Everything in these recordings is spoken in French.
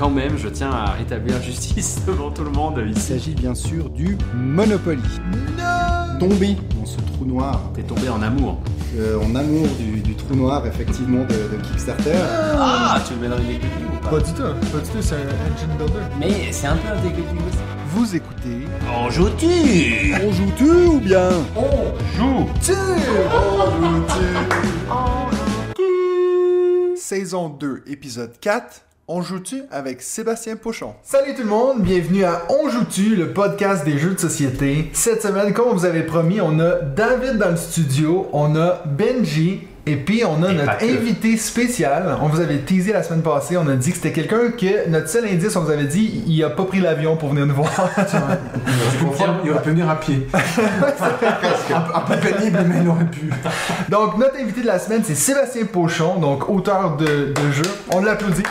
quand même, je tiens à rétablir justice devant tout le monde Il s'agit bien sûr du Monopoly. Tombé dans ce trou noir, T'es tombé en amour. euh, en amour du, du trou noir effectivement de, de Kickstarter. Ah, tu le mets dans une équipe ou pas Pas du tout, pas du tout, c'est un engine builder. Mais c'est un peu un aussi. Vous écoutez En joues-tu On joue-tu ou bien? Joue Saison 2, épisode 4. On joue-tu avec Sébastien Pochon. Salut tout le monde, bienvenue à On joue-tu, le podcast des jeux de société. Cette semaine, comme on vous avait promis, on a David dans le studio, on a Benji, et puis on a Et notre invité spécial. On vous avait teasé la semaine passée, on a dit que c'était quelqu'un que notre seul indice, on vous avait dit, il a pas pris l'avion pour venir nous voir. Il aurait pu venir à pied. un, peu- un peu pénible, mais il aurait pu. donc notre invité de la semaine, c'est Sébastien Pochon, donc auteur de, de jeux. On l'applaudit.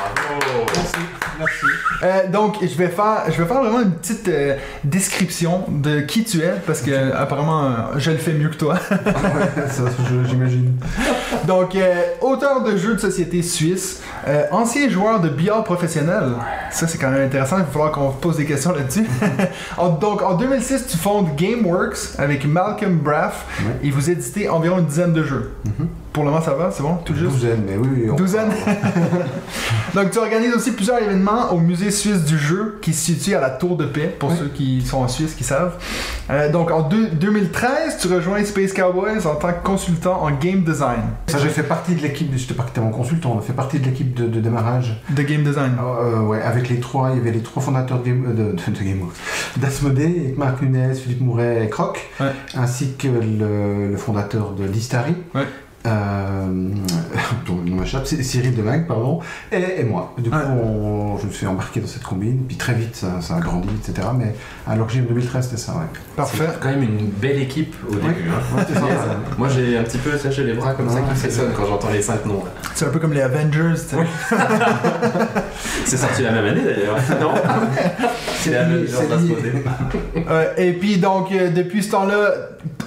Merci, merci. Euh, donc, je vais faire, je vais faire vraiment une petite euh, description de qui tu es, parce que apparemment, euh, je le fais mieux que toi. Ouais, ça, j'imagine. donc, euh, auteur de jeux de société suisse, euh, ancien joueur de billard professionnel. Ça, c'est quand même intéressant. Il va falloir qu'on pose des questions là-dessus. Donc, en 2006, tu fondes GameWorks avec Malcolm Braff et vous éditez environ une dizaine de jeux. Pour le moment, ça va, c'est bon, tout juste. Douzaine, mais oui, oui. on- Douzaine. Donc, tu organises aussi plusieurs événements au Musée suisse du jeu qui se situe à la Tour de Paix, pour Oui. ceux qui sont en Suisse qui savent. Euh, donc, en deux- 2013, tu rejoins Space Cowboys en tant que consultant en game design. Ça, j'ai fait partie de l'équipe, je te pas que t'es mon consultant, on a fait partie de l'équipe de, de démarrage. De game design. Euh, ouais, avec les trois, il y avait les trois fondateurs de, Game, euh, de, de, de Gameworks. d'Asmodée, avec Marc Nunes, Philippe Mouret et Croc, Ouais. ainsi que le, le fondateur de Listari. Ouais. Euh, dont le nom m'échappe, c'est Cyril Demague, pardon, et, et moi. Du coup, on- je me suis embarqué dans cette combine, puis très vite, ça, ça a grandi, etc. Mais à l'origine 2013, c'était ça, ouais. Parfait. C'est quand même une belle équipe au début. hein. Ouais, c'est ça. Moi j'ai un petit peu séché les bras comme ça qui c'est frissonnent quand j'entends les cinq noms. C'est un peu comme les Avengers. C'est sorti la même année d'ailleurs. Non C'est la même. Euh, et puis, donc, euh, depuis ce temps-là,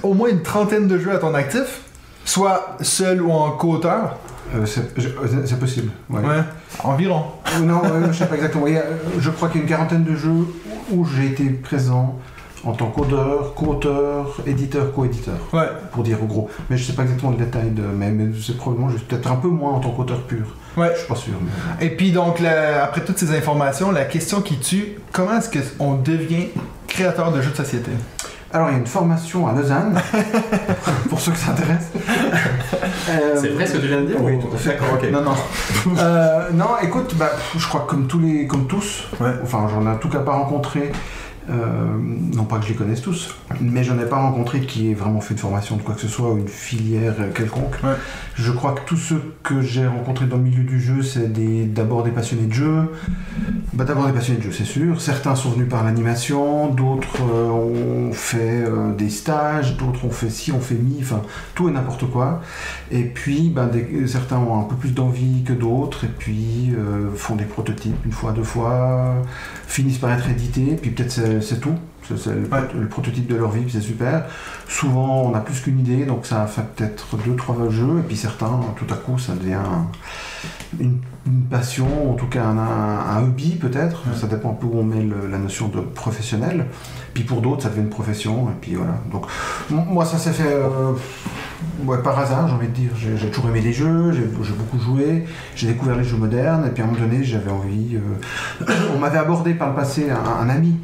au moins une trentaine de jeux à ton actif, soit seul ou en co-auteur. Euh, c'est euh, c'est possible. Ouais. Ouais. Environ. Euh, Non, je sais pas exactement. Il y a, je crois qu'il y a une quarantaine de jeux où j'ai été présent en tant qu'auteur, co-auteur, éditeur, co-éditeur, Ouais. pour dire au gros. Mais je sais pas exactement le détail de. Mais, mais c'est probablement juste peut-être un peu moins en tant qu'auteur pur. Ouais. Je suis pas sûr. Mais... Et puis donc, la- après toutes ces informations, la question qui tue, comment est-ce qu'on devient créateur de jeux de société? Alors, il y a une formation à Lausanne, pour ceux que ça intéresse. Euh, C'est vrai ce que tu viens de dire Oui, tout à fait. D'accord, ok. Non, non. Euh, non, écoute, bah, je crois que comme tous les, comme tous, Ouais. enfin, j'en ai en tout cas pas rencontré. Euh, non pas que je les connaisse tous, mais j'en ai pas rencontré qui ait vraiment fait une formation de quoi que ce soit ou une filière euh, quelconque. Ouais. Je crois que tous ceux que j'ai rencontrés dans le milieu du jeu, c'est d'abord des passionnés de jeu. Bah, d'abord des passionnés de jeu, c'est sûr. Certains sont venus par l'animation, d'autres euh, ont fait euh, des stages, d'autres ont fait ci, ont fait mi, enfin tout et n'importe quoi. Et puis, des- certains ont un peu plus d'envie que d'autres, et puis font des prototypes une fois, deux fois, finissent par être édités, puis peut-être c'est tout. C'est le, Ouais. le prototype de leur vie, puis c'est super. Souvent, on a plus qu'une idée, donc ça fait peut-être deux, trois jeux, et puis certains, tout à coup, ça devient une, une passion, en tout cas un, un- un hobby peut-être. Ouais. Ça dépend un peu où on met le- la notion de professionnel. Puis pour d'autres, ça devient une profession, et puis voilà. Donc, moi, ça s'est fait. euh, Ouais, par hasard, j'ai envie de dire. J'ai j'ai toujours aimé les jeux, j'ai j'ai beaucoup joué, j'ai découvert les jeux modernes, et puis à un moment donné, j'avais envie. euh, On m'avait abordé par le passé, un, un ami,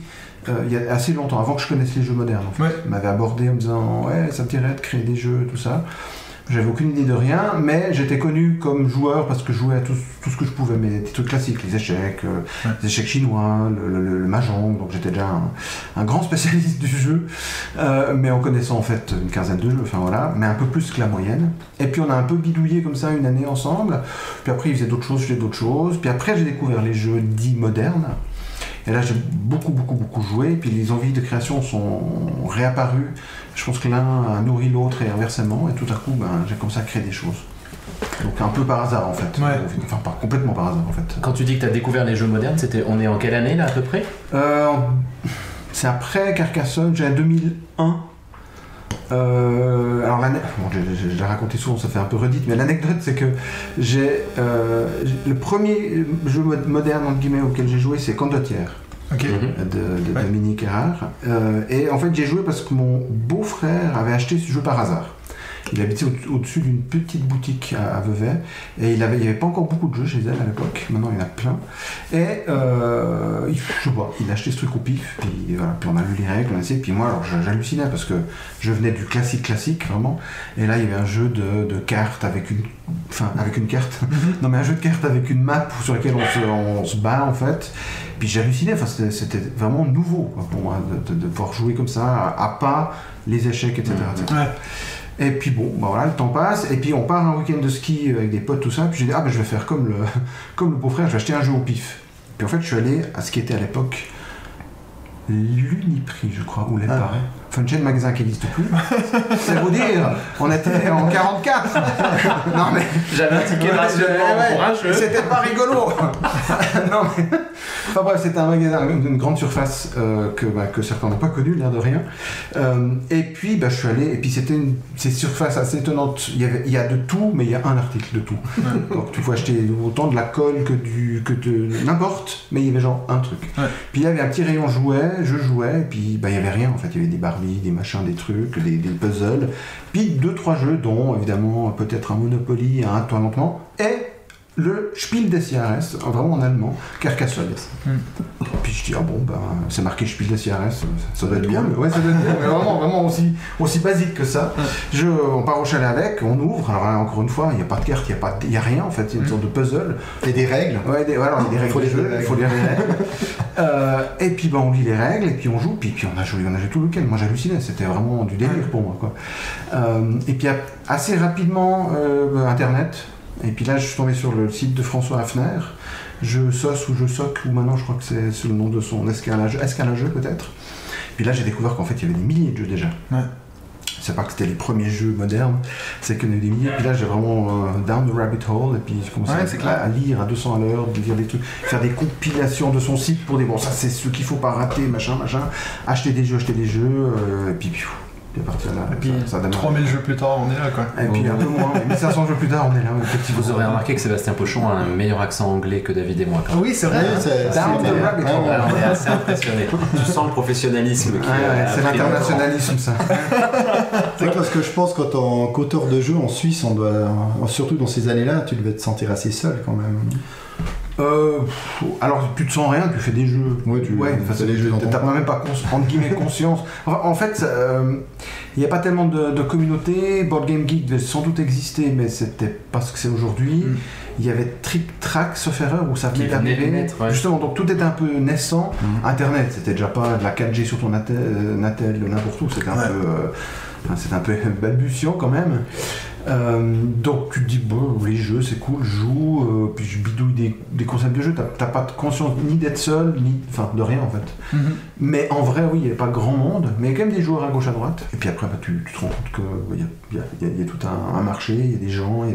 euh, il y a assez longtemps, avant que je connaisse les jeux modernes, en fait, Ouais. m'avait abordé en me disant Ouais, ça te dirait de créer des jeux, tout ça. J'avais aucune idée de rien, mais j'étais connu comme joueur parce que je jouais à tout, tout ce que je pouvais, mais des trucs classiques, les échecs, euh, Ouais. les échecs chinois, le, le, le mahjong, donc j'étais déjà un, un grand spécialiste du jeu, euh, mais en connaissant en fait une quinzaine de jeux, enfin voilà, mais un peu plus que la moyenne. Et puis on a un peu bidouillé comme ça une année ensemble, puis après il faisait d'autres choses, je faisais d'autres choses, puis après j'ai découvert les jeux dits modernes. Et là, j'ai beaucoup, beaucoup, beaucoup joué. Puis les envies de création sont réapparues. Je pense que l'un a nourri l'autre et inversement. Et tout à coup, ben, j'ai commencé à créer des choses. Donc un peu par hasard en fait. Ouais. Enfin, pas complètement par hasard en fait. Quand tu dis que tu as découvert les jeux modernes, c'était on est en quelle année là à peu près? Euh, c'est après Carcassonne, j'ai 2001. Euh, alors, l'ane- bon, je, je- je l'ai raconté souvent, ça fait un peu redite, mais l'anecdote, c'est que j'ai. euh, le premier jeu mod- moderne, entre guillemets, auquel j'ai joué, c'est Condottière de, de Ouais. Dominique Erard. Euh, et en fait, j'ai joué parce que mon beau-frère avait acheté ce jeu par hasard. Il habitait au- au-dessus d'une petite boutique à, à Vevey et il avait, il n'y avait pas encore beaucoup de jeux chez elle à l'époque. Maintenant, il y en a plein. Et euh, il, je sais pas, il a acheté ce truc au pif. Puis, voilà, puis on a lu les règles, on a essayé. Puis moi, alors j'hallucinais parce que je venais du classique classique vraiment. Et là, il y avait un jeu de, de cartes avec une, enfin avec une carte. non mais un jeu de cartes avec une map sur laquelle on se, on se bat en fait. Puis j'hallucinais, enfin, c'était vraiment nouveau quoi, pour moi de, de- de pouvoir jouer comme ça, à, à pas les échecs, etc. etc. Ouais. Et puis bon, bah le temps passe, et puis on part un week-end de ski avec des potes, tout ça, puis j'ai dit, ah ben je vais faire comme le, comme le beau-frère, je vais acheter un jeu au pif. Puis en fait, je suis allé à ce qui était à l'époque l'Uniprix, je crois, ou l'EPA. Ah. Enfin, une chaîne de magasin qui n'existe plus. C'est vous dire, on était en 44. non mais... J'avais un ticket Ouais, pour un ouais, jeu. C'était pas rigolo. non mais... Enfin bref, c'était un magasin d'une grande surface euh, que, bah, que certains n'ont pas connu, l'air de rien. Euh, et puis bah, je suis allé, et puis c'était une surface assez étonnante. Il y, avait, il y a de tout, mais il y a un article de tout. Donc tu peux acheter autant de la colle que du que de n'importe, mais il y avait genre un truc. Ouais. Puis il y avait un petit rayon jouets, je jouais, et puis bah, il y avait rien en fait. Il y avait des Des machins, des trucs, des, puzzles. Puis deux, trois jeux, dont évidemment peut-être un Monopoly, un Toi lentement, et le Spiel des Jahres, vraiment en allemand, Carcassonne. Hmm. Puis je dis, ah bon, ben, c'est marqué Spiel des Jahres, ça, ça doit être bien. mais Ouais, ça doit être bien, mais vraiment, vraiment aussi, aussi basique que ça. Je, on part au chalet avec, on ouvre, alors là, encore une fois, il n'y a pas de carte, il n'y a, pas de- il y a rien en fait, il y a une sorte de puzzle. Et des règles. Ouais, des, voilà, il y a des règles Faut de jeu, les règles. il faut lire les règles. Euh, et puis ben, on lit les règles, et puis on joue, puis, puis on a joué, on a joué tout le week-end. Moi j'hallucinais, c'était vraiment du délire pour moi. Quoi. Euh, et puis assez rapidement, euh, Internet. Et puis là, je suis tombé sur le site de François Hafner, Je sauce ou Je soc, ou maintenant je crois que c'est le nom de son escalageux, escalageux peut-être. Puis là, j'ai découvert qu'en fait, il y avait des milliers de jeux déjà. Ouais. C'est pas que c'était les premiers jeux modernes, c'est qu'il y en a eu des milliers. Puis là, j'ai vraiment euh, down the rabbit hole, et puis j'ai commencé Ouais, à- lire à 200 à l'heure, de lire des trucs, faire des compilations de son site pour dire bon, ça c'est ce qu'il faut pas rater, machin, machin. Acheter des jeux, acheter des jeux, euh, et puis, puis, partir là, Et puis, ça, ça démarre. 3000 jeux plus tard, on est là, quoi. Et puis un peu moins, 1500 jeux plus tard, on est là, effectivement. Vous aurez remarqué que Sébastien Pochon a un meilleur accent anglais que David et moi. quand même. Oui, c'est vrai. Ouais, hein. c'est- Down c'est- the rabbit ouais, hole. ouais. Alors, on est assez impressionné. Tu sens le professionnalisme qui Ouais, c'est l'internationalisme ça. C'est vrai que parce que je pense quand en qu'auteur de jeu en Suisse, on doit, surtout dans ces années-là, tu devais te sentir assez seul quand même. Euh, alors tu te sens rien, tu fais des jeux. Ouais, tu- ouais, fais des jeux T'as même pas entre guillemets conscience. Enfin, en fait, il n'y a pas tellement de, de communauté. Board Game Geek devait sans doute exister, mais c'était pas ce que c'est aujourd'hui. Mm. Il y avait Trick Track, sauf erreur, où ça venait d'arriver. ouais. Justement, donc tout était un peu naissant. Mm. Internet, c'était déjà pas de la 4G sur ton Natel, euh, Natel, n'importe où. C'était un Ouais. peu, euh, un peu balbutiant quand même. Euh, donc tu te dis bon les jeux c'est cool je joue euh, puis je bidouille des, des concepts de jeu t'as pas de conscience ni d'être seul ni enfin de rien en fait Mhm. mais en vrai oui il n'y a pas grand monde mais il y a quand même des joueurs à gauche à droite et puis après bah, tu, tu te rends compte que bah, il y, a, y y y tout un, un marché il y a des gens il y,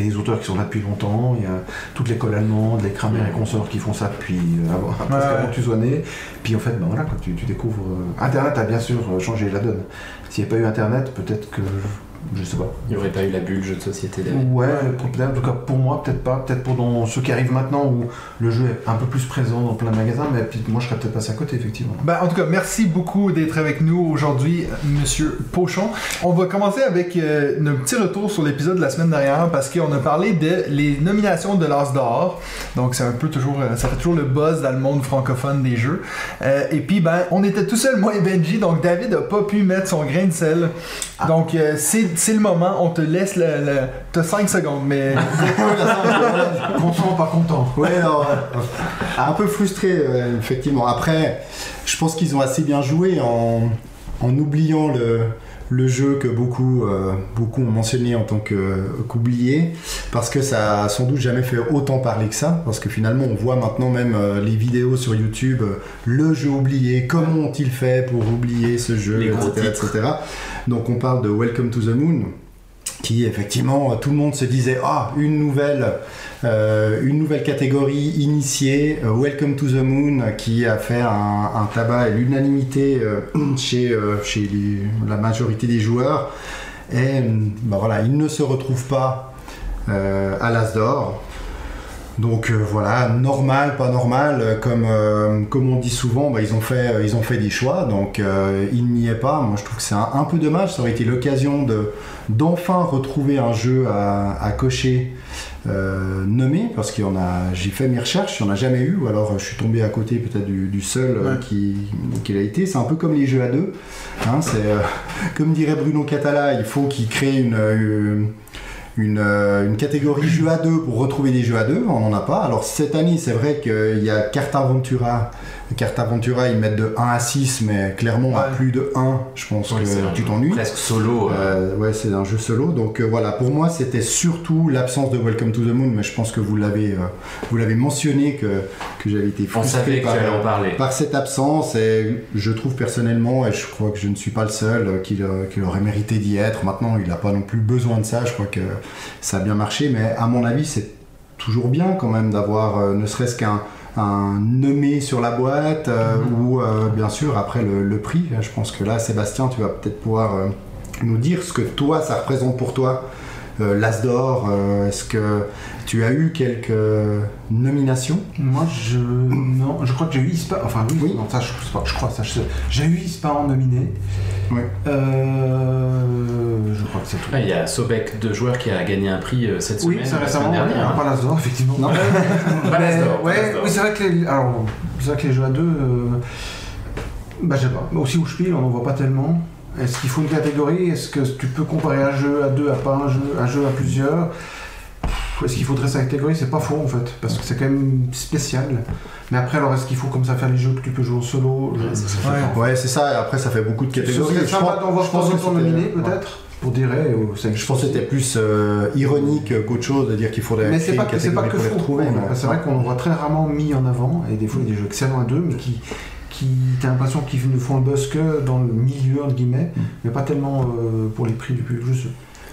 a des- auteurs qui sont là depuis longtemps il y a toute l'école allemande les Kramer et consorts qui font ça depuis euh, avant, presque avant que tu sois né puis en fait bah, voilà quoi, tu, tu découvres euh, internet a bien sûr euh, changé la donne s'il n'y avait pas eu internet peut-être que je sais pas Il n'y aurait pas eu la bulle jeu de société. Ouais, peut-être, en tout cas pour moi, peut-être pas. Peut-être pour dans ceux qui arrivent maintenant où le jeu est un peu plus présent dans plein de magasins, mais puis moi je serais peut-être passé à côté, effectivement. Ben, en tout cas, merci beaucoup d'être avec nous aujourd'hui, Monsieur Pochon. On va commencer avec euh, un petit retour sur l'épisode de la semaine dernière parce qu'on a parlé de les nominations de l'As d'or. Donc c'est un peu toujours, euh, ça fait toujours le buzz dans le monde francophone des jeux. Euh, et puis ben, on était tout seul moi et Benji, donc David a pas pu mettre son grain de sel. Donc euh, c'est c'est le moment, on te laisse le, le... t'as 5 secondes, mais Content, pas content. Ouais, euh, un peu frustré, euh, effectivement. Après, je pense qu'ils ont assez bien joué en, en oubliant le, le jeu que beaucoup, euh, beaucoup ont mentionné en tant qu'oublié, parce que ça a sans doute jamais fait autant parler que ça, parce que finalement on voit maintenant même euh, les vidéos sur YouTube, euh, le jeu oublié, comment ont-ils fait pour oublier ce jeu, Les etc. Donc on parle de Welcome to the Moon. Qui effectivement tout le monde se disait ah une nouvelle euh, une nouvelle catégorie initiée euh, Welcome to the Moon qui a fait un, tabac et l'unanimité euh, chez, chez la majorité des joueurs. Et bah voilà il ne se retrouve pas à l'As d'or donc euh, voilà, normal, pas normal, euh, comme, euh, comme on dit souvent, bah, ils, ont fait, ils ont fait des choix, donc euh, il n'y est pas. Moi je trouve que c'est un, un peu dommage, ça aurait été l'occasion de, d'enfin retrouver un jeu à, à cocher nommé, parce qu'il a, j'ai fait mes recherches, il n'y en a jamais eu, ou alors je suis tombé à côté peut-être du, du seul Ouais. qui, qui l'a été. C'est un peu comme les jeux à deux, hein, c'est, comme dirait Bruno Catala, il faut qu'il crée une... une une, euh, une catégorie jeux à deux pour retrouver des jeux à deux, on n'en a pas. Alors cette année, c'est vrai qu'il y a Carta Aventura. Carta Aventura, ils mettent de 1 à 6, mais clairement à plus de 1, je pense Ouais, que tu t'ennuies. Presque solo. euh, Euh, ouais, c'est un jeu solo. Donc euh, voilà, pour moi, c'était surtout l'absence de Welcome to the Moon, mais je pense que vous l'avez, euh, vous l'avez mentionné que, que j'avais été frustré par, cette absence et je trouve personnellement, et je crois que je ne suis pas le seul, qu'il qu'il aurait mérité d'y être. Maintenant, il n'a pas non plus besoin de ça, je crois que ça a bien marché, mais à mon avis, c'est toujours bien quand même d'avoir ne serait-ce qu'un un nommé sur la boîte euh, ou euh, bien sûr après le, le prix. Je pense que là, Sébastien, tu vas peut-être pouvoir euh, nous dire ce que toi, ça représente pour toi. Euh, L'As d'or, euh, est-ce que tu as eu quelques nominations Moi, je. Non, je crois que j'ai eu ISPA. Enfin, oui, Oui. non, ça, je sais pas, je crois, ça. J'ai eu ISPA en nominé. Ouais. Euh, je crois que c'est tout. Ouais, Il y a Sobek, deux joueurs, qui a gagné un prix euh, cette Oui, semaine. c'est la récemment, dernière. pas effectivement. Non. Pas Mais, l'As d'or, pas ouais, l'As d'or. oui, c'est vrai que les, alors, c'est vrai que les jeux à deux, euh, bah, je sais pas. Aussi où je pile, on n'en voit pas tellement. Est-ce qu'il faut une catégorie? Est-ce que tu peux comparer un jeu à deux à pas un jeu, un jeu à plusieurs? Est-ce qu'il faudrait sa catégorie? C'est pas faux en fait, parce que c'est quand même spécial. Mais après, alors est-ce qu'il faut comme ça faire les jeux que tu peux jouer en solo? Je- Ouais, c'est ça. Ouais, c'est. Et après, ça fait beaucoup de Ce catégories. serait Je sympa pense- d'en voir trois autres nominés peut-être pour dire. oh, Je pense que c'était plus euh, ironique qu'autre chose de dire qu'il faudrait Mais créer c'est pas, une catégorie que pour les retrouver. C'est vrai qu'on en voit très rarement mis en avant, et des fois il y a des jeux excellents à deux, mais qui, qui t'as l'impression qu'ils ne font le buzz que dans le milieu, entre guillemets, Mm. mais pas tellement euh, pour les prix du public. Je sais.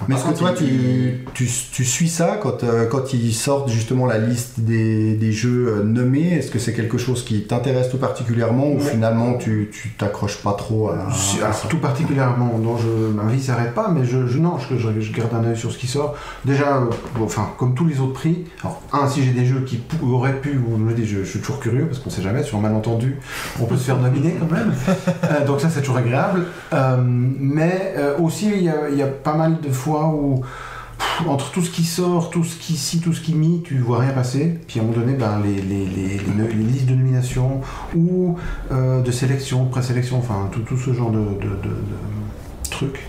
Mais est-ce que toi, tu, tu, tu suis ça quand, euh, quand ils sortent justement la liste des, des jeux euh, nommés? Est-ce que c'est quelque chose qui t'intéresse tout particulièrement ou Ouais. finalement tu tu t'accroches pas trop à, à tout particulièrement, dont je, ma vie s'arrête pas, mais je, je- non, je, je- je garde un œil sur ce qui sort. Déjà, euh, bon, enfin, comme tous les autres prix, alors, un, si j'ai des jeux qui auraient pu, ou je dis, je, suis toujours curieux, parce qu'on sait jamais, sur un malentendu, on peut se faire nominer quand même. Euh, donc ça, c'est toujours agréable. Mais aussi, il y, y a pas mal de fois où, entre tout ce qui sort, tout ce qui si, tout ce qui mis, tu vois rien passer. Puis à un moment donné, ben, les, listes de nomination ou euh, de sélection, de présélection, enfin tout, ce genre de- de trucs,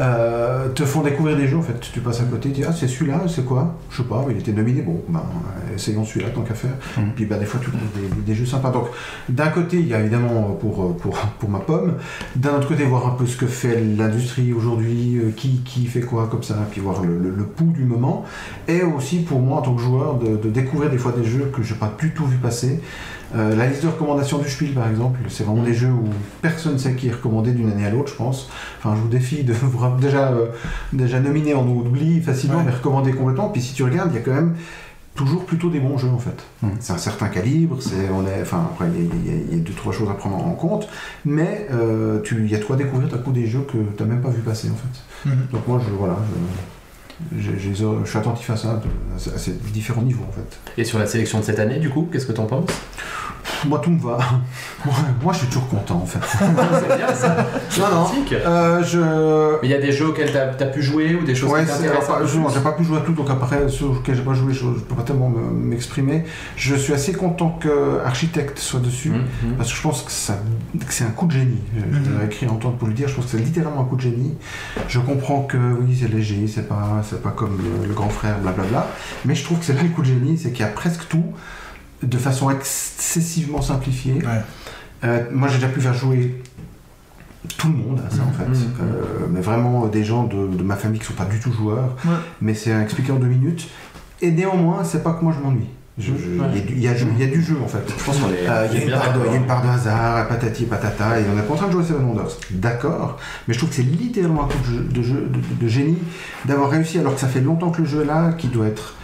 euh, te font découvrir des jeux en fait. Tu passes à côté, tu dis ah c'est celui-là, c'est quoi? Je sais pas, il était nominé, bon, ben, essayons celui-là tant qu'à faire. Mhm. Puis ben, des fois tu trouves des, des jeux sympas. Donc d'un côté, il y a évidemment pour, pour, pour ma pomme, d'un autre côté, voir un peu ce que fait l'industrie aujourd'hui, euh, qui, qui fait quoi comme ça, puis voir le, le, le pouls du moment. Et aussi pour moi en tant que joueur, de, de découvrir des fois des jeux que je n'ai pas du tout vu passer. Euh, la liste de recommandations du Spiel, par exemple, c'est vraiment des jeux où personne ne sait qui est recommandé d'une année à l'autre, je pense. Enfin, je vous défie de vous déjà, euh, déjà nominé, on oublie facilement, Ouais. mais recommandé complètement. Puis si tu regardes, il y a quand même toujours plutôt des bons jeux en fait. Mm. C'est un certain calibre, c'est, on est, enfin après il y, a- y y deux trois choses à prendre en compte, mais euh, tu, il y a quoi découvrir d'un coup des jeux que tu n'as même pas vu passer en fait. Mhm. Donc moi je voilà, je, je suis attentif à ça, à ces- différents niveaux en fait. Et sur la sélection de cette année, du coup, qu'est-ce que t'en penses? Moi tout me va. moi, je suis toujours content en fait. C'est bien ça. Non non. Euh, je Mais il y a des jeux auxquels t'as as pu jouer ou des choses Ouais, qui t'intéressent j'ai pas pu jouer à tout, donc après ceux auxquels j'ai pas joué, je, je peux pas tellement me- m'exprimer. Je suis assez content que Architect soit dessus. Mhm. Parce que je pense que, ça- que c'est un coup de génie. Je Mhm. je l'avais écrit en temps pour le dire, je pense que c'est littéralement un coup de génie. Je comprends que oui, c'est léger, c'est pas, c'est pas comme le, le grand frère, blablabla. Mais je trouve que c'est là le coup de génie, c'est qu'il y a presque tout de façon excessivement simplifiée. Ouais. Euh, moi, j'ai déjà pu faire jouer tout le monde à ça, en fait. Mhm. Euh, mais vraiment euh, des gens de, de ma famille qui sont pas du tout joueurs. Ouais. Mais c'est expliqué en deux minutes. Et néanmoins, c'est pas que moi je m'ennuie. Je- je- Il y, a du- y y a jeu en fait. Je pense qu'on est. Euh, Il y, a on est une part de- il y a une d'accord. part de hasard, patati patata, et on n'est pas en train de jouer Seven Wonders. D'accord, mais je trouve que c'est littéralement un coup de, jeu- de, de- de génie d'avoir réussi, alors que ça fait longtemps que le jeu est là, qui doit être,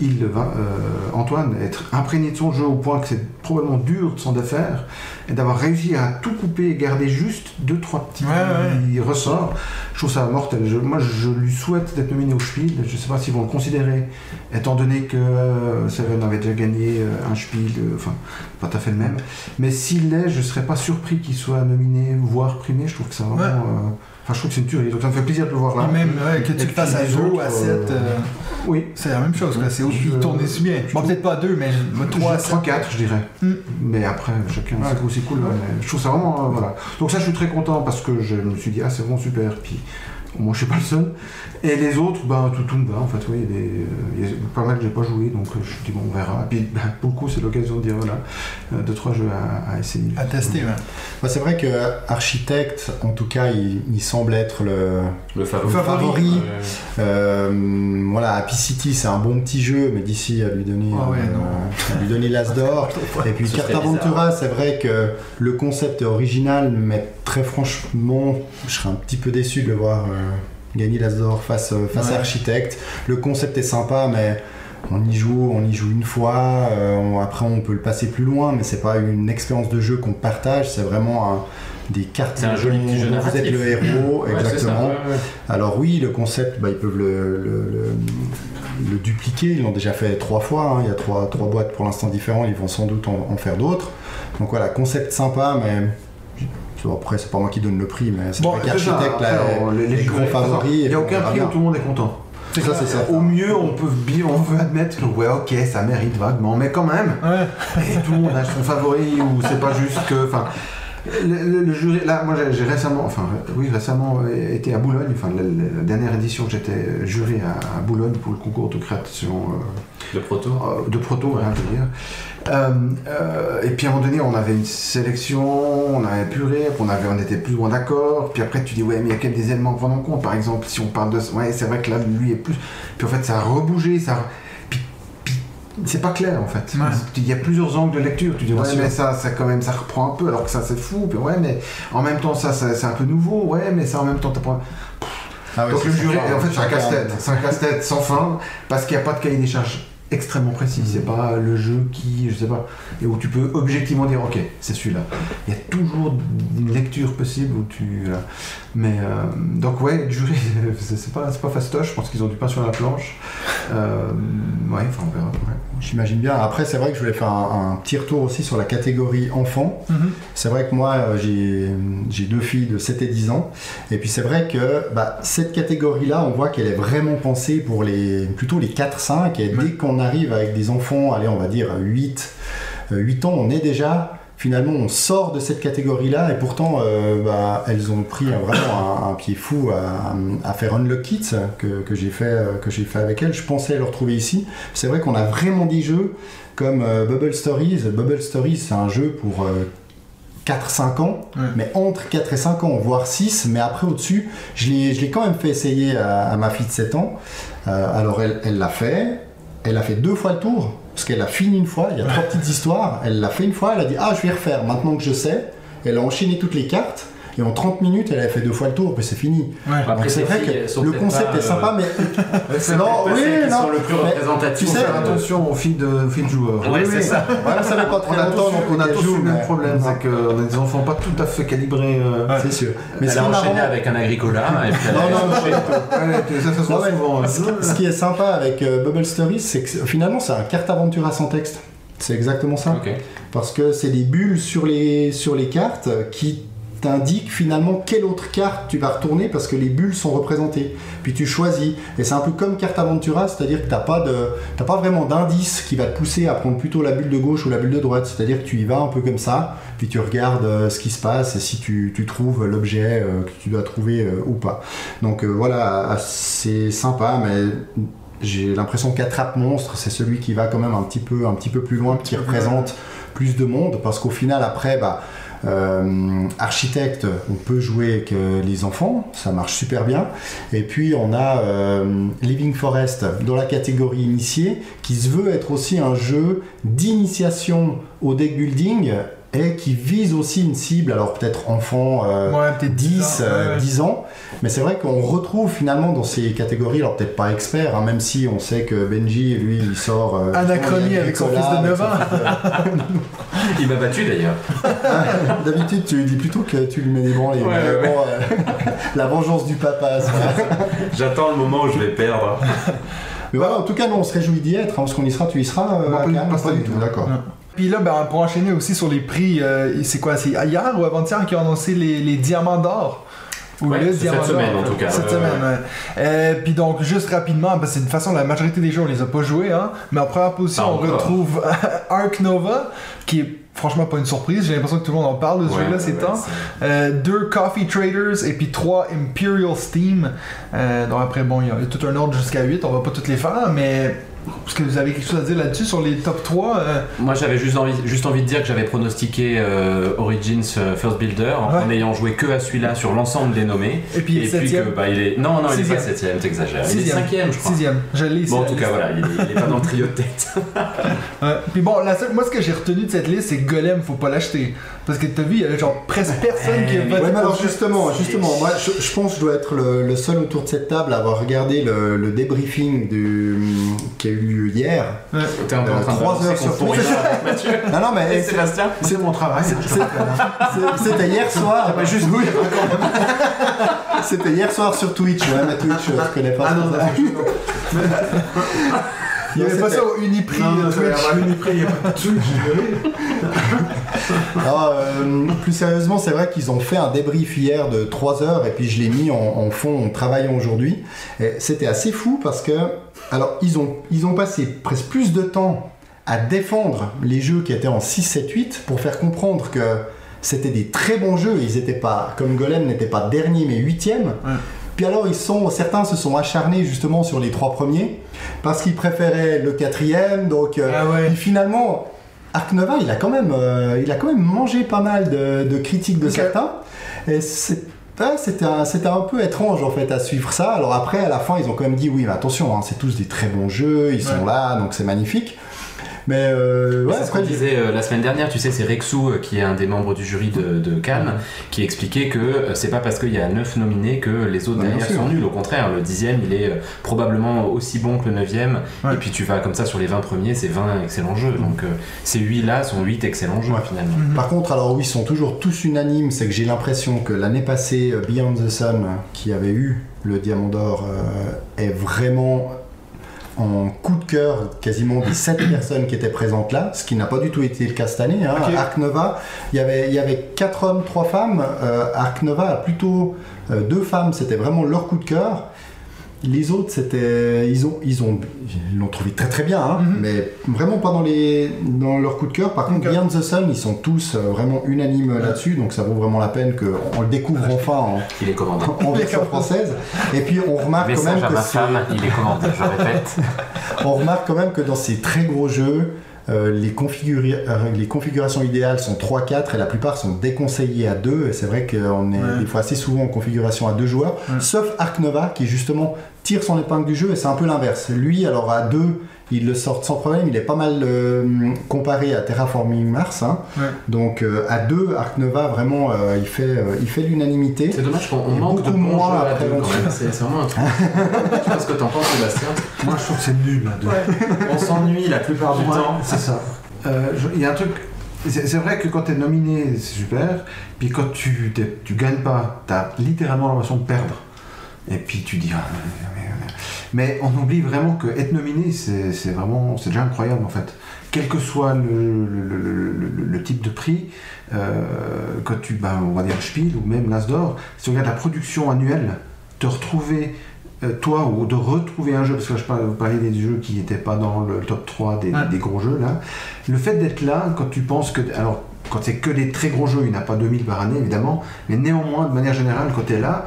il, va- euh, Antoine, être imprégné de son jeu au point que c'est probablement dur de s'en défaire, et d'avoir réussi à tout couper et garder juste deux, trois petits Ouais, ressorts. Je trouve ça mortel. Je- moi, je lui souhaite d'être nominé au Spiel. Je ne sais pas s'ils vont le considérer, étant donné que euh, Seven avait déjà gagné euh, un Spiel, euh, enfin, pas tout à fait le même. Mais s'il l'est, je ne serais pas surpris qu'il soit nominé, voire primé. Je trouve que ça vraiment. Ouais. Enfin, je trouve que c'est une tuerie. Donc, ça me fait plaisir de le voir là. Et même ouais, que tu le fasses à les 2 ou autres, à 7, euh, Oui. c'est la même chose. quoi. C'est aussi Je- tourner si bien. Bon, peut-être pas à 2, mais 3 à 7. 3-4, je dirais. Hmm. Mais après, chacun, Ouais. c'est aussi cool. mais je trouve ça vraiment. euh, voilà. Donc, ça, je suis très content parce que je me suis dit, ah, c'est vraiment super. Puis, moi, je suis pas le seul. Et les autres, ben, tout tombe en fait, oui. Il y a des- il y a pas mal que j'ai pas joué, donc euh, je me dis, bon, on verra. Puis, ben, pour le coup, c'est l'occasion de dire, voilà, euh, deux, trois jeux à, à essayer. À tester, ouais. Bah, c'est vrai que Architect, en tout cas, il, il semble être le, Le favori. le favori. Ouais. Euh, voilà, Happy City, c'est un bon petit jeu, mais d'ici à lui donner, Ah ouais, euh, non. à lui donner l'as d'or. Et puis serait Cartaventura, c'est vrai que le concept est original, mais très franchement, je serais un petit peu déçu de le voir euh, gagner l'as d'or face, euh, face Ouais. à Architect. Le concept est sympa, mais on y joue, on y joue une fois. euh, on- après, on peut le passer plus loin, mais c'est pas une expérience de jeu qu'on partage. C'est vraiment un- des cartes C'est un joli petit jeu vous êtes le héros, Ouais, c'est ça, exactement. ouais. Alors oui, le concept, bah, ils peuvent le, le- le- le dupliquer. Ils l'ont déjà fait trois fois. hein. Il y a trois, trois boîtes pour l'instant différents. Ils vont sans doute en, en faire d'autres. Donc voilà, concept sympa, mais après c'est pas moi qui donne le prix, mais c'est Bon, C'est ça, qu'architecte, on- les, les gros favoris. Il n'y a aucun prix où bien. tout le monde est content. Ça, c'est ça. Au mieux, on peut, bi- on veut admettre que, ouais, ok, ça mérite vaguement, mais quand même, Ouais. et tout le monde a son favori, ou c'est pas juste que. Enfin, le, le- le jury, là, moi j'ai récemment, enfin, oui, récemment euh, été à Boulogne, enfin, la, dernière édition, j'étais juré à, à Boulogne pour le concours de création euh, Le proto. euh, de proto, rien à dire. Euh, euh, et puis à un moment donné, on avait une sélection, on avait puré, on, avait, on était plus ou moins d'accord. Puis après, tu dis, ouais, mais il y a quand même des éléments à prendre en compte. Par exemple, si on parle de. Ouais, c'est vrai que là, lui est plus. Puis en fait, ça a rebougé, ça. Puis c'est pas clair en fait. Ouais. Il y a plusieurs angles de lecture. Tu dis, ouais, mais ça, ça quand même, ça reprend un peu, alors que ça, c'est fou. Puis ouais, mais en même temps, ça, ça- c'est un peu nouveau. Ouais, mais ça, en même temps, t'apprends. Ah ouais, Donc le jury, en fait, c'est un casse-tête. C'est un casse-tête sans fin, parce qu'il n'y a pas de cahier des charges extrêmement précis. C'est pas le jeu qui, je sais pas, et où tu peux objectivement dire, ok, c'est celui-là. Il y a toujours une lecture possible où tu. voilà. Mais euh, donc ouais, le jury, c'est pas, c'est pas fastoche. Je pense qu'ils ont du pain sur la planche. Euh, ouais, enfin on verra. ouais. J'imagine bien. Après, c'est vrai que je voulais faire un, un petit retour aussi sur la catégorie enfant. Mhm. C'est vrai que moi, euh, j'ai deux filles de 7 et 10 ans. Et puis c'est vrai que bah, cette catégorie-là, on voit qu'elle est vraiment pensée pour les, plutôt les 4-5. Et dès qu'on arrive avec des enfants, allez, on va dire 8, euh, 8 ans, on est déjà... Finalement, on sort de cette catégorie-là et pourtant, euh, bah, elles ont pris vraiment un, un pied fou à, à faire Unlock Kids que, que j'ai fait, euh, que fait avec elles. Je pensais le retrouver ici. C'est vrai qu'on a vraiment des jeux comme euh, Bubble Stories. Bubble Stories, c'est un jeu pour euh, 4-5 ans, Ouais. mais entre 4 et 5 ans, voire 6, mais après au-dessus, je l'ai je l'ai quand même fait essayer à, à ma fille de 7 ans. Alors elle elle l'a fait, elle a fait deux fois le tour, parce qu'elle a fini une fois, il y a trois petites histoires, elle l'a fait une fois, elle a dit ah je vais refaire, maintenant que je sais, elle a enchaîné toutes les cartes, et en 30 minutes elle a fait deux fois le tour, puis c'est fini. Ouais. Après, Donc c'est ces vrai filles, elles que sont le concept pas, est sympa, mais C'est Non, pas oui, celles qui non, sont le plus mais représentatif. tu sais, euh, attention aux filles de, filles de joueurs. Ouais, c'est ça. voilà, ça fait pas très On a longtemps donc on a tous le même problème, c'est qu'on a des enfants pas tout à fait calibrés. euh. C'est sûr. Mais Elle a enchaîné avec un agricola. et puis Non, non, souvent. ce, qui est sympa avec euh, Bubble Stories, c'est que finalement c'est un carte aventura sans texte. C'est exactement ça. Parce que c'est des bulles sur les, sur les cartes qui t'indiquent finalement quelle autre carte tu vas retourner parce que les bulles sont représentées. Puis tu choisis. Et c'est un peu comme carte aventura, c'est-à-dire que t'as pas, de, pas vraiment d'indice qui va te pousser à prendre plutôt la bulle de gauche ou la bulle de droite. C'est-à-dire que tu y vas un peu comme ça, puis tu regardes euh, ce qui se passe et si tu, tu trouves l'objet euh, que tu dois trouver euh, ou pas. Donc voilà, c'est sympa, mais j'ai l'impression qu'Attrape Monstre, c'est celui qui va quand même un petit peu, un petit peu plus loin, qui représente plus de monde, parce qu'au final, après, bah, Euh, architecte, on peut jouer avec euh, les enfants, ça marche super bien. Et puis on a euh, Living Forest dans la catégorie initiée, qui se veut être aussi un jeu d'initiation au deck building et qui vise aussi une cible, alors peut-être enfant euh, Ouais, peut-être 10, 10 ans, euh, ouais, ouais. 10 ans, mais c'est vrai qu'on retrouve finalement dans ces catégories, alors peut-être pas expert, hein, même si on sait que Benji, lui, il sort... euh, Anachronie avec son fils de avec 9 son ans. Il m'a battu d'ailleurs. D'habitude, tu lui dis plutôt que tu lui mets des branlées. Ouais, mais ouais, bon, euh, la vengeance du papa. J'attends le moment où je vais perdre. Mais voilà, en tout cas, nous, on se réjouit d'y être, hein, parce qu'on y sera, tu y seras, euh, Non, pas pas Pas du tout, d'accord. Puis là, ben, pour enchaîner aussi sur les prix, euh, c'est quoi C'est hier ou avant-hier qui ont annoncé les, les diamants d'or? Ou Ouais, le diamant cette d'or, semaine, en tout cas, Cette semaine, ouais. Euh, puis donc, juste rapidement, parce que de toute façon, la majorité des jeux, on les a pas joués, hein. Mais en première position, on encore. retrouve Ark Nova, qui est franchement pas une surprise. J'ai l'impression que tout le monde en parle de ce Ouais, jeu-là ces ouais, temps. c'est- Euh, deux Coffee Traders et puis trois Imperial Steam. Euh, donc après, bon, il y a tout un ordre jusqu'à 8, on va pas toutes les faire, mais est-ce que vous avez quelque chose à dire là-dessus sur les top 3 euh, Moi j'avais juste envie, juste envie de dire que j'avais pronostiqué euh, Origins euh, First Builder en, Ouais. en ayant joué que à celui-là sur l'ensemble des nommés. Et puis il est et puis que bah il est. Non, non, il est Sixième. pas septième, t'exagères. Il est Sixième. cinquième, je crois. Sixième, je l'ai ici. Bon, en tout cas, voilà, il est, il est pas dans le trio de tête. Ouais. Puis bon, la seule- moi ce que j'ai retenu de cette liste, c'est que Golem, faut pas l'acheter. Parce que t'as vu, il y avait genre presque personne qui a Eh, voté Ouais, mais alors justement, justement, moi je, je pense que je dois être le, le seul autour de cette table à avoir regardé le, le débriefing du, qui a eu lieu hier. Ouais. T'es un peu en Euh, train de trois balancer heures qu'on sur Mathieu. Non, non, mais Et c'est- Sébastien C'est mon travail. hein, je c'était hier soir. Pas juste oui. C'était hier soir sur Twitch, ouais, mais Twitch, euh, tu connais pas. Ah non, non. Il y avait pas ça au Uniprix Non, non, ça Twitch. Uniprix, il y a pas de Twitch. Alors, euh, plus sérieusement, c'est vrai qu'ils ont fait un débrief hier de 3 heures et puis je l'ai mis en, en fond en travaillant aujourd'hui. Et C'était assez fou parce que, alors, ils ont, ils ont passé presque plus de temps à défendre les jeux qui étaient en 6, 7, 8 pour faire comprendre que c'était des très bons jeux. Ils étaient pas, comme Golem n'était pas dernier mais huitième. Ouais. Puis alors, ils sont, certains se sont acharnés justement sur les trois premiers parce qu'ils préféraient le quatrième. Donc, euh, Ah ouais. finalement, Ark Nova, il a quand même, euh, il a quand même mangé pas mal de, de critiques de certains. Et c'est- c'était un, c'était un peu étrange en fait à suivre ça. Alors après, à la fin, ils ont quand même dit oui, mais attention, hein, c'est tous des très bons jeux, ils sont Ouais. là, donc c'est magnifique. Mais euh, ouais, c'est ce après, qu'on disait euh, la semaine dernière, tu sais, c'est Rexou, euh, qui est un des membres du jury de, de Cannes, qui expliquait que euh, c'est pas parce qu'il y a 9 nominés que les autres Ouais, derrière sont nuls. Au contraire, le dixième, il est probablement aussi bon que le neuvième. Ouais. Et puis tu vas comme ça sur les 20 premiers, c'est 20 excellents jeux. Donc ces 8 là sont 8 excellents jeux Ouais. finalement. Mhm. Par contre, alors oui, ils sont toujours tous unanimes. C'est que j'ai l'impression que l'année passée, Beyond the Sun, qui avait eu le Diamant d'Or, est vraiment en coup de cœur quasiment des 7 personnes qui étaient présentes là, ce qui n'a pas du tout été le cas cette année. Hein. Nova, il y avait, il y avait 4 hommes, 3 femmes. Euh, Nova a plutôt 2 femmes, c'était vraiment leur coup de cœur. Les autres, c'était, ils ont, ils ont, ils l'ont trouvé très très bien, hein, Mhm. mais vraiment pas dans les, dans leur coup de cœur. Par contre. Beyond the Sun, ils sont tous euh, vraiment unanimes là-dessus, donc ça vaut vraiment la peine qu'on le découvre enfin en, Il est commandé. en version française. Et puis on remarque quand même que ma c'est- femme, il est commandé, je répète. on remarque quand même que dans ces très gros jeux, euh, les, configura- euh, les configurations idéales sont 3-4 et la plupart sont déconseillées à 2. Et c'est vrai qu'on est Ouais. des fois assez souvent en configuration à 2 joueurs, Ouais. sauf Ark Nova qui justement tire son épingle du jeu et c'est un peu l'inverse. Lui, alors à 2, il le sort sans problème. Il est pas mal euh, comparé à Terraforming Mars. hein. Ouais. Donc euh, à 2, Ark Nova vraiment euh, il fait, euh, il fait l'unanimité. C'est dommage qu'on manque de bons jeux à deux. C'est vraiment un truc. tu vois ce que t'en penses, Sébastien Moi, je trouve que c'est nul, On s'ennuie la plupart du Ouais, temps. C'est ça. Euh, je- Il y a un truc. C'est vrai que quand tu es nominé, c'est super. Puis quand tu, t'es- tu gagnes pas, tu as littéralement l'impression de perdre. Et puis tu dis. ah, mais, mais- mais on oublie vraiment que être nominé, c'est vraiment. C'est déjà incroyable en fait. Quel que soit le, le- le- le- le- le type de prix, euh, quand tu. Ben, on va dire Spiel ou même l'As d'Or, si tu regardes la production annuelle, te retrouver euh, toi ou de retrouver un jeu, parce que là, je vous parliez des jeux qui n'étaient pas dans le top 3 des, Ouais. des gros jeux là, le fait d'être là, quand tu penses que. Alors, quand c'est que des très gros jeux, il n'y en a pas 2000 par année évidemment, mais néanmoins, de manière générale, quand tu es là,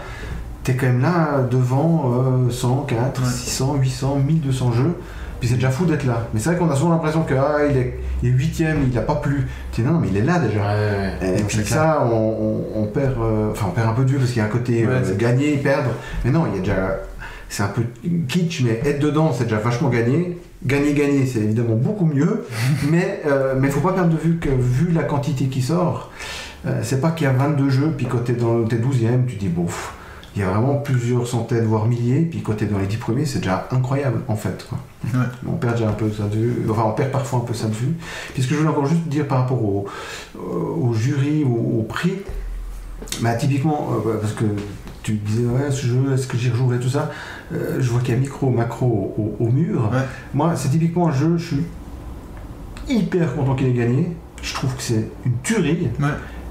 tu es quand même là devant euh, 100, 4, Ouais. 600, 800, 1200 jeux. Puis c'est déjà fou d'être là. Mais c'est vrai qu'on a souvent l'impression que ah, il est, il est huitième, il n'a pas plu. Tu dis non, non, mais il est là déjà. Ouais. Et puis ça, on, on- on perd, euh, enfin on perd un peu de vue parce qu'il y a un côté Ouais, euh, gagner, perdre. Mais non, il y a déjà, c'est un peu kitsch, mais être dedans, c'est déjà vachement gagné. Gagner, gagner, c'est évidemment beaucoup mieux. mais euh, mais faut pas perdre de vue que vu la quantité qui sort, euh, c'est pas qu'il y a 22 jeux, puis quand t'es dans t'es 12e, tu dis bon. Il y a vraiment plusieurs centaines, voire milliers, puis quand t'es dans les 10 premiers, c'est déjà incroyable en fait. Quoi. Ouais. On perd déjà un peu ça de vue, enfin on perd parfois un peu ça de vue. Puis ce que je voulais encore juste dire par rapport au, au jury, au, au prix, bah, typiquement, euh, ouais, parce que tu disais, ouais, ce jeu, est-ce que j'y rejouerai, tout ça, euh, je vois qu'il y a micro, macro au, au mur. Ouais. Moi, c'est typiquement un jeu, je suis hyper content qu'il ait gagné. Je trouve que c'est une tuerie, Ouais.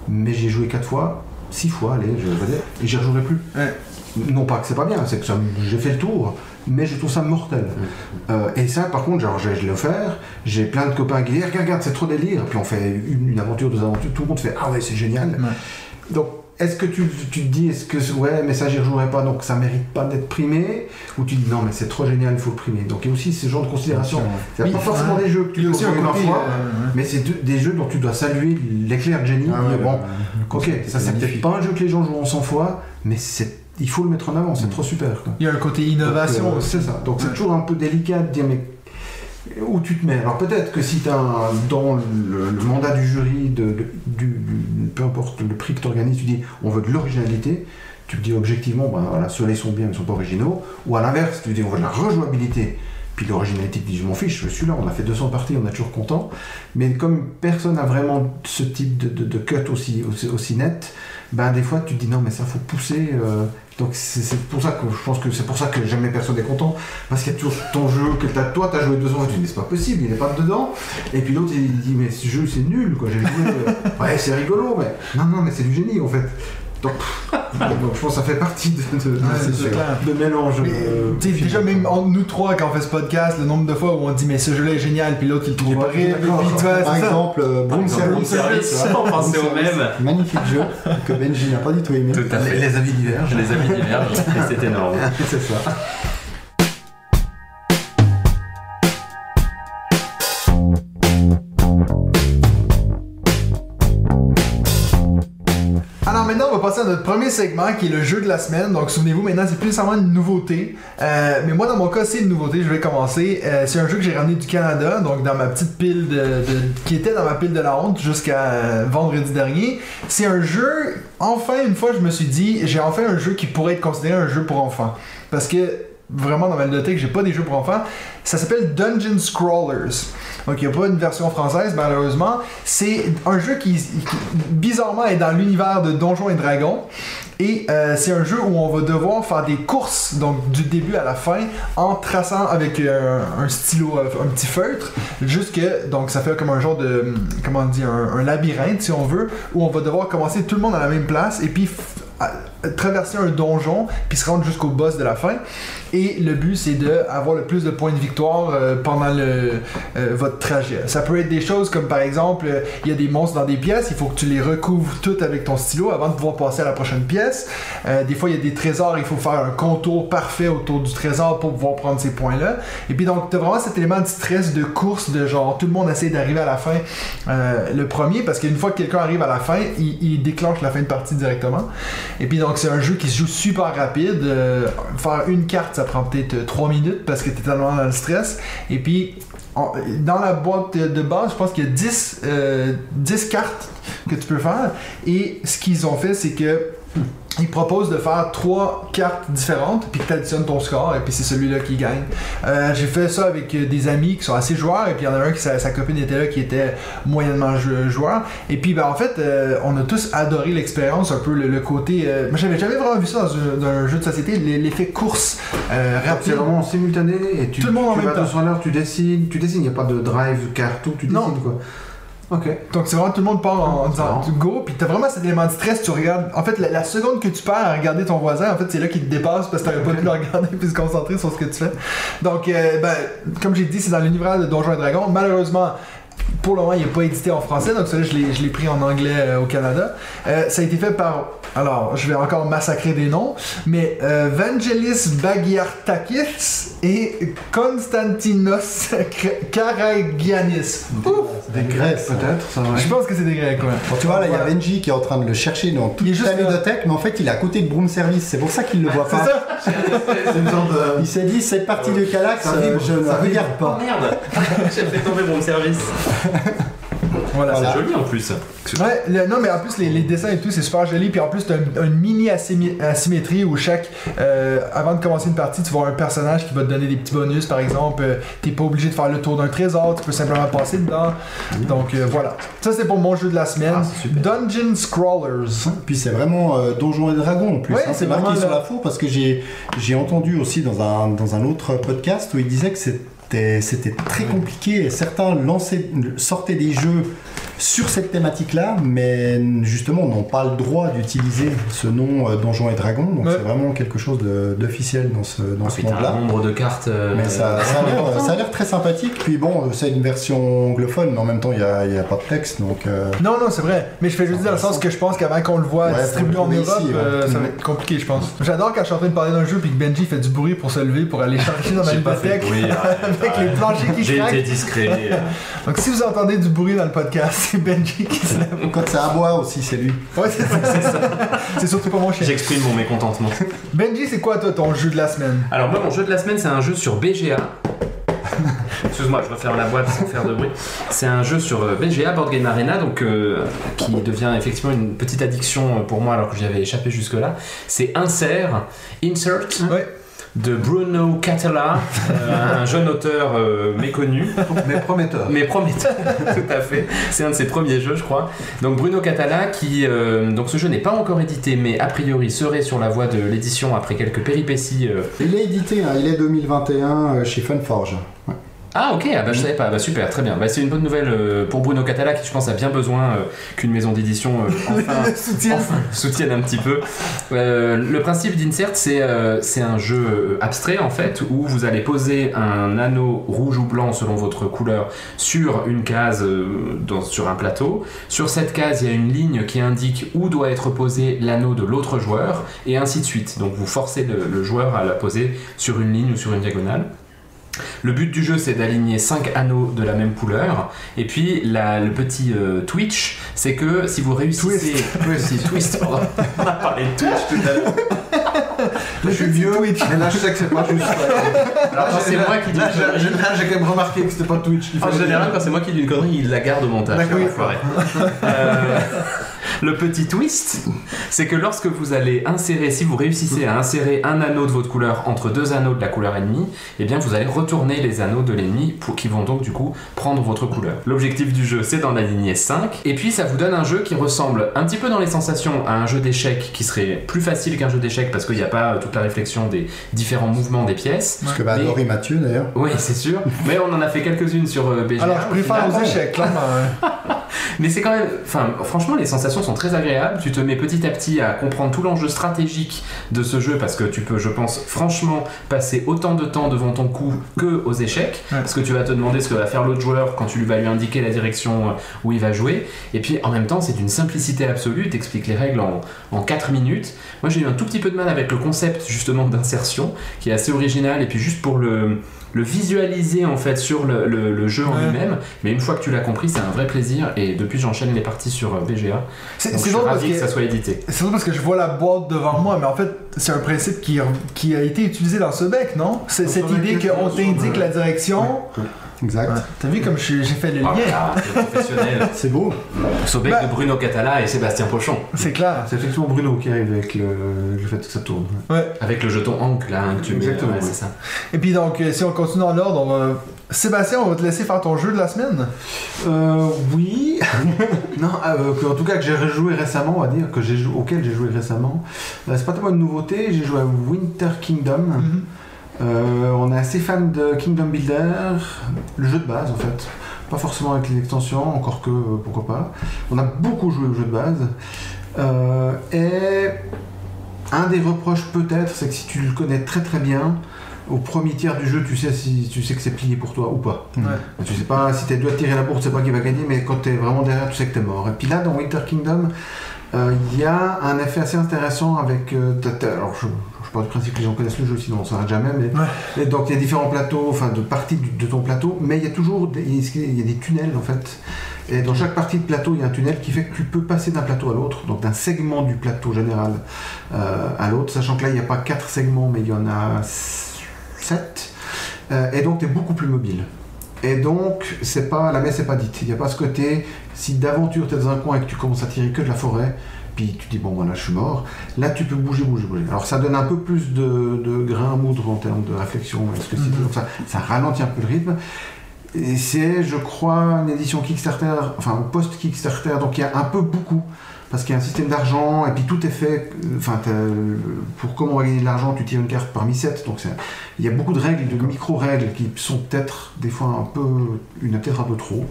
mais j'ai joué 4 fois, 6 fois, allez, je vais dire, et j'y rejouerai plus. Ouais. Non pas que c'est pas bien, c'est que ça- j'ai fait le tour, mais je trouve ça mortel. Euh, et ça, par contre, genre, je, je l'ai offert, j'ai plein de copains qui disent Regarde, regarde, c'est trop délire. Puis on fait une, une aventure, deux aventures, tout le monde fait Ah ouais, c'est génial. Donc, est-ce que tu, tu te dis Est-ce que ouais, mais ça, j'y rejouerai pas, donc ça mérite pas d'être primé? Ou tu dis Non, mais c'est trop génial, il faut le primer. Donc, il y a aussi ce genre de considération. C'est Oui, pas forcément des jeux que tu peux aussi une fois, euh, mais c'est de- des jeux dont tu dois saluer l'éclair de génie. Ah ouais, bon, ouais, ok, ça, c'est peut-être pas un jeu que les gens jouent 100 fois, mais c'est il faut le mettre en avant, c'est Mm. trop super. Quoi. Il y a un côté innovation euh. C'est ça. Donc c'est toujours un peu délicat de dire mais où tu te mets. Alors peut-être que si tu as dans le, mandat du jury, de, du, peu importe le prix que tu organises, tu dis on veut de l'originalité, tu te dis objectivement, ben voilà, ceux-là ils sont bien, mais ils sont pas originaux. Ou à l'inverse, tu dis on veut de la rejouabilité. Puis l'originalité, tu dis je m'en fiche, celui-là on a fait 200 parties, on est toujours content. Mais comme personne n'a vraiment ce type de, cut aussi, aussi, aussi net, ben des fois tu te dis non mais ça faut pousser. euh, donc c'est pour ça que je pense que c'est pour ça que jamais personne n'est content. Parce qu'il y a toujours ton jeu que t'as, toi t'as joué 200 fois, tu dis mais c'est pas possible, il n'est pas dedans. Et puis l'autre il dit mais ce jeu c'est nul quoi, j'ai joué. euh, ouais c'est rigolo mais non non mais c'est du génie en fait. Donc, donc je pense que ça fait partie de, de, mélange. Mais, euh, déjà, même entre nous trois, quand on fait ce podcast, le nombre de fois où on dit, mais ce jeu-là est génial, puis l'autre il le trouve pas horrible, Par exemple, euh, Broom Service. On pensait au même. Magnifique jeu que Benji n'a pas du tout aimé. Tout à les, fait. les avis divergent. Les amis divergent et c'est énorme. c'est ça. Passer à notre premier segment qui est le jeu de la semaine. Donc souvenez-vous, maintenant, c'est plus nécessairement une nouveauté. Euh, mais moi, dans mon cas, c'est une nouveauté. Je vais commencer. Euh, c'est un jeu que j'ai ramené du Canada, donc dans ma petite pile de, qui était dans ma pile de la honte jusqu'à euh, vendredi dernier. C'est un jeu. Enfin, une fois, je me suis dit, j'ai enfin un jeu qui pourrait être considéré un jeu pour enfants. Parce que vraiment dans ma bibliothèque, j'ai pas des jeux pour enfants. Ça s'appelle Dungeon Scrollers. Donc il n'y a pas une version française malheureusement. C'est un jeu qui, bizarrement est dans l'univers de Donjons et Dragons. Et euh, c'est un jeu où on va devoir faire des courses, donc du début à la fin, en traçant avec euh, un stylo, euh, un petit feutre, jusque, donc ça fait comme un genre de, comment on dit, un, un labyrinthe si on veut, où on va devoir commencer tout le monde à la même place et puis traverser un donjon, puis se rendre jusqu'au boss de la fin. Et le but, c'est d'avoir le plus de points de victoire euh, pendant euh, votre trajet. Ça peut être des choses comme par exemple, euh, il y a des monstres dans des pièces, il faut que tu les recouvres toutes avec ton stylo avant de pouvoir passer à la prochaine pièce. Des fois, il y a des trésors, il faut faire un contour parfait autour du trésor pour pouvoir prendre ces points-là. Et puis donc, tu as vraiment cet élément de stress, de course, de genre tout le monde essaie d'arriver à la fin le premier, parce qu'une fois que quelqu'un arrive à la fin, il, il déclenche la fin de partie directement. Et puis donc, c'est un jeu qui se joue super rapide. Euh, faire une carte, ça prend peut-être 3 minutes parce que tu es tellement dans le stress. Et puis, dans la boîte de base, je pense qu'il y a 10, euh, 10 cartes que tu peux faire. Et ce qu'ils ont fait, c'est que ils proposent de faire trois cartes différentes, puis que tu additionnes ton score, et puis c'est celui-là qui gagne. Euh, j'ai fait ça avec euh, des amis qui sont assez joueurs, et puis il y en a un qui sa, sa copine était là qui était moyennement jou- joueur. Et puis ben, en fait, euh, on a tous adoré l'expérience, un peu le, le côté. euh, moi j'avais jamais vraiment vu ça dans un, dans un jeu de société, l'effet course euh, C'est rapide. vraiment en simultané et tu, Tout le monde en tu même vas temps. 200 à l'heure, tu dessines, tu dessines, il n'y a pas de drive, carte, tu Non. dessines quoi. Ok. Donc c'est vraiment tout le monde part en, en disant go, puis t'as vraiment cet élément de stress, tu regardes. En fait, la, la seconde que tu perds à regarder ton voisin, en fait, c'est là qu'il te dépasse parce que t'aurais pas pu le regarder puis se concentrer sur ce que tu fais. Donc, euh, ben, comme j'ai dit, c'est dans l'univers de Donjons et Dragons. Malheureusement, pour le moment, il n'est pas édité en français, donc celui-là, je l'ai- pris en anglais euh, au Canada. Euh, ça a été fait par, alors, je vais encore massacrer des noms, mais euh, Vangelis Bagiartakis et Konstantinos Karagianis. Ouf! Des Grèces. Peut-être, ça va. Je pense que c'est des Grecs, ouais. Bon, tu vois, là, il y a. Benji qui est en train de le chercher dans toute Il est juste la là. ludothèque, mais en fait, il est à côté de Broom Service. C'est pour ça qu'il ne le voit C'est pas. ça? C'est une sorte de. Il s'est dit, cette partie de Calax, Ça euh, vibre, je ne regarde Oh pas. merde J'ai fait tomber mon service. Voilà. Voilà. C'est joli en plus. Ouais, le- non, mais en plus, les, les dessins et tout, c'est super joli. Puis en plus, t'as une, une mini asymi- asymétrie où chaque. euh, avant de commencer une partie, tu avoir un personnage qui va te donner des petits bonus, par exemple. Euh, T'es pas obligé de faire le tour d'un trésor, tu peux simplement passer dedans. Donc euh, voilà. Ça, c'est pour mon jeu de la semaine. Ah, c'est. Dungeon Scrollers. Puis c'est vraiment euh, Donjons et Dragons en plus. Ouais, hein. c'est c'est marqué sur la four parce que j'ai j'ai entendu aussi dans un, dans un autre podcast où il disait que c'était c'était très compliqué. Certains sortaient des jeux sur cette thématique-là, mais justement n'ont pas le droit d'utiliser ce nom euh, Donjons et Dragons. Donc Ouais. c'est vraiment quelque chose d'officiel dans ce, dans Oh, ce monde-là. nombre de cartes. euh, Mais ça, ça a l'air- ça a l'air très sympathique. Puis bon, c'est une version anglophone, mais en même temps, il n'y a, y a pas de texte. Donc, euh, Non, non, c'est vrai. Mais je fais juste dire dans le sens que je pense qu'avant qu'on le voit Ouais, distribué en Europe, trouver ici, ouais. euh, ça va être compliqué, je pense. J'adore quand je suis en train de parler d'un jeu puis que Benji fait du bruit pour se lever pour aller chercher dans ma bibliothèque. arrête, Avec les planchers qui J'ai été discret. Donc si vous entendez du bruit dans le podcast, c'est Benji qui se lève. quand ça aboie aussi, c'est lui. Ouais, c'est ça. c'est ça. C'est surtout pas mon chien. J'exprime mon mécontentement. Benji, c'est quoi toi ton jeu de la semaine? Alors moi mon jeu de la semaine c'est un jeu sur BGA. Excuse-moi, je referme la boîte sans faire de bruit. C'est un jeu sur euh, BGA, Board Game Arena, donc euh, qui devient effectivement une petite addiction euh, pour moi alors que j'y avais échappé jusque-là. C'est Insert, Insert Ouais. De Bruno Catala, euh, un jeune auteur euh, méconnu. Mais prometteur. Mais prometteur, tout à fait. C'est un de ses premiers jeux, je crois. Donc Bruno Catala, qui euh, donc ce jeu n'est pas encore édité, mais a priori serait sur la voie de l'édition après quelques péripéties. euh. Il est édité, hein, il est 2021 euh, chez Funforge. Ah ok, ah bah, je savais pas. Bah, super, très bien. Bah, c'est une bonne nouvelle euh, pour Bruno Catala, qui je pense a bien besoin euh, qu'une maison d'édition euh, enfin, soutienne un petit peu. Le principe d'Insert, c'est c'est un jeu abstrait en fait, où vous allez poser un anneau rouge ou blanc selon votre couleur sur une case dans- sur un plateau. Sur cette case, il y a une ligne qui indique où doit être posé l'anneau de l'autre joueur, et ainsi de suite. Donc vous forcez le, le joueur à la poser sur une ligne ou sur une diagonale. Le but du jeu, c'est d'aligner 5 anneaux de la même couleur. Et puis, la- le petit euh, twitch, c'est que si vous réussissez. Twist. twist, pardon. On a parlé de twitch tout à l'heure. Je suis vieux, mais là je sais que c'est pas juste. Alors, quand c'est moi qui dis là, une j'ai- quand même remarqué que c'était pas Twitch qui En général, quand c'est moi qui dis une connerie, il la garde au montage. D'accord. Euh, le petit twist, c'est que lorsque vous allez insérer, si vous réussissez à insérer un anneau de votre couleur entre deux anneaux de la couleur ennemie, eh bien vous allez retourner les anneaux de l'ennemi pour qui vont donc du coup prendre votre couleur. L'objectif du jeu, c'est d'en aligner 5, et puis ça vous donne un jeu qui ressemble un petit peu dans les sensations à un jeu d'échecs qui serait plus facile qu'un jeu d'échecs parce qu'il n'y a pas euh, toute la réflexion des différents mouvements des pièces. Parce que bah, Mais- Laurie Mathieu d'ailleurs. Oui, c'est sûr. Mais on en a fait quelques-unes sur euh, BGA. Alors je préfère aux échecs, hein. Mais c'est quand même. Enfin, franchement, les sensations sont très agréables. Tu te mets petit à petit à comprendre tout l'enjeu stratégique de ce jeu parce que tu peux, je pense, franchement, passer autant de temps devant ton coup que aux échecs. Ouais. Parce que tu vas te demander ce que va faire l'autre joueur quand tu vas lui indiquer la direction euh, où il va jouer. Et puis en même temps, c'est d'une simplicité absolue. T'expliques les règles en, en 4 minutes. Moi, j'ai eu un tout petit peu de mal avec le concept justement d'insertion qui est assez original. Et puis juste pour le le visualiser en fait sur le, le- le jeu en Ouais. lui-même. Mais une fois que tu l'as compris c'est un vrai plaisir. Et depuis j'enchaîne les parties sur euh, BGA C'est je c'est drôle parce que... que ça soit édité. c'est drôle parce que je vois la boîte devant moi, mais en fait c'est un principe qui, qui a été utilisé dans ce bec, non? C'est cette idée qu'on t'indique la direction. Exact. Ouais. T'as vu comme j'ai fait le Ah, lien? ah, c'est professionnel C'est beau. Sobec Bah- de Bruno Catala et Sébastien Pochon C'est clair. C'est effectivement Bruno qui arrive avec le, le fait que ça tourne. Ouais. avec le jeton Hank là hein, que tu mets Exactement, ouais, oui. c'est ça Et puis donc, euh, si on continue dans l'ordre, on va... Sébastien, on va te laisser faire ton jeu de la semaine. Euh, oui. non, euh, que- en tout cas que j'ai rejoué récemment, on va dire, que j'ai auquel j'ai joué récemment. Euh, c'est pas tellement une nouveauté, j'ai joué à Winter Kingdom. Mhm. Euh, on est assez fan de Kingdom Builder, le jeu de base en fait. Pas forcément avec les extensions, encore que euh, pourquoi pas. On a beaucoup joué au jeu de base. Euh, et un des reproches peut-être, c'est que si tu le connais très très bien, au premier tiers du jeu, tu sais si tu sais que c'est plié pour toi ou pas. Ouais. Tu sais pas si t'es deux à tirer la bourre, tu sais pas qui va gagner, mais quand t'es vraiment derrière, tu sais que t'es mort. Et puis là, dans Winter Kingdom, euh, il y a un effet assez intéressant avec. euh, alors, je pars du principe que les gens connaissent le jeu, sinon on s'arrête jamais. Mais, Ouais. et donc, il y a différents plateaux, enfin, de parties de ton plateau, mais il y a toujours des, il y a des tunnels en fait. Et dans chaque partie de plateau, il y a un tunnel qui fait que tu peux passer d'un plateau à l'autre, donc d'un segment du plateau général euh, à l'autre, sachant que là, il n'y a pas quatre segments, mais il y en a sept. Euh, et donc, tu es beaucoup plus mobile. Et donc, c'est pas, la messe n'est pas dite. Il n'y a pas ce côté, si d'aventure tu es dans un coin et que tu commences à tirer que de la forêt, puis tu dis, bon, voilà, je suis mort, là, tu peux bouger, bouger, bouger. Alors, ça donne un peu plus de, de grain à moudre en termes de réflexion. Est-ce que c'est Mhm. toujours ça Ça ralentit un peu le rythme. Et c'est, je crois, une édition Kickstarter, enfin, post-Kickstarter, donc il y a un peu beaucoup. Parce qu'il y a un système d'argent, et puis tout est fait. euh, Enfin, euh, pour comment on va gagner de l'argent, tu tires une carte parmi 7. Donc il y a beaucoup de règles, de micro-règles qui sont peut-être des fois un peu. Une peut-être un peu trop.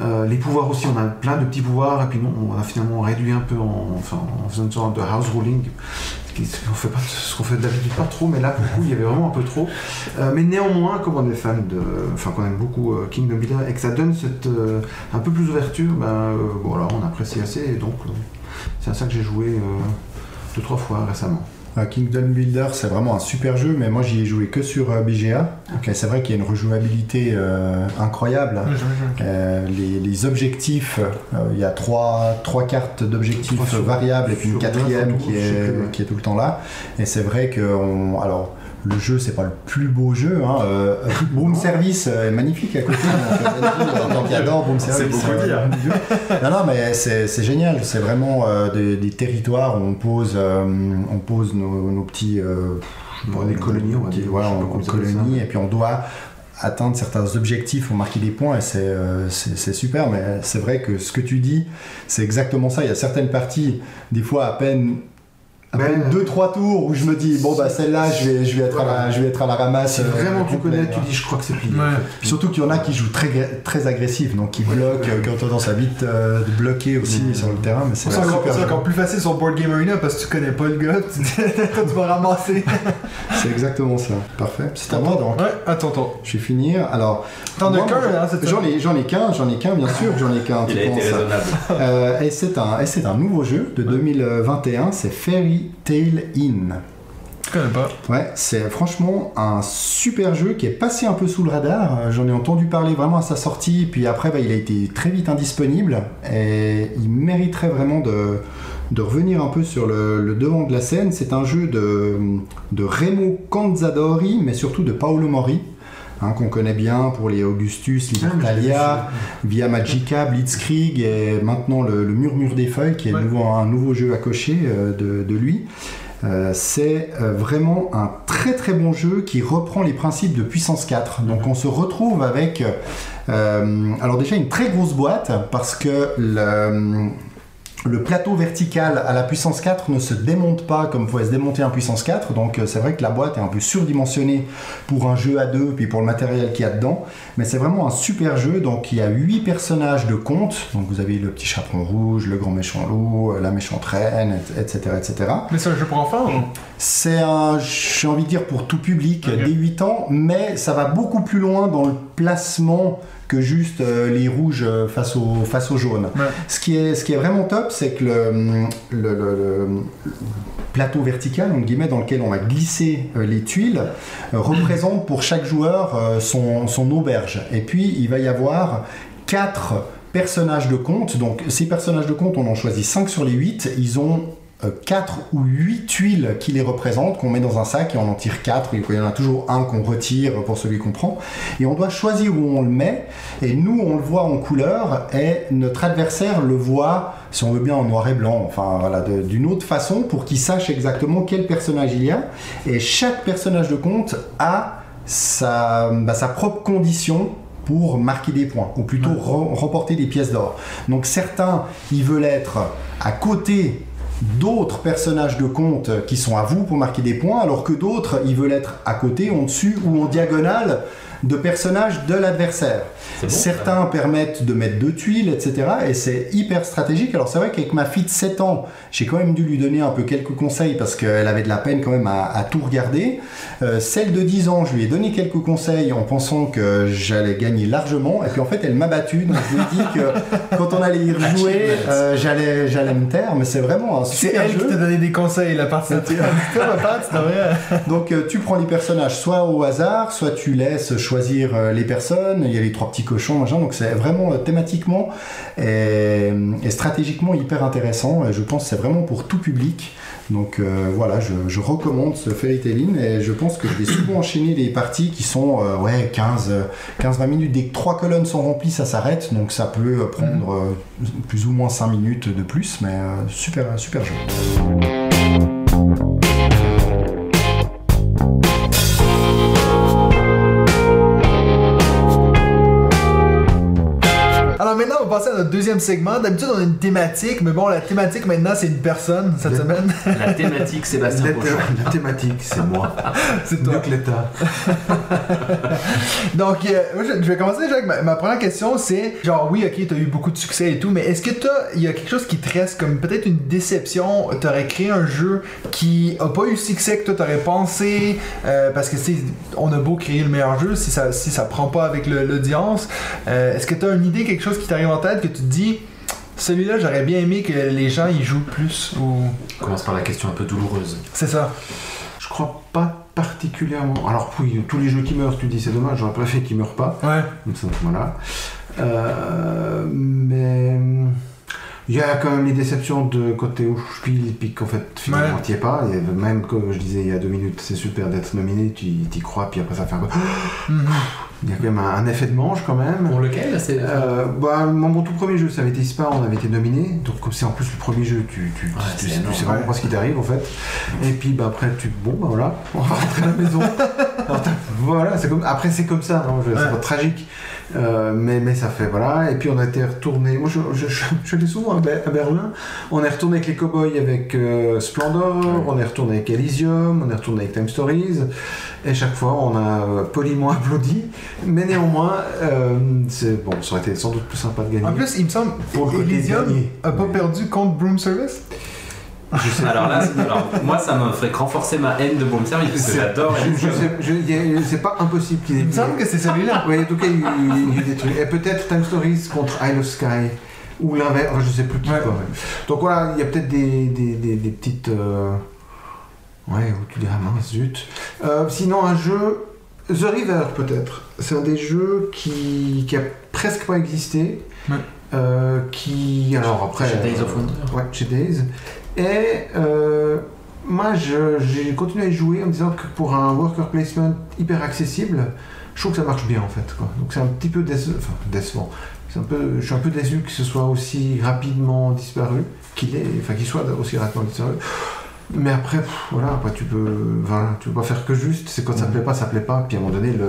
Euh, les pouvoirs aussi, on a plein de petits pouvoirs, et puis on a finalement réduit un peu en, faisant une sorte de house ruling. Qu'on fait, pas, ce qu'on fait d'habitude pas trop, mais là pour le coup il y avait vraiment un peu trop. Euh, mais néanmoins, comme on est fan de. Enfin, qu'on aime beaucoup euh, Kingdom Builder et que ça donne cette, un peu plus d'ouverture, ben euh, voilà, on apprécie assez, et donc c'est à ça que j'ai joué deux, trois fois récemment. Euh, Kingdom Builder, c'est vraiment un super jeu, mais moi j'y ai joué que sur euh, BGA. Donc, euh, c'est vrai qu'il y a une rejouabilité euh, incroyable. Euh, les, les objectifs, euh, il y a trois, trois cartes d'objectifs variables et puis une quatrième qui est, qui est tout le temps là. Et c'est vrai que on, alors le jeu c'est pas le plus beau jeu. Hein. euh, Boom Service euh, est magnifique à côté. donc, euh, donc, j'adore Boom C'est Service. beaucoup euh, dire. non non mais c'est c'est génial. C'est vraiment euh, des, des territoires où on pose, euh, on pose nos, nos petits euh, Des colonies, on va petits- dire, Voilà, on- colonies ça. et puis on doit atteindre certains objectifs ou marquer des points et c'est euh, c'est c'est super mais c'est vrai que ce que tu dis c'est exactement ça il y a certaines parties des fois à peine à Mais- peine deux trois tours où je me dis bon bah celle-là je vais je vais être à la je vais être à la ramasse Si euh, vraiment tu complète, connais, tu dis je crois que c'est plié. Ouais. Surtout qu'il y en a qui jouent très, très agressif, donc qui bloquent, euh, qui ont tendance à vite euh, de bloquer aussi sur le terrain, mais c'est encore, plus facile sur Board Game Arena parce que tu connais pas le gars, tu, tu vas ramasser. C'est exactement ça. Parfait. C'est à moi donc. Ouais, attends, attends. Je vais finir. Alors, T'en as qu'un, hein? J'en ai, j'en ai qu'un, j'en ai qu'un, bien sûr, j'en ai qu'un. Il tu a été raisonnable. Euh, et c'est un, et c'est un nouveau jeu de 2021, c'est Fairy Tail Inn. Je connais pas. Ouais, c'est franchement un super jeu qui est passé un peu sous le radar. Euh, J'en ai entendu parler vraiment à sa sortie, puis après bah, il a été très vite indisponible et il mériterait vraiment de, de revenir un peu sur le, le devant de la scène. C'est un jeu de, de Remo Canzadori, mais surtout de Paolo Mori. Hein, qu'on connaît bien pour les Augustus, Libertalia, Via Magica, Blitzkrieg et maintenant le, le Murmure des Feuilles qui est Ouais. nouveau, un nouveau jeu à cocher euh, de, de lui. Euh, c'est euh, vraiment un très très bon jeu qui reprend les principes de puissance 4. Donc on se retrouve avec euh, alors déjà une très grosse boîte parce que le, le plateau vertical à la puissance 4 ne se démonte pas comme pouvait se démonter un puissance 4. Donc euh, c'est vrai que la boîte est un peu surdimensionnée pour un jeu à deux puis pour le matériel qu'il y a dedans. Mais c'est vraiment un super jeu. Donc il y a 8 personnages de conte. Donc vous avez le petit chaperon rouge, le grand méchant loup, euh, la méchante reine, et- etc. etc. Mais c'est un jeu pour enfants ou? C'est un, j'ai envie de dire pour tout public Ok. dès 8 ans, mais ça va beaucoup plus loin dans le placement que juste euh, les rouges euh, face aux face aux jaunes. Ouais. Ce qui est ce qui est vraiment top, c'est que le, le, le- le- le plateau vertical, entre guillemets, dans lequel on va glisser euh, les tuiles, euh, représente pour chaque joueur euh, son, son auberge. Et puis il va y avoir quatre personnages de compte. Donc ces personnages de compte, on en choisit 5 sur les 8. Ils ont 4 ou 8 tuiles qui les représentent, qu'on met dans un sac et on en tire 4. Il y en a toujours un qu'on retire pour celui qu'on prend. Et on doit choisir où on le met. Et nous, on le voit en couleur et notre adversaire le voit, si on veut bien, en noir et blanc. Enfin, voilà, d'une autre façon pour qu'il sache exactement quel personnage il y a. Et chaque personnage de compte a sa, bah, sa propre condition pour marquer des points, ou plutôt re- remporter des pièces d'or. Donc certains, ils veulent être à côté d'autres personnages de compte qui sont à vous pour marquer des points, alors que d'autres, ils veulent être à côté, en dessus ou en diagonale de personnages de l'adversaire. C'est bon, Certains permettent de mettre deux tuiles, etc. Et c'est hyper stratégique. Alors c'est vrai qu'avec ma fille de 7 ans, j'ai quand même dû lui donner un peu quelques conseils parce qu'elle avait de la peine quand même à, à tout regarder. Euh, celle de 10 ans, je lui ai donné quelques conseils en pensant que j'allais gagner largement. Et puis en fait, elle m'a battu. Donc je lui ai dit que quand on allait y rejouer, euh, j'allais, j'allais me taire. Mais c'est vraiment un C'est super elle qui t'a donné des conseils, la partie de c'est. Donc euh, tu prends les personnages soit au hasard, soit tu laisses choisir euh, les personnes. Il y a les trois petits cochons. Donc c'est vraiment euh, thématiquement et, stratégiquement hyper intéressant. Et je pense que c'est vraiment pour tout public. Donc euh, voilà, je, recommande ce Fairy Tail In et je pense que je vais souvent enchaîner les parties qui sont ouais, 15, euh, 15-20 minutes. Dès que trois colonnes sont remplies, ça s'arrête. Donc ça peut prendre plus ou moins 5 minutes de plus, mais super, super jeu. Notre deuxième segment. D'habitude, on a une thématique, mais bon, la thématique maintenant, c'est une personne cette Le- semaine. La thématique Sébastien La, Pochon. la thématique, c'est moi. c'est toi. Donc, euh, je, je vais commencer déjà avec ma, ma première question. C'est genre, oui, ok, t'as eu beaucoup de succès et tout, mais est-ce que t'as, il y a quelque chose qui te reste comme peut-être une déception T'aurais créé un jeu qui a pas eu le succès que toi t'aurais pensé euh, Parce que tu on a beau créer le meilleur jeu, si ça, si ça prend pas avec l'audience, euh, est-ce que t'as une idée, quelque chose qui t'arrive en tête que tu te dis, celui-là, j'aurais bien aimé que les gens y jouent plus ou On commence par la question un peu douloureuse. c'est ça Je crois pas particulièrement. Alors, oui, tous les jeux qui meurent, tu dis c'est dommage, j'aurais préféré qu'ils meurent pas. Ouais. Donc, ça, voilà. Euh, mais. Il y a quand même les déceptions de côté où je pile et puis qu'en fait finalement Ouais. t'y es pas. Et même comme je disais il y a deux minutes, c'est super d'être nominé, tu y crois, puis après ça fait un peu. Il y a quand même un, effet de manche quand même. Pour lequel c'est Euh, bah, mon, tout premier jeu, ça avait été Spa, on avait été nominé. Donc, comme c'est en plus le premier jeu, tu, tu, Ouais, tu, c'est sais- tu énorme, sais vraiment ouais. pas ce qui t'arrive en fait. Et puis, bah, après, tu. Bon, bah voilà, on va rentrer à la maison. Alors, voilà, c'est comme, après, c'est comme ça, hein, c'est pas tragique. Euh, mais, mais ça fait, voilà. Et puis, on a été retourné. Moi, je, je, je, je suis souvent à, Be- à Berlin. On est retourné avec les Cowboys avec euh, Splendor, on est retourné avec Elysium, on est retourné avec Time Stories. Et chaque fois, on a euh, poliment applaudi. Mais néanmoins, euh, c'est bon, ça aurait été sans doute plus sympa de gagner. En plus, il me semble Pour Elysium a pas perdu contre Broom Service? Je sais Alors là, alors, moi, ça me ferait renforcer ma haine de Boom Service parce que C'est- j'adore. c'est pas impossible qu'il ait Il me semble que c'est celui-là. Oui, en tout cas, il y a eu- il y a eu des trucs. Et peut-être Time Stories contre Isle of Sky. Ou l'inverse, enfin, je sais plus qui. Ouais. quoi. Donc voilà, il y a peut-être des, des, des, des petites. euh, Ouais, où tu diras mince, zut. Euh, sinon, un jeu. The River, peut-être. C'est un des jeux qui, qui a presque pas existé. Ouais. Euh, qui. Alors après. Chez Days of Wonder. Ouais, chez Days. Et. euh, moi, j'ai continué à y jouer en me disant que pour un worker placement hyper accessible, je trouve que ça marche bien en fait. Donc c'est un petit peu enfin, décevant. Je suis un peu déçu que ce soit aussi rapidement disparu, qu'il est, enfin qu'il soit aussi rapidement disparu. Mais après, pff, voilà, après tu peux, tu peux pas faire que juste. C'est quand ça Mhm. plaît pas, ça plaît pas. Puis à un moment donné, le,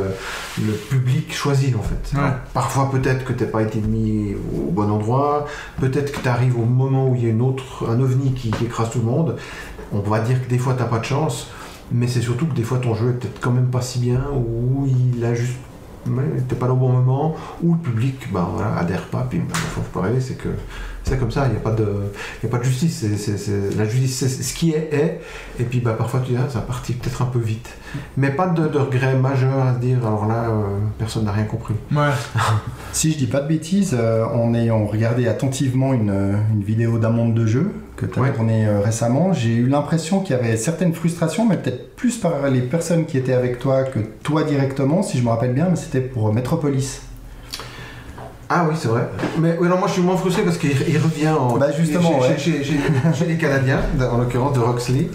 le public choisit en fait. Ouais. Parfois peut-être que t'as pas été mis au bon endroit. Peut-être que tu arrives au moment où il y a une autre, un ovni qui, qui écrase tout le monde. On va dire que des fois t'as pas de chance, mais c'est surtout que des fois ton jeu est peut-être quand même pas si bien, ou il a juste. ouais, T'es pas là au bon moment, ou le public bah, voilà, adhère pas, puis bah, faut pas rêver, c'est que c'est comme ça, il n'y a, pas de- il y a pas de justice. la justice, c'est ce qui est, est, et puis bah, parfois tu dis, ah, ça partit peut-être un peu vite. Mais pas de, de regret majeur à se dire, alors là, euh, personne n'a rien compris. Ouais. Si je dis pas de bêtises, euh, en ayant regardé attentivement une, euh, une vidéo d'un monde de jeu que tu as Ouais. tournée euh, récemment, j'ai eu l'impression qu'il y avait certaines frustrations, mais peut-être plus par les personnes qui étaient avec toi que toi directement, si je me rappelle bien, mais c'était pour Metropolis. Ah oui, c'est vrai. Mais ouais, non, moi je suis moins frustré parce qu'il il revient en. Bah, justement, chez, ouais. chez- chez- chez les Canadiens, en l'occurrence de Roxley.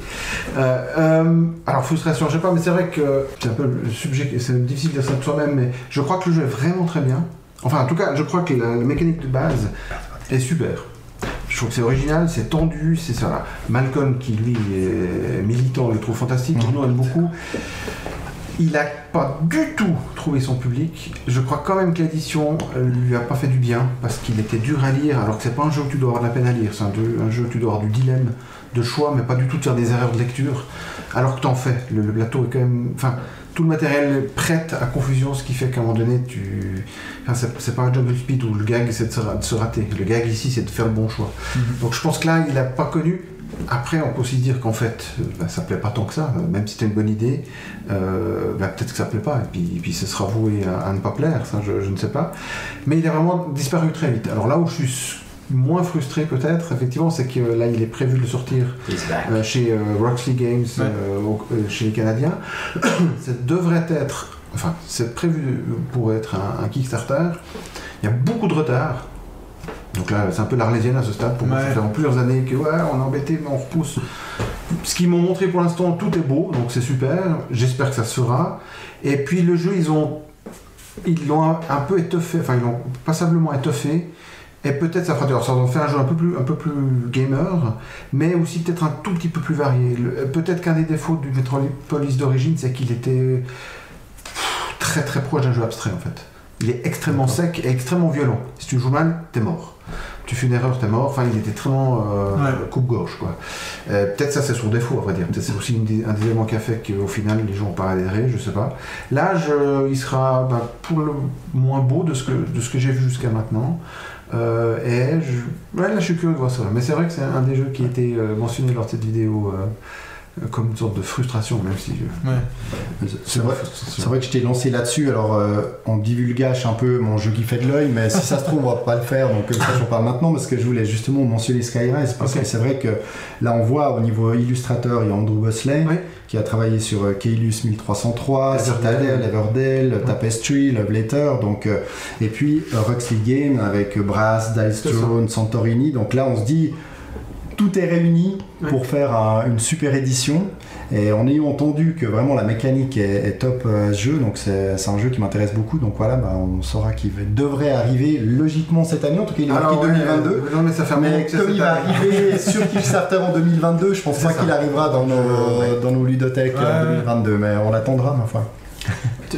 Euh, euh, alors, frustration, je sais pas, mais c'est vrai que c'est un peu le sujet, c'est difficile de dire ça de soi-même, mais je crois que le jeu est vraiment très bien. Enfin, en tout cas, je crois que la, la mécanique de base est super. Je trouve que c'est original, c'est tendu, c'est ça. Malcolm, qui lui est militant, le trouve fantastique, Mhm. nous aime beaucoup. Il n'a pas du tout trouvé son public. Je crois quand même que l'édition euh, lui a pas fait du bien parce qu'il était dur à lire alors que c'est pas un jeu que tu dois avoir de la peine à lire. C'est un, jeu- un jeu où tu dois avoir du dilemme de choix mais pas du tout de faire des erreurs de lecture alors que t'en fais. Le, le plateau est quand même... Enfin, tout le matériel prête à confusion ce qui fait qu'à un moment donné tu... Enfin, c'est, pas un Jungle Speed où le gag c'est de se, ra- de se rater. Le gag ici c'est de faire le bon choix. Donc je pense que là il n'a pas connu... Après, on peut aussi dire qu'en fait, euh, bah, ça plaît pas tant que ça, euh, même si c'était une bonne idée, euh, bah, peut-être que ça plaît pas, et puis, et puis ce sera voué à, à ne pas plaire, ça je, je ne sais pas. Mais il a vraiment disparu très vite. Alors là où je suis moins frustré peut-être, effectivement, c'est que là il est prévu de le sortir euh, chez euh, Roxley Games, Ouais. euh, au- euh, chez les Canadiens. ça devrait être, enfin, c'est prévu pour être un, un Kickstarter. Il y a beaucoup de retard. Donc là, c'est un peu l'arlésienne à ce stade. Pour moi, Ouais. ça fait en plusieurs années que ouais, on est embêté, mais on repousse. Ce qu'ils m'ont montré pour l'instant, tout est beau, donc c'est super. J'espère que ça se fera. Et puis le jeu, ils ont, ils l'ont un, peu étoffé, enfin ils l'ont passablement étoffé. Et peut-être ça fera alors ça en fait un jeu un peu plus, un peu plus gamer, mais aussi peut-être un tout petit peu plus varié. Peut-être qu'un des défauts du Metropolis d'origine, c'est qu'il était très très proche d'un jeu abstrait en fait. Il est extrêmement sec et extrêmement violent. Si tu joues mal, t'es mort. Tu fais une erreur, t'es mort. Enfin, il était très euh, Ouais. coupe-gorge quoi. Euh, peut-être ça c'est son défaut, à vrai dire. Peut-être c'est aussi une un des éléments qui a fait qu'au final les gens n'ont pas adhéré, je sais pas. Là, je- il sera ben, pour le moins beau de ce que, de ce que j'ai vu jusqu'à maintenant. Euh, et je, ouais, là, je suis curieux de voir ça. Mais c'est vrai que c'est un des jeux qui a été euh, mentionné lors de cette vidéo euh, euh, comme une sorte de frustration, même si. euh, Ouais. C'est vrai, que je t'ai lancé là-dessus, alors euh, on divulgage un peu mon jeu qui fait de l'œil, mais si ça se trouve, on va pas le faire, donc euh, ça j'en parle maintenant parce que je voulais justement mentionner Skyrise, parce que c'est vrai que là on voit au niveau illustrateur, il y a Andrew Bosley Oui. qui a travaillé sur euh, Keylus 1303, Everdell. Citadel, Everdell, Ouais. Tapestry, Love Letter, donc, euh, et puis euh, Roxley Game avec euh, Brass, Dice. Throne, Santorini, donc là on se dit tout est réuni Ouais. pour faire un- une super édition. Et en ayant entendu que vraiment la mécanique est, est top euh, à ce jeu, donc c'est un jeu qui m'intéresse beaucoup. Donc voilà, bah, on saura qu'il devrait arriver logiquement cette année. En tout cas, il est marqué Alors, ouais, 2022. euh, non, mais ça fait Mais comme il va arriver sur Kickstarter en 2022, je pense pas qu'il arrivera dans nos, Ouais. dans nos ludothèques Ouais. en 2022, mais on l'attendra, ma foi.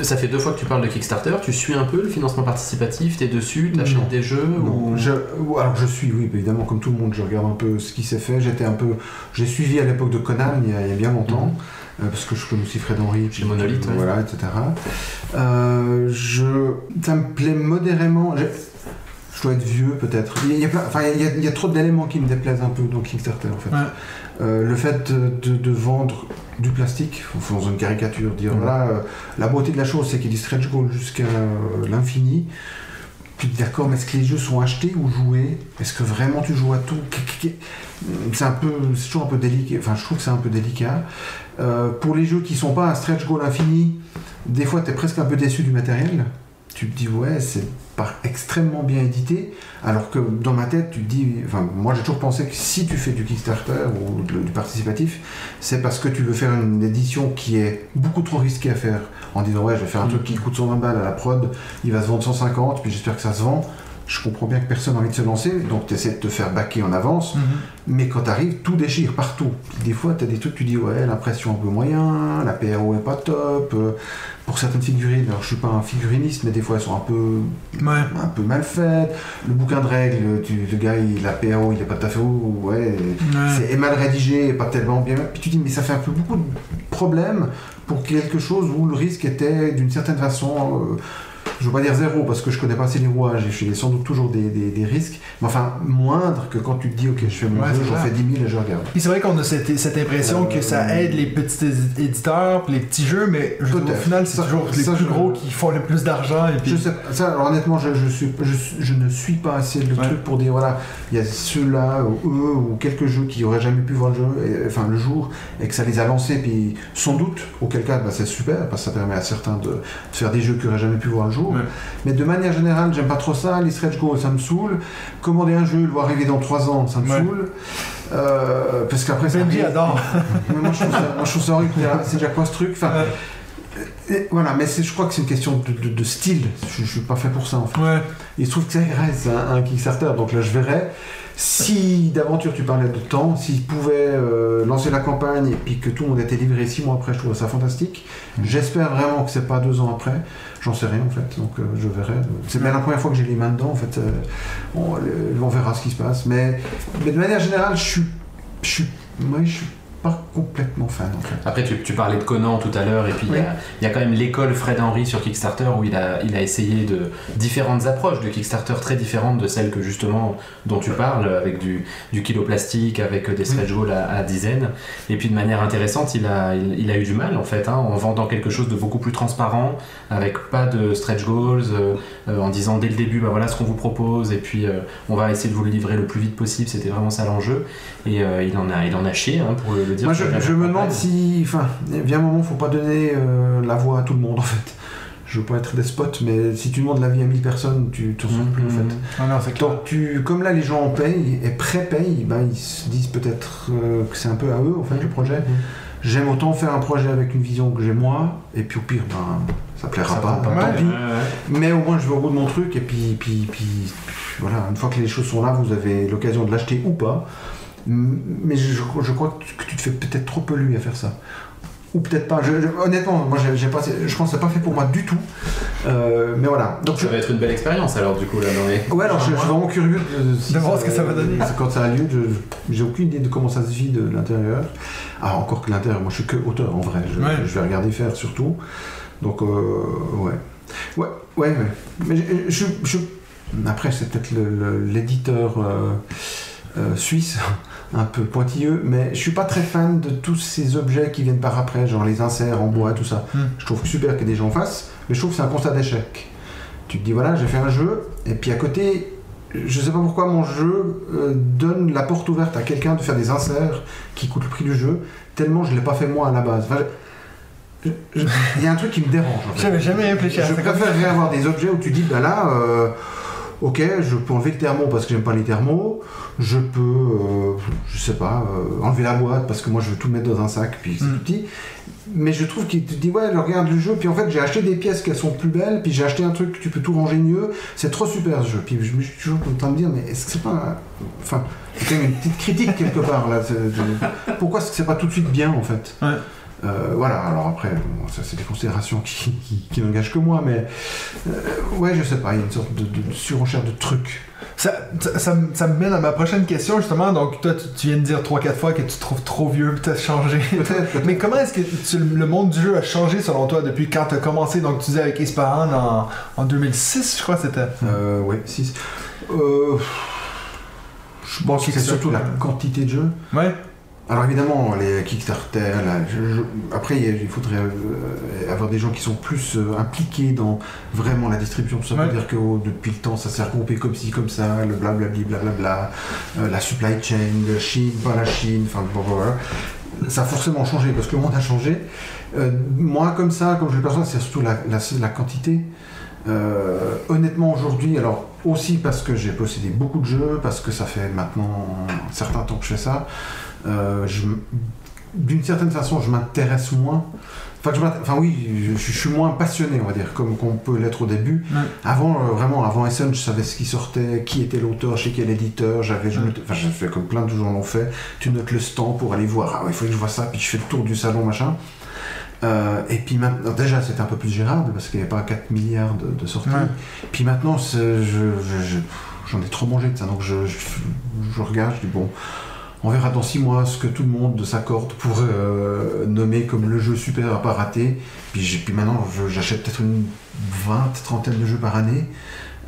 Ça fait deux fois que tu parles de Kickstarter, tu suis un peu le financement participatif, t'es dessus, t'achètes des jeux Non, ou... je, ou- alors je suis, oui, évidemment, comme tout le monde, je regarde un peu ce qui s'est fait. J'étais un peu, j'ai suivi à l'époque de Conan il y a, il y a bien longtemps, euh, parce que je connais aussi Fred Henry, Chez Monolith, ouais. voilà, etc. Euh, je, ça me plaît modérément. Je dois être vieux peut-être. Il y a- il y a, plein- enfin, il y a- il y a trop d'éléments qui me déplaisent un peu dans Kickstarter en fait. Ouais. Euh, le fait de, vendre du plastique, faisant une caricature, dire voilà, euh, la beauté de la chose c'est qu'il du stretch goal jusqu'à euh, l'infini. Dis d'accord, mais est-ce que les jeux sont achetés ou joués? Est-ce que vraiment tu joues à tout? C'est un peu, c'est toujours un peu délicat. Enfin, je trouve que c'est un peu délicat. Euh, pour les jeux qui sont pas un stretch goal infini, des fois tu es presque un peu déçu du matériel. Tu te dis ouais, c'est extrêmement bien édité, alors que dans ma tête tu te dis, enfin moi j'ai toujours pensé que si tu fais du Kickstarter ou de- du participatif, c'est parce que tu veux faire une édition qui est beaucoup trop risquée à faire, en disant ouais je vais faire un truc qui coûte 120 balles à la prod, il va se vendre 150, puis j'espère que ça se vend. Je comprends bien que personne n'a envie de se lancer, donc tu essaies de te faire baquer en avance, Mhm. mais quand t'arrives, tout déchire partout. Des fois, t'as des trucs, tu dis ouais, l'impression un peu moyen, la PRO est pas top. euh, pour certaines figurines, alors je suis pas un figuriniste, mais des fois elles sont un peu, Ouais. un peu mal faites. Le bouquin de règles, tu, le gars, il, la PRO, il est pas tout à fait ouais. Ouais. C'est est mal rédigé, pas tellement bien. Puis tu dis, mais ça fait un peu beaucoup de problèmes pour quelque chose où le risque était d'une certaine façon, euh, je veux pas dire zéro parce que je connais pas assez les rouages et j'ai sans doute toujours des, des- des risques, mais enfin moindre que quand tu te dis, ok, je fais mon Ouais, jeu, j'en fais 10 000 et je regarde. Puis c'est vrai qu'on a cette, cette impression Euh, que ça aide les petits édi- éditeurs, les petits jeux, mais je au final, c'est Ça- toujours les plus gros qui font le plus d'argent. Et puis... Je sais ça, alors honnêtement, je, je, suis, je, suis- je ne suis pas assez le Ouais. truc pour dire voilà, il y a ceux-là, ou eux, ou quelques jeux qui auraient jamais pu voir le jeu, et- enfin le jour, et que ça les a lancés, puis sans doute, auquel cas, bah, c'est super, parce que ça permet à certains de, de faire des jeux qui auraient jamais pu voir le jour. Ouais. Mais de manière générale, j'aime pas trop ça. Les stretch goals, ça me saoule. Commander un jeu, le voir arriver dans 3 ans, ça me Ouais. saoule. Euh, parce qu'après, ça Benji arrive. adore. Moi, je trouve ça, moi, je trouve ça horrible. C'est déjà quoi ce truc? Enfin. Et voilà, mais je crois que c'est une question de, de- de style. Je, je suis pas fait pour ça en fait. Ouais. Il se trouve que ça reste un, un Kickstarter, donc là je verrai. Si d'aventure tu parlais de temps, s'ils pouvaient euh, lancer la campagne et puis que tout le monde était livré six mois après, je trouve ça fantastique. J'espère vraiment que c'est pas deux ans après. J'en sais rien en fait, donc euh, je verrai. C'est bien la première fois que j'ai les mains dedans en fait. euh, on, verra ce qui se passe. Mais, mais de manière générale, je suis, je suis, ouais, je suis pas complètement fan en fait. Après, tu, tu parlais de Conan tout à l'heure, et puis il y a- il y, a quand même l'école Fred Henry sur Kickstarter où il a, il a essayé de différentes approches de Kickstarter très différentes de celles que justement dont tu parles, avec du, du kilo plastique, avec des stretch goals à, à dizaines. Et puis de manière intéressante, il a, il, il a eu du mal en fait, hein, en vendant quelque chose de beaucoup plus transparent, avec pas de stretch goals, euh, euh, en disant dès le début, bah voilà ce qu'on vous propose, et puis euh, on va essayer de vous le livrer le plus vite possible. C'était vraiment ça l'enjeu. Et il, en a, il en a chié, hein, pour le, dire. Moi, je, la je me demande si. Enfin, vient un moment, faut pas donner euh, la voix à tout le monde en fait. Je veux pas être despote, mais si tu demandes l'avis à 1000 personnes, tu te ressens plus en Mhm. fait. Ah non, c'est clair. Donc, tu, comme là, les gens en payent et pré-payent, ben, ils se disent peut-être euh, que c'est un peu à eux en fait le projet. J'aime autant faire un projet avec une vision que j'ai moi, et puis au pire, ben, ça plaira Ça pas, prend tant mal. pis. Ouais. Mais au moins, je vais au bout de mon truc, et puis, puis, puis voilà, une fois que les choses sont là, vous avez l'occasion de l'acheter ou pas. Mais je, je crois que tu, te fais peut-être trop polluer à faire ça. Ou peut-être pas. Je- je- honnêtement, moi, j'ai, pas, je pense que c'est pas fait pour moi du tout. Euh, mais voilà. Donc, je, Ça va être une belle expérience alors du coup là dans les. ouais, alors je, je suis vraiment curieux de, si De voir ce que ça va donner. Quand ça a lieu, je- j'ai aucune idée de comment ça se vit de l'intérieur. Ah, encore que l'intérieur, moi je suis que auteur en vrai. Je, Ouais. je vais regarder faire surtout. Donc, euh, ouais. Ouais, ouais, ouais. Mais je, je- je- après, c'est peut-être l'éditeur euh, euh, suisse, un peu pointilleux, mais je suis pas très fan de tous ces objets qui viennent par après, genre les inserts en bois, tout ça. Hmm. Je trouve super que des gens fassent, mais je trouve que c'est un constat d'échec. Tu te dis, voilà, j'ai fait un jeu, et puis à côté, je sais pas pourquoi mon jeu euh, donne la porte ouverte à quelqu'un de faire des inserts qui coûtent le prix du jeu, tellement je l'ai pas fait moi à la base. Enfin, je- je- Il y a un truc qui me dérange. En fait. J'avais jamais réfléchi à Je préférerais avoir des objets où tu dis, bah là, euh, ok, je peux enlever le thermo parce que j'aime pas les thermos, je peux, euh, je sais pas, euh, enlever la boîte parce que moi je veux tout mettre dans un sac, puis c'est Mm. tout petit. Mais je trouve qu'il te dit, ouais, je regarde le jeu, puis en fait j'ai acheté des pièces qui sont plus belles, puis j'ai acheté un truc que tu peux tout ranger mieux, c'est trop super ce jeu. Puis je me suis toujours en train de me dire, mais est-ce que c'est pas. un- Enfin, c'est quand même une petite critique quelque part là. Pourquoi est-ce que c'est pas tout de suite bien en fait? Ouais. Euh, voilà, alors après, bon, ça c'est des considérations qui, qui, qui n'engagent que moi, mais euh, ouais, je sais pas, il y a une sorte de, de surenchère de trucs. Ça, ça, ça me- ça me mène à ma prochaine question, justement. Donc, toi, tu, tu viens de dire 3-4 fois que tu te trouves trop vieux, puis t'as changé. Mais comment est-ce que tu- le monde du jeu a changé selon toi depuis quand t'as commencé? Donc, tu disais avec Ispahan en, en 2006, je crois c'était. Euh, ouais, 6. Euh, je pense que c'est surtout la quantité de jeux. Ouais. Alors évidemment, les Kickstarter, là, je- je- après il faudrait euh, avoir des gens qui sont plus euh, impliqués dans vraiment la distribution. Ça Ouais. veut dire que oh, depuis le temps, ça s'est regroupé comme ci, comme ça, le blablabli, blablabla, euh, la supply chain, la Chine, pas la Chine, enfin bon, voilà. Ça a forcément changé parce que le monde a changé. Moi, comme ça, comme je le perçois, c'est surtout la, la, la quantité. Euh, honnêtement, aujourd'hui, alors aussi parce que j'ai possédé beaucoup de jeux, parce que ça fait maintenant un certain temps que je fais ça, d'une certaine façon, je m'intéresse moins. Enfin, je enfin oui, je, je suis moins passionné, on va dire, comme qu'on peut l'être au début. Ouais. Avant, euh, vraiment, avant Essen, je savais ce qui sortait, qui était l'auteur, chez quel éditeur. J'avais, je Ouais. notais- enfin, j'ai fait comme plein de gens l'ont fait. Tu notes le stand pour aller voir. Ah, ouais, il faut que je vois ça, puis je fais le tour du salon, machin. Euh, et puis maintenant, déjà c'était un peu plus gérable parce qu'il n'y avait pas 4 milliards de, de sorties. Puis maintenant, je, j'en ai trop mangé de ça, donc je regarde, je dis bon, on verra dans 6 mois ce que tout le monde s'accorde pour euh, nommer comme le jeu super à pas rater. Puis, j'ai- puis maintenant, j'achète peut-être une 20, trentaine de jeux par année.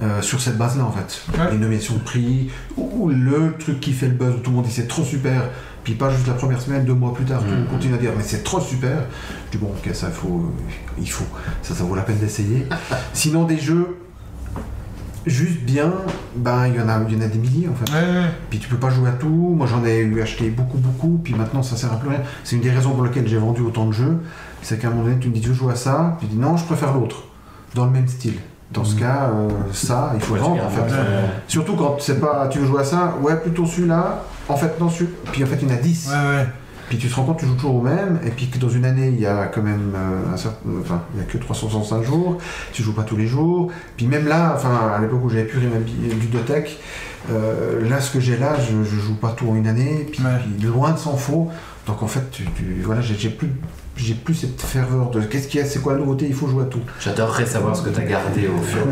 euh, sur cette base-là en fait, Ouais. les nominations de prix ou, ou le truc qui fait le buzz où tout le monde dit c'est trop super, puis pas juste la première semaine, deux mois plus tard, tout le monde Mhm. continue à dire mais c'est trop super. Je dis bon ok ça faut, il faut, ça ça vaut la peine d'essayer. Sinon des jeux juste bien, ben il y en a, il y en a des milliers en fait. Ouais, ouais. Puis tu peux pas jouer à tout. Moi j'en ai eu acheté beaucoup beaucoup, puis maintenant ça sert à plus rien. C'est une des raisons pour lesquelles j'ai vendu autant de jeux. C'est qu'à un moment donné tu me dis tu veux jouer à ça, puis tu dis non je préfère l'autre, dans le même style. Dans ce Mhm. cas, euh, ça, il faut Ouais, vendre tu en fait. Surtout quand c'est pas, tu veux jouer à ça, ouais plutôt celui-là, en fait non celui, puis en fait il y en a 10. Ouais, ouais. Puis tu te rends compte, tu joues toujours au même, et puis que dans une année, il y a quand même euh, un certain, enfin, il y a que 365 jours, tu joues pas tous les jours. Puis même là, enfin, à l'époque où j'avais plus ma ludothèque, euh, là, ce que j'ai là, je, je joue pas tout en une année, puis, Ouais. puis loin de s'en faut. Donc en fait, tu, tu- voilà, j'ai j'ai plus, j'ai plus cette ferveur de qu'est-ce qu'il y a, c'est quoi la nouveauté, il faut jouer à tout. J'adorerais savoir ce que t'as gardé au fur et à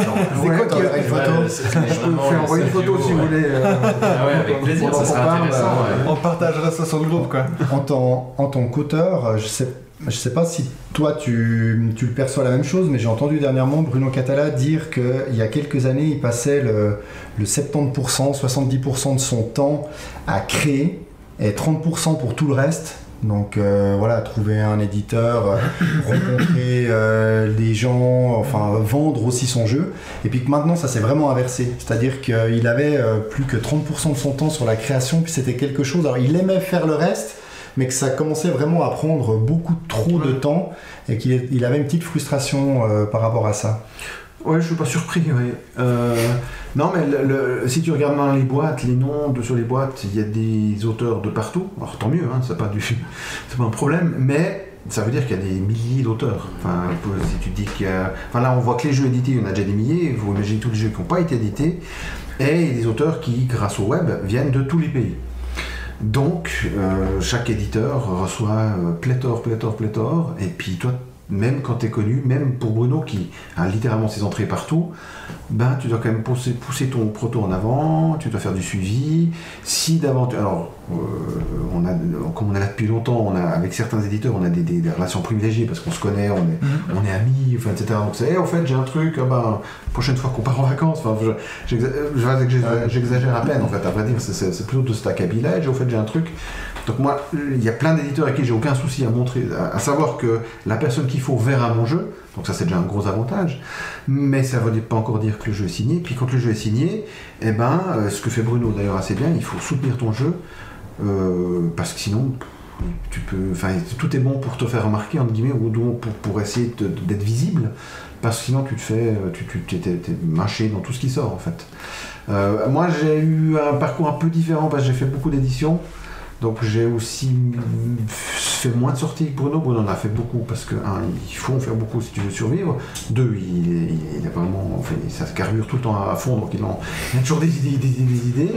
mesure. C'est quoi qui- photo Ouais, c'est- c'est Je peux vous faire envoyer une photo si vous voulez. euh, Ah ouais, avec plaisir, ça sera intéressant. euh. On partagera ça sur le groupe, quoi. En tant, qu'auteur, je sais, je sais pas si toi tu, tu le perçois la même chose, mais j'ai entendu dernièrement Bruno Catala dire qu'il y a quelques années, il passait le, le 70%, 70% de son temps à créer et 30% pour tout le reste. Donc euh, voilà, trouver un éditeur, euh, rencontrer euh, les gens, enfin vendre aussi son jeu. Et puis que maintenant ça s'est vraiment inversé. C'est-à-dire qu'il avait euh, plus que 30% de son temps sur la création, puis c'était quelque chose. Alors il aimait faire le reste, mais que ça commençait vraiment à prendre beaucoup trop de temps et qu'il il avait une petite frustration par rapport à ça. Ouais, je suis pas surpris. Euh, non, mais le- si tu regardes dans les boîtes, les noms de, sur les boîtes, il y a des auteurs de partout. Alors tant mieux, hein, c'est pas du, c'est pas un problème. Mais ça veut dire qu'il y a des milliers d'auteurs. Enfin, si tu dis enfin là, on voit que les jeux édités, il y en a déjà des milliers. Vous imaginez tous les jeux qui n'ont pas été édités, et des auteurs qui, grâce au web, viennent de tous les pays. Donc, euh, chaque éditeur reçoit euh, pléthore, pléthore, pléthore, et puis toi, même quand tu es connu, même pour Bruno qui a littéralement ses entrées partout, ben tu dois quand même pousser, pousser ton proto en avant, tu dois faire du suivi. Si d'aventure, alors euh, on a, comme on est là depuis longtemps, on a avec certains éditeurs, on a des, des- des relations privilégiées parce qu'on se connaît, on est, on est amis, enfin, etc. Donc c'est, Eh, en fait j'ai un truc, ah ben, prochaine fois qu'on part en vacances, enfin, je- je j'exagère à peine en fait. À vrai dire, c'est- plutôt de ce acabit-là. Au fait, j'ai un truc. Donc moi, il y a plein d'éditeurs avec qui j'ai aucun souci à montrer, à, à savoir que la personne qu'il faut verra mon jeu. Donc ça c'est déjà un gros avantage. Mais ça ne veut pas encore dire que le jeu est signé. Puis quand le jeu est signé, eh ben, euh, ce que fait Bruno d'ailleurs assez bien, il faut soutenir ton jeu. euh, parce que sinon, tu peux, enfin, tout est bon pour te faire remarquer, entre guillemets, ou pour, pour essayer d'être visible. Parce que sinon, tu te fais, euh, tu, tu t'es mâché dans tout ce qui sort en fait. Moi, j'ai eu un parcours un peu différent parce que j'ai fait beaucoup d'éditions. Donc j'ai aussi fait moins de sorties que Bruno. Bruno en a fait beaucoup parce que, un, il faut en faire beaucoup si tu veux survivre. Deux, il, il, il a vraiment, enfin, ça se carbure tout le temps à fond, donc il, en, il a toujours des idées, des idées, des idées.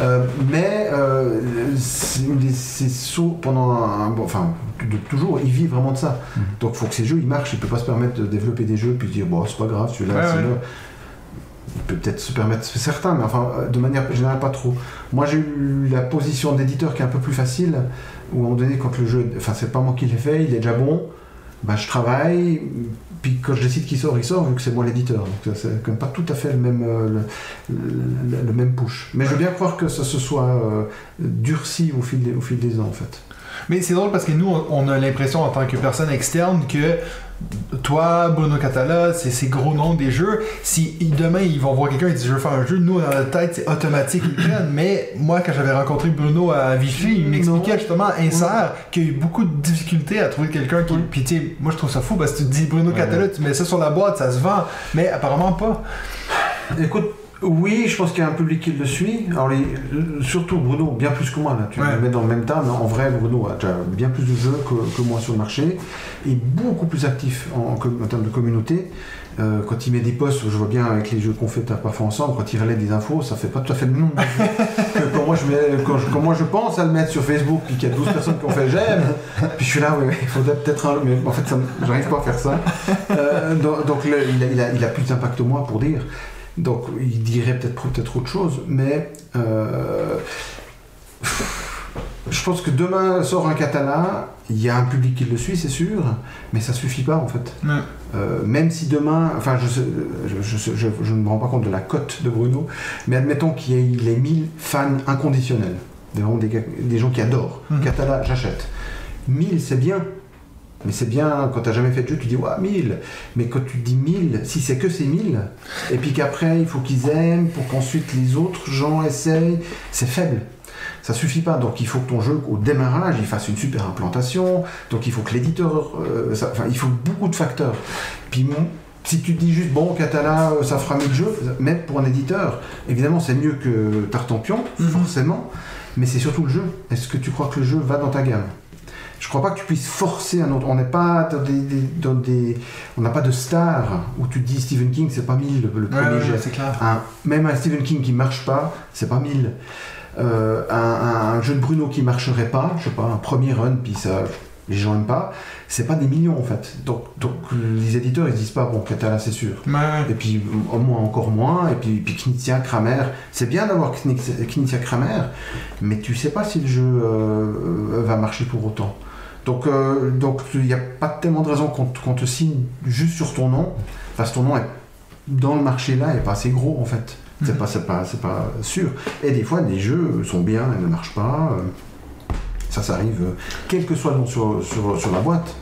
Euh, mais euh, c'est une des- c'est saut pendant un, bon, enfin, de, toujours, il vit vraiment de ça. Mhm. Donc il faut que ces jeux, ils marchent. Il peut pas se permettre de développer des jeux puis dire, bon, c'est pas grave, celui-là, Ouais, c'est ouais. Peut peut-être se permettre certains, mais enfin, euh, de manière générale, pas trop. Moi, j'ai eu la position d'éditeur qui est un peu plus facile, où à un moment donné, quand le jeu, enfin, c'est pas moi qui l'ai fait, il est déjà bon, bah, je travaille, puis quand je décide qu'il sort, il sort, vu que c'est moi l'éditeur. Donc, ça, c'est quand même pas tout à fait le même, euh, le, même push. Mais je veux bien croire que ça se soit euh, durci au fil, des, au fil des ans, en fait. Mais c'est drôle parce que nous, on a l'impression en tant que personne externe que toi, Bruno Catala, c'est ces gros noms des jeux. Si demain ils vont voir quelqu'un et disent je veux faire un jeu, nous dans notre tête c'est automatique ils prennent. Mais moi, quand j'avais rencontré Bruno à Vichy, il m'expliquait Non. justement insert qu'il y a eu beaucoup de difficultés à trouver quelqu'un qui. Puis tu sais, moi je trouve ça fou parce que tu te dis Bruno Catala, tu mets ça sur la boîte, ça se vend. Mais apparemment pas. Écoute, oui, je pense qu'il y a un public qui le suit. Alors, les- surtout Bruno, bien plus que moi. Là. Tu Ouais. le mets dans le même tas, mais en vrai, Bruno a déjà bien plus de jeux que, que moi sur le marché et beaucoup plus actif en, en com- en termes de communauté. Euh, quand il met des posts, je vois bien avec les jeux qu'on fait parfois ensemble, quand il relaie des infos, ça fait pas tout à fait le nom que quand moi je, mets, quand, je, quand moi je pense à le mettre sur Facebook, puis qu'il y a 12 personnes qui ont fait j'aime, puis je suis là, ouais, il faudrait peut-être un. Mais en fait, j'arrive pas à faire ça. Euh, donc donc là, il, a, il, a, il a plus d'impact que moi pour dire. Donc il dirait peut-être peut-être autre chose, mais euh, je pense que demain sort un katana, il y a un public qui le suit, c'est sûr, mais ça suffit pas en fait. Ouais. Euh, même si demain, enfin je, sais- je, je- je- je ne me rends pas compte de la cote de Bruno, mais admettons qu'il y ait les 1000 fans inconditionnels, des, des, gens qui adorent. Katana, j'achète. 1000 c'est bien, mais c'est bien, quand tu n'as jamais fait de jeu, tu dis, ouais, 1000. Mais quand tu dis 1000, si c'est que ces 1000, et puis qu'après, il faut qu'ils aiment pour qu'ensuite les autres gens essayent, c'est faible. Ça suffit pas. Donc il faut que ton jeu, au démarrage, il fasse une super implantation. Donc il faut que l'éditeur. euh, ça- enfin, il faut beaucoup de facteurs. Puis mon- si tu te dis juste, bon, Catala, euh, ça fera mieux de jeu, même pour un éditeur, évidemment, c'est mieux que Tartampion, Mhm. forcément, mais c'est surtout le jeu. Est-ce que tu crois que le jeu va dans ta gamme? Je crois pas que tu puisses forcer un autre. On n'est pas dans des, des- dans des- on n'a pas de star où tu te dis Stephen King, c'est pas 1000 le, le Ouais, premier ouais, jet. ouais, c'est clair. Un- même un Stephen King qui marche pas, c'est pas 1000. Euh, un, jeu de Bruno qui marcherait pas, je sais pas, un premier run, puis ça, les gens aiment pas, c'est pas des millions en fait. Donc, donc les éditeurs ils disent pas, bon, Catala c'est sûr. Et puis au moins encore moins, et puis, puis Knizia, Kramer, c'est bien d'avoir Knizia, Knizia, Kramer, mais tu sais pas si le jeu euh, va marcher pour autant. Donc euh, donc il n'y a pas tellement de raison qu'on te- signe juste sur ton nom, parce que ton nom est dans le marché là est pas assez gros en fait. C'est Mhm. pas, c'est pas, c'est pas sûr. Et des fois, des jeux sont bien et ne marchent pas. euh, Ça, ça arrive, euh, quel que soit le nom sur, sur, sur la boîte.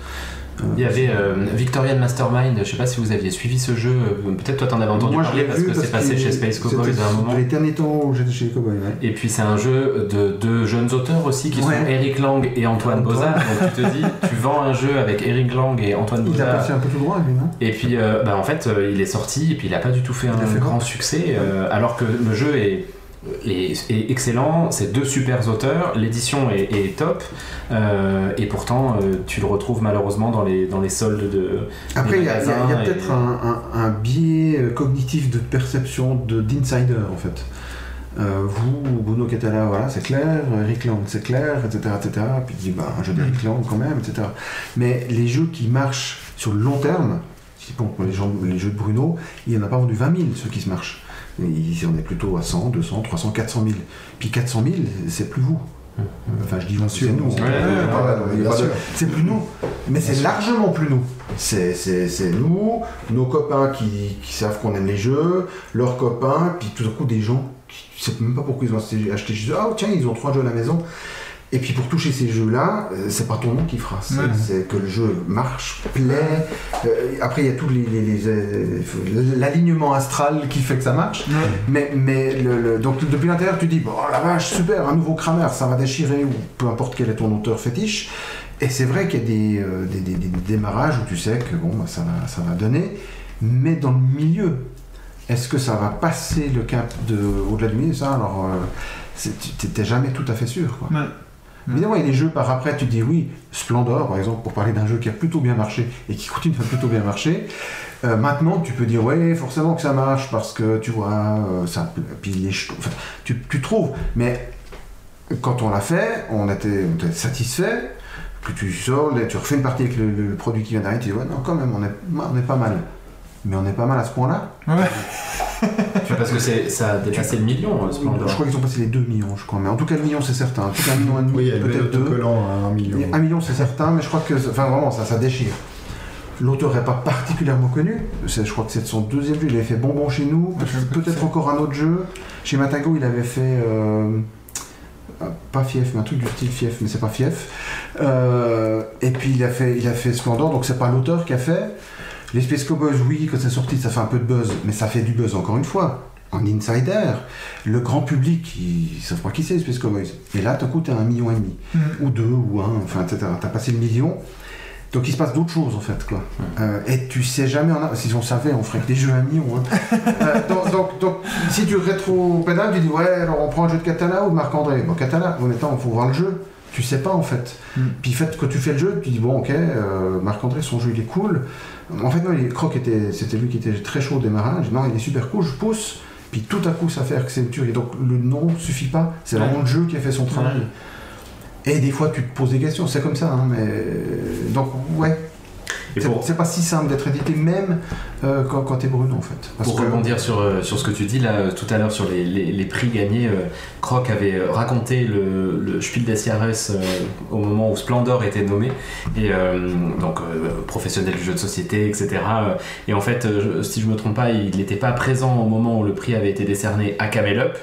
Il y avait euh, Victorian Mastermind, je sais pas si vous aviez suivi ce jeu, euh, peut-être toi t'en avais entendu Moi, parler parce vu que c'est passé chez Space Cowboys c'était à un moment. Les derniers temps où j'étais chez ouais. Et puis c'est un jeu de deux jeunes auteurs aussi qui sont. Eric Lang et Antoine Antoine. Bozat. Donc tu te dis, tu vends un jeu avec Eric Lang et Antoine Il a passé un peu tout droit, lui, non? Et puis euh, bah, en fait il est sorti et puis il a pas du tout fait Il un fait grand succès euh, alors que le jeu est, est, est excellent, c'est deux super auteurs, l'édition est, est top euh, et pourtant euh, tu le retrouves malheureusement dans les, dans les soldes de... Après, il y a, il y a- il y a magasins peut-être et- un, un- un biais euh, cognitif de perception de- d'insider, en fait. Euh, vous, Bruno Catala, voilà, c'est clair, Eric Lang, c'est clair, etc., etc. Puis dit, bah, un jeu d'Eric Lang quand même, etc. Mais les jeux qui marchent sur le long terme, si bon, pour les, gens, les jeux de Bruno, il n'y en a pas vendu 20 000, ceux qui se marchent. Il en est plutôt à 100, 200, 300, 400 000. Puis 400 000, c'est plus vous. Enfin, je dis vous, c'est nous. C'est plus nous. Mais c'est largement plus nous. C'est, nous, nos copains qui, qui savent qu'on aime les jeux, leurs copains, puis tout d'un coup des gens qui ne savent même pas pourquoi ils ont acheté, acheté chez eux. Ah tiens, ils ont trois jeux à la maison. Et puis pour toucher ces jeux-là, euh, c'est pas ton nom qui fera. C'est, Ouais. c'est que le jeu marche, plaît. Euh, après, il y a tout les, les- les, euh, l'alignement astral qui fait que ça marche. Ouais. Mais, mais le, le- donc depuis l'intérieur, tu dis, bon, oh la vache, super, un nouveau Kramer, ça va déchirer, ou peu importe quel est ton auteur fétiche. Et c'est vrai qu'il y a des, euh, des, des- des démarrages où tu sais que bon, bah, ça, va, ça va donner, mais dans le milieu, est-ce que ça va passer le cap de, au-delà du milieu Ça, alors, euh, c'est- jamais tout à fait sûr. Quoi. Ouais. Évidemment, il y a des jeux par après, tu dis oui, Splendor, par exemple, pour parler d'un jeu qui a plutôt bien marché et qui continue à plutôt bien marcher. Euh, maintenant, tu peux dire, ouais, forcément que ça marche parce que tu vois, euh, ça, puis les enfin, tu, tu trouves, mais quand on l'a fait, on était, satisfait. Puis tu sors, tu refais une partie avec le produit qui vient d'arriver, tu dis, ouais, non, quand même, on est, on est pas mal. Mais on est pas mal à ce point-là. Parce que c'est, ça a dépassé le million, euh, Splendor. Je crois qu'ils ont passé les 2 millions, je crois. Mais en tout cas, le million, c'est certain. En tout cas, un million et demi, Oui, il y a le peut-être deux. 1 million. Un million, c'est certain, mais je crois que, enfin vraiment, ça, ça déchire. L'auteur n'est pas particulièrement connu. C'est- Je crois que c'est de son deuxième jeu. Il avait fait Bonbon chez nous, peut-être encore un autre jeu. Chez Matago, il avait fait euh, ah, pas Fief, mais un truc du style Fief, mais c'est pas Fief. Euh, et puis il a fait, il a fait Splendor, donc c'est pas l'auteur qui a fait. Les Space Cowboys, oui, quand c'est sorti, ça fait un peu de buzz, mais ça fait du buzz encore une fois. En insider, le grand public, ils savent pas qui c'est les Space Cowboys. Et là, tout coup, t'as un million et demi Mhm. ou deux, ou un, enfin, etc. T'as passé le million. Donc il se passe d'autres choses en fait, quoi. Euh, et tu sais jamais, en a- si on savait, on ferait que des jeux à million. hein. Euh, donc, donc, donc, si tu rétro-pédales, tu dis ouais, alors on prend un jeu de Catala ou de Marc-André. Bon, Catala, en même temps, il faut voir le jeu. Tu sais pas en fait. Mm. Puis fait que tu fais le jeu, tu dis bon, ok, euh, Marc-André, son jeu il est cool. En fait, non, il- Croc était, c'était lui qui était très chaud au démarrage. Non, il est super cool, je pousse. Puis tout à coup, ça fait que c'est une tuerie. Donc le nom suffit pas. C'est vraiment le jeu qui a fait son travail. Et des fois, tu te poses des questions, c'est comme ça, hein, mais. Donc, ouais. C'est pas si simple d'être édité, même euh, quand, quand t'es Bruno, en fait. Parce pour que- rebondir sur, euh, sur ce que tu dis là euh, tout à l'heure sur les, les- les prix gagnés, euh, Croc avait raconté le, le Spiel des euh, au moment où Splendor était nommé, et donc professionnel du jeu de société, etc. Et en fait, je- si je me trompe pas, il n'était pas présent au moment où le prix avait été décerné à Camel Up.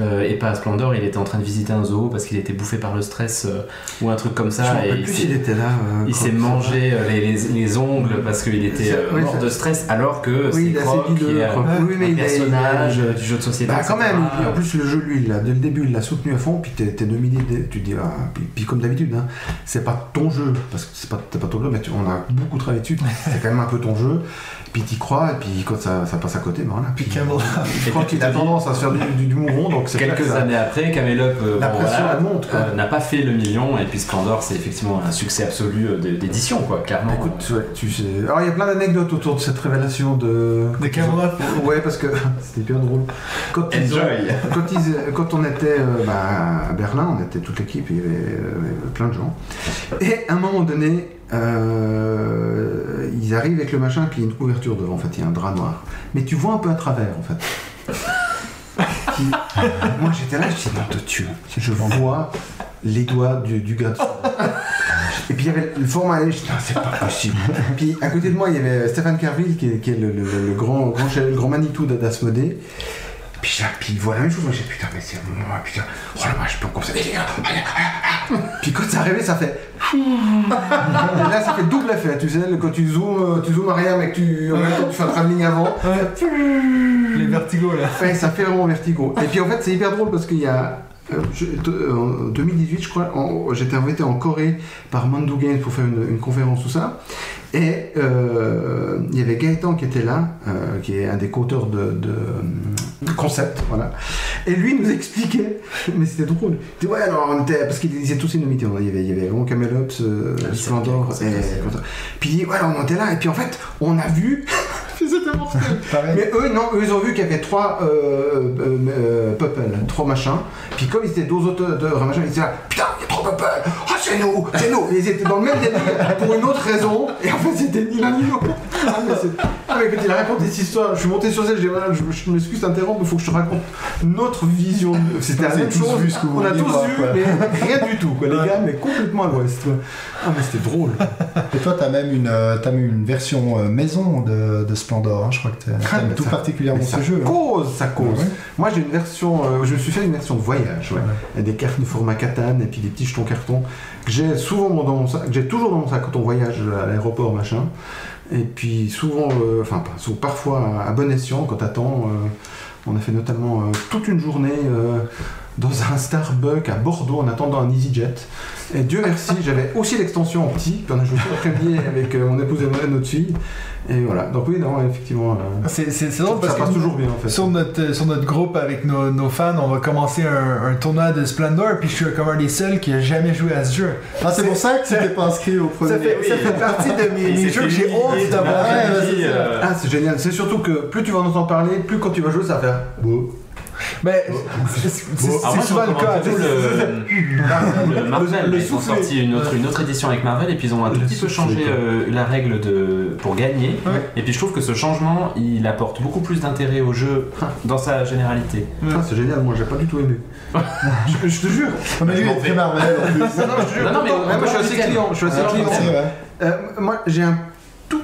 Euh, et pas à Splendor, il était en train de visiter un zoo parce qu'il était bouffé par le stress euh, ou un truc comme ça. Et il plus s'il était là. euh, il s'est mangé les, les- les ongles parce qu'il était oui, mort ça- de stress alors que Oui, c'est il Croc qui est un Oui, mais il personnage il du jeu de société. Bah quand même, en plus le jeu lui, il dès le début il l'a soutenu à fond, puis t'es dominé, tu te dis, ah, puis, puis comme d'habitude, hein, c'est pas ton jeu, parce que c'est pas, ton jeu, mais tu- on a beaucoup travaillé dessus, c'est quand même un peu ton jeu, puis t'y crois, et puis quand ça, ça passe à côté, ben voilà. Puis Camelot. je crois qu'il a tendance à se faire du, du, du mouron, donc c'est Quelques que ça- années après, Camelot euh, La bon, pression, voilà, elle monte, quoi. euh, n'a pas fait le million et puis Splendor c'est effectivement un succès absolu euh, d'édition quoi clairement. Écoute, ouais, tu sais. Alors il y a plein d'anecdotes autour de cette révélation de. De Camelot. Ouais, parce que c'était bien drôle. Quand, ont- Enjoy. quand, ils- quand on était euh, bah, à Berlin, on était toute l'équipe, il y avait euh, plein de gens. Et à un moment donné, euh, ils arrivent avec le machin, puis il y a une couverture devant, en fait, il y a un drap noir. Mais tu vois un peu à travers, en fait. Moi j'étais là, je dis, non, de Dieu, je vois les doigts du, du gars. Et puis il y avait le format, je dis, non, c'est pas possible. Puis à côté de moi, il y avait Stéphane Carville, qui est, qui est le, le- le grand, grand, le grand Manitou d'Asmodée. Puis, il voit la même chose, moi j'ai putain, mais c'est moi, putain, oh la vache, je peux comme ça. Et les gars, allez, allez, allez. Puis quand c'est arrivé, ça fait. Et là, ça fait double effet, tu sais, quand tu zoomes, euh, tu zoomes arrière, mais que tu, en même temps, tu fais un travelling avant. Les vertigos là. Ouais, ça fait vraiment vertigo. Et puis en fait, c'est hyper drôle parce qu'il y a. euh, je- euh, en 2018, je crois, j'étais invité en Corée par Mandu Games pour faire une, une conférence, tout ça. Et euh, il y avait Gaëtan qui était là, euh, qui est un des co-auteurs de, de, concept, voilà. Et lui nous expliquait, mais c'était drôle. Il disait, ouais, alors on était, parce qu'ils disaient tous il y avait, il y avait vraiment Camelot, euh, Ah Splendor, dit et, puis il dit, ouais, alors on était là, et puis en fait, on a vu, c'était mortel. Mais eux, non, eux, ils ont vu qu'il y avait trois euh, euh, euh, Puppel, trois machins. Puis comme ils étaient deux auteurs de machin, ils étaient là, putain, il y a trois Puppel, ah, c'est nous, c'est nous. Et ils étaient dans le même délire pour une autre raison. Et en fait, c'était ni l'un ni l'autre. Ah, ah, mais quand il raconte cette histoire, je suis monté sur scène, je dis, voilà, je, je m'excuse d'interrompre, mais il faut que je te raconte notre vision. de- C'était la même tous chose. vu ce que vous On a tous voir, vu, quoi. mais rien du tout, quoi, les gars, mais complètement à l'ouest. Ah, mais c'était drôle. Et toi, t'as même une, euh, t'as même une version euh, maison de, de Splendor. hein. Je crois que t'aimes Ah, tout ça- particulièrement ce ça jeu. hein. cause, ça cause. Ouais. Moi j'ai une version, euh, je me suis fait une version voyage, ouais. Et des cartes de format katane et puis des petits jetons carton que j'ai souvent dans mon sac, que j'ai toujours dans mon sac quand on voyage à l'aéroport machin. Et puis souvent, euh, enfin parfois à bon escient quand t'attends. euh, on a fait notamment euh, toute une journée dans un Starbucks à Bordeaux en attendant un EasyJet. Et Dieu merci, j'avais aussi l'extension en petit, puis on a joué tout l'après-midi avec euh, mon épouse et notre fille. Et voilà, donc oui, non, effectivement, euh, C'est c'est- drôle parce ça passe que toujours bien en fait. sur notre, sur notre groupe avec nos, nos fans, on va commencer un, un tournoi de Splendor, puis je suis comme un des seuls qui a jamais joué à ce jeu. Ah, c'est pour ça que tu t'es pas inscrit au premier. Ça fait, ça fait partie de mes, mes jeux que j'ai honte d'avoir. Euh, Ah, c'est génial. C'est surtout que plus tu vas en entendre parler, plus quand tu vas jouer, ça va faire beau. Mais c'est souvent le cas. plutôt le, le Marvel. Le ils ont sorti une autre, une autre édition avec Marvel et puis ils ont un tout petit peu changé euh, la règle de, pour gagner. Ouais. Et puis je trouve que ce changement, il apporte beaucoup plus d'intérêt au jeu dans sa généralité. Ah, c'est génial. Moi, j'ai pas du tout aimé. je, je te jure. Très fais. Marvel en plus. Non, non, je te jure. Non, non, mais moi, je suis on assez t'aime. client. Je suis assez Ah, client. Vrai. Euh, moi, j'ai un tout.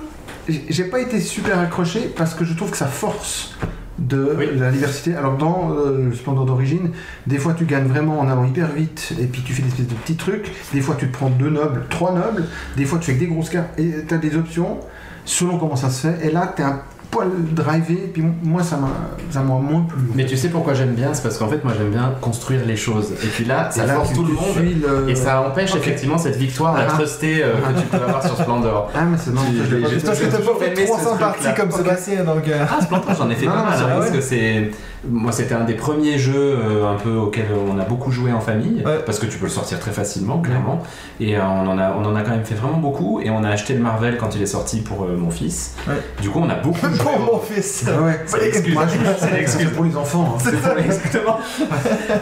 J'ai pas été super accroché parce que je trouve que ça force de Oui. la diversité. Alors dans euh, le Splendor d'origine, des fois tu gagnes vraiment en allant hyper vite et puis tu fais des espèces de petits trucs. Des fois tu te prends deux nobles, trois nobles. Des fois tu fais que des grosses cartes et tu as des options selon comment ça se fait. Et là tu es un poil drivé. Puis moi ça m'a moins plu. Mais tu sais pourquoi j'aime bien C'est parce qu'en fait, moi j'aime bien construire les choses. Et puis là, ça force tout le monde. le- Et ça empêche effectivement cette victoire, la Ah. trustée euh, que tu peux avoir sur Splendor. Ah mais c'est non, je l'ai pas j'ai- fait. C'est parce que t'as toujours pas fait aimé ce 300 truc-là. parties comme. Sébastien, donc. euh, Ah, Splendor, j'en ai fait pas mal, hein, parce que c'est. Moi, c'était un des premiers jeux euh, un peu auxquels on a beaucoup joué en famille, Ouais. parce que tu peux le sortir très facilement, clairement. Et euh, on, en a, on en a quand même fait vraiment beaucoup. Et on a acheté le Marvel quand il est sorti pour euh, mon fils. Ouais. Du coup, on a beaucoup joué. Pour mon fils. Ah ouais. C'est l'excuse. Je- pour les enfants. hein. Exactement.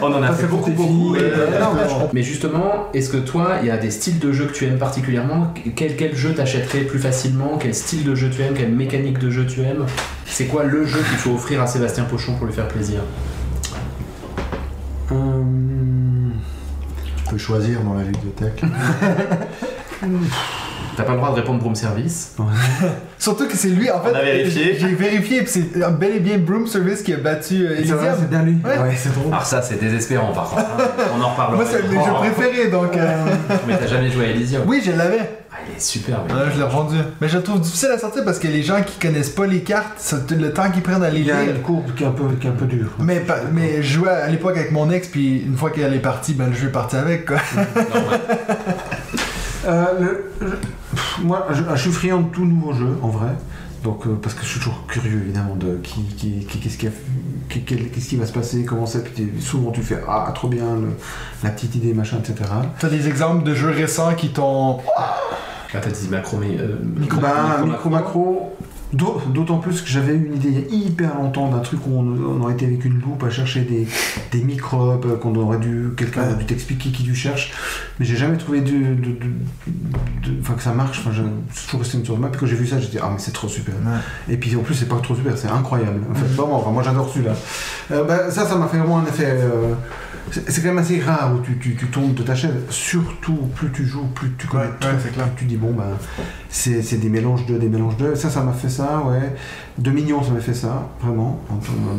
On en a fait beaucoup, beaucoup. filles, et- non, mais je comprends. Mais justement, est-ce que toi, il y a des styles de jeu que tu aimes particulièrement? Quel, quel jeu t'achèterais plus facilement? Quel style de jeu tu aimes? Quelle mécanique de jeu tu aimes? C'est quoi le jeu qu'il faut offrir à Sébastien Pochon pour lui faire plaisir Euh, Tu peux choisir dans la bibliothèque. T'as pas le droit de répondre Broom Service. Surtout que c'est lui, en fait. On a vérifié. J'ai vérifié, c'est bel et bien Broom Service qui a battu euh, Elysium. c'est bien lui. Ouais. Ouais, c'est drôle. Alors ça, c'est désespérant par contre. hein. On en reparlera. Moi, c'est un de mes jeux préférés, donc. euh, Mais t'as jamais joué à Elysium Oui, je l'avais. Il est Ouais, je l'ai revendu. Mais je le trouve difficile à sortir parce que les gens qui connaissent pas les cartes, c'est le temps qu'ils prennent à les Il y a lire. une courbe qui est un peu, qui est un peu dure. Mais, mais je jouais à l'époque avec mon ex, puis une fois qu'elle est partie, ben le jeu est parti avec, quoi. Normal. Euh, le- je- pff, moi, je, je suis friand de tout nouveau jeu, en vrai. Donc, euh, parce que je suis toujours curieux, évidemment, de qui, qui, qui- qu'est-ce qui, a- qui- quel- qu'est-ce qui va se passer, comment c'est. Puis souvent, tu fais Ah, trop bien, le- la petite idée, machin, etc. T'as des exemples de jeux récents qui t'ont. Là, t'as dit macro, mais. euh, Micro- Bah, micro macro. d'au- D'autant plus que j'avais eu une idée il y a hyper longtemps d'un truc où on, on aurait été avec une loupe à chercher des, des microbes, qu'on aurait dû. Quelqu'un aurait dû t'expliquer qui tu cherches. Mais j'ai jamais trouvé de. Enfin, que ça marche. Enfin, j'ai toujours resté une sur map. Puis quand j'ai vu ça, j'ai dit Ah, mais c'est trop super. Et puis en plus, c'est pas trop super, c'est incroyable. En fait, vraiment, enfin, moi j'adore celui-là. Euh, bah, ça, ça m'a fait vraiment un effet. euh, c'est quand même assez rare où tu, tu, tu tombes de ta chaise. Surtout, plus tu joues, plus tu connais Ouais, tout, ouais, c'est clair. plus tu dis bon, ben, c'est c'est des mélanges de, des mélanges de. Ça, ça m'a fait ça, ouais. De Mignon, ça m'a fait ça, vraiment.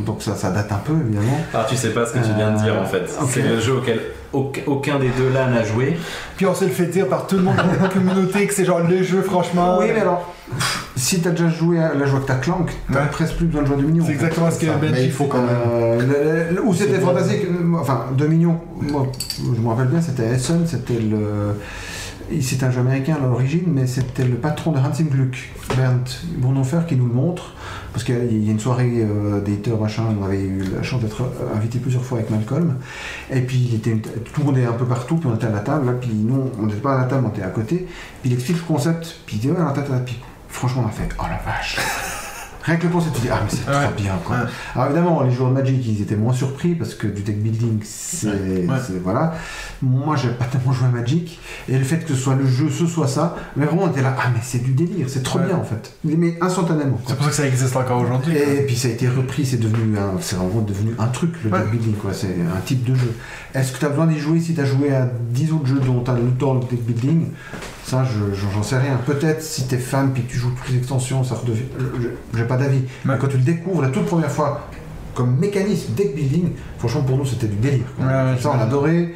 Donc, ça, ça date un peu, évidemment. Ah, tu sais pas ce que tu viens de dire en fait. Euh. C'est le jeu auquel aucun, des deux là n'a joué. Puis on se le fait dire par tout le monde dans la communauté que c'est genre le jeu, franchement. Oui, mais alors, si t'as déjà joué à la joie que t'as Clank, t'as Ouais. presque plus besoin de jouer à 2 Mignon. C'est exactement ce que Ça, Ben mais dit. il faut quand même. Euh, le- le- où c'était fantastique, euh, enfin 2 millions, moi je me rappelle bien, c'était Essen, c'était le. C'est un jeu américain à l'origine, mais c'était le patron de Hansing Gluck, Bernd Bournonfer, qui nous le montre. Parce qu'il y a une soirée euh, machin, on avait eu la chance d'être euh, invité plusieurs fois avec Malcolm. Et puis il était tout le monde est un peu partout, puis on était à la table, là, puis nous on n'était pas à la table, on était à côté. Puis il explique le concept, puis il dit ouais, alors, tata, puis franchement on a fait oh la vache. Rien que le concept, tu dis ah mais c'est Ouais. trop bien quoi. Ouais. Alors évidemment, les joueurs de Magic, ils étaient moins surpris parce que du deck building, c'est voilà. Moi, j'ai pas tellement joué à Magic et le fait que ce soit le jeu, ce soit ça, mais vraiment, on était là, ah mais c'est du délire, c'est trop bien en fait. Mais instantanément. C'est pour ça que ça existe encore aujourd'hui. Et puis ça a été repris, c'est devenu un, c'est vraiment devenu un truc le deck building quoi. C'est un type de jeu. Est-ce que tu as besoin d'y jouer si tu as joué à 10 autres jeux dont tu as le temps le deck building? Ça, je- je- j'en sais rien. Peut-être si tu es fan puis que tu joues toutes les extensions, ça redevient. J'ai pas d'avis. Mais quand tu le découvres la toute première fois comme mécanisme deck building, franchement pour nous c'était du délire. quoi. Ouais, ouais, ça on adorait.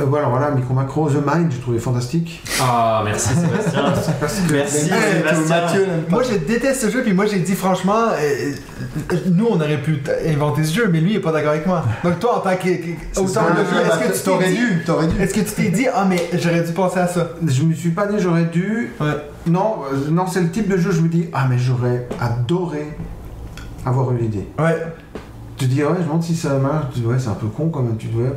Euh, voilà, voilà, micro macro, The Mind, j'ai trouvé fantastique. Ah, merci Sébastien. merci Sébastien. Mathieu. Moi je déteste ce jeu, puis moi j'ai dit franchement, euh, euh, nous on aurait pu inventer ce jeu, mais lui il est pas d'accord avec moi. Donc toi en tant que- que- auteur ça, de jeu, bah, est-ce que tu t'aurais dû, est-ce que tu t'es dit, ah mais j'aurais dû penser à ça? Je me suis pas dit j'aurais dû. Ouais. Non, non, c'est le type de jeu, je me dis, ah mais j'aurais adoré avoir eu l'idée. Ouais. Tu te dis, ouais, je me demande si ça marche. Tu dis, ouais, c'est un peu con quand même. Tu dis, ouais.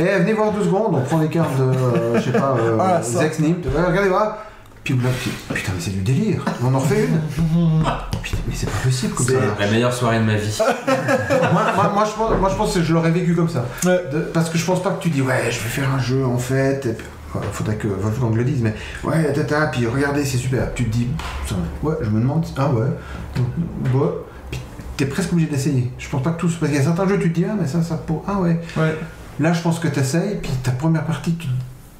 Eh, venez voir deux secondes, on prend les cartes de, euh, je sais pas, euh, Ah. Zex Nim. Ouais, regardez, voilà. Puis, là, puis, putain, mais c'est du délire. On en refait une. Putain, mais c'est pas possible comme ça. C'est la meilleure soirée de ma vie. moi, moi, moi, je pense, moi, je pense que je l'aurais vécu comme ça. Ouais. De- parce que je pense pas que tu dis, ouais, je vais faire un jeu en fait. Et puis, enfin, faudrait que Wolfgang le dise, mais ouais, tata, puis regardez, c'est super. Tu te dis, pff, ça, ouais, je me demande, ah ouais, ouais. T'es presque obligé d'essayer. Je pense pas que tous, parce qu'il y a certains jeux, tu te dis, ah, mais ça, ça pour, ah ouais. Ouais. Là, je pense que t'essayes, puis ta première partie, tu,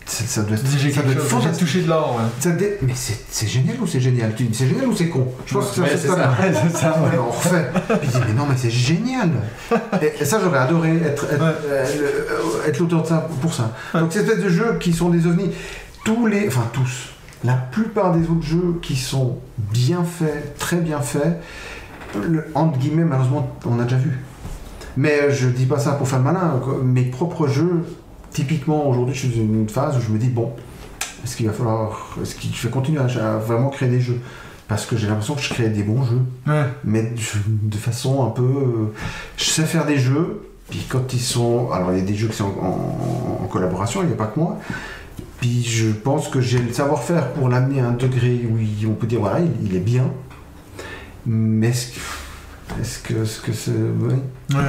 ça, ça doit être, ça doit être chose, fantastique. touché de l'or. Ouais. Ça dé- Mais c'est génial ou c'est génial? Dis, c'est génial ou c'est con? Je pense que c'est ça. ça. ça, Ouais, on refait. Puis dit, mais non, mais c'est génial. Et, et ça, j'aurais adoré être, être, Ouais. euh, le- être l'auteur de ça pour ça. Donc, ces espèces de jeux qui sont des ovnis, tous les, enfin tous, la plupart des autres jeux qui sont bien faits, très bien faits, le- entre guillemets, malheureusement, on a déjà vu. Mais euh, je dis pas ça pour faire le malin. Mes propres jeux, typiquement aujourd'hui, je suis dans une phase où je me dis, bon, est-ce qu'il va falloir, est-ce je vais continuer à, vraiment créer des jeux? Parce que j'ai l'impression que je crée des bons jeux Ouais. mais de façon un peu. euh, je sais faire des jeux, puis quand ils sont. Alors il y a des jeux qui sont en, en- en collaboration, il n'y a pas que moi. Puis je pense que j'ai le savoir-faire pour l'amener à un degré où il- on peut dire voilà, il, il est bien. Mais est-ce que. Est-ce que, est-ce que c'est. oui. Ouais.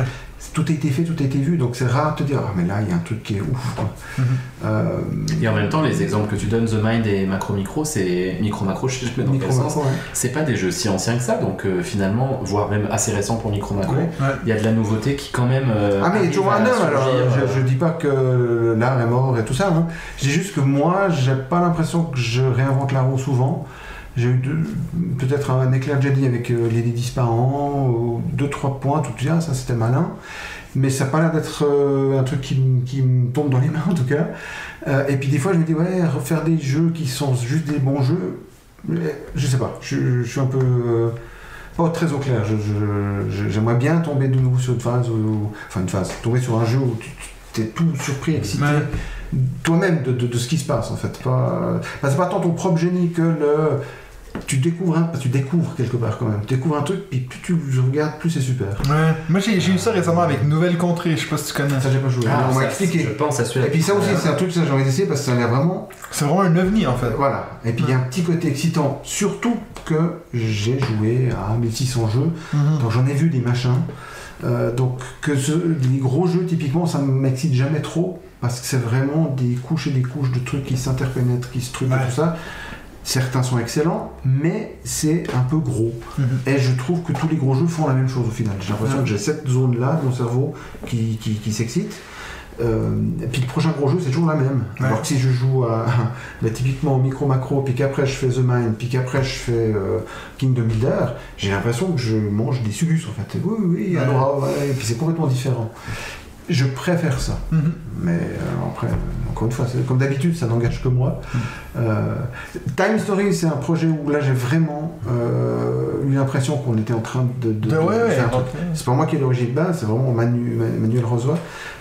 tout a été fait, tout a été vu, donc c'est rare de te dire, ah mais là il y a un truc qui est ouf. Quoi. Mhm. Euh, Et en même temps, les exemples que tu donnes, The Mind et Macro Micro, c'est Micro Macro, je sais pas dans quel micro sens. macro, ouais. C'est pas des jeux si anciens que ça, donc euh, finalement, voire même assez récents pour Micro Macro, Ouais. Ouais. il y a de la nouveauté qui quand même. euh, Ah mais il y a toujours un homme alors, euh, je, je dis pas que l'art est mort et tout ça, hein. je dis juste que moi j'ai pas l'impression que je réinvente la roue souvent. J'ai eu peut-être un éclair de génie avec euh, les an, ou deux trois points, tout ça, ça c'était malin. Mais ça n'a pas l'air d'être euh, un truc qui, me- qui me tombe dans les mains en tout cas. Euh, et puis des fois je me dis ouais, refaire des jeux qui sont juste des bons jeux, euh, je sais pas, je, je suis un peu... euh, pas très au clair. J'aimerais bien tomber de nouveau sur une phase, où- enfin une phase, tomber sur un jeu où tu es tout surpris, excité, Ouais. toi-même de, de- de ce qui se passe en fait. Pas, enfin, c'est pas tant ton propre génie que le. Tu découvres, un, tu découvres quelque part quand même. Tu découvres un truc, puis plus tu regardes, plus c'est super. Ouais. Moi, j'ai eu ça récemment avec Nouvelle Contrée, je sais pas si tu connais. Ça, j'ai pas joué. Ah, on m'a expliqué. Je pense à celui-là. Et puis ça aussi, c'est un truc que j'ai envie d'essayer parce que ça a l'air vraiment. C'est vraiment un ovni en fait. Voilà. Et puis il y a un petit côté excitant. Surtout que j'ai joué à 1600 jeux. Mhm. Donc j'en ai vu des machins. Euh, donc que ce, les gros jeux typiquement ça ne m'excite jamais trop parce que c'est vraiment des couches et des couches de trucs qui s'interpénètrent, qui se truquent Ouais. et tout ça. Certains sont excellents, mais c'est un peu gros. Mhm. Et je trouve que tous les gros jeux font la même chose au final. J'ai l'impression que j'ai cette zone-là de mon cerveau qui, qui, qui s'excite. Euh, et puis le prochain gros jeu, c'est toujours la même. Ouais. Alors que si je joue à, bah, typiquement au micro-macro, puis qu'après je fais The Mind, puis qu'après je fais euh, Kingdom Builder, j'ai l'impression que je mange des sugus en fait. Oui, oui, oui, alors, ouais, et puis c'est complètement différent. Je préfère ça. Mhm. Mais euh, après, encore une fois, comme d'habitude, ça n'engage que moi. Mm. Euh, Time Story, c'est un projet où là j'ai vraiment euh, eu l'impression qu'on était en train de, de- De- de ouais, ouais, faire un truc. ok. C'est pas moi qui ai l'origine de base, c'est vraiment Manu- Ma- Manuel Rosoy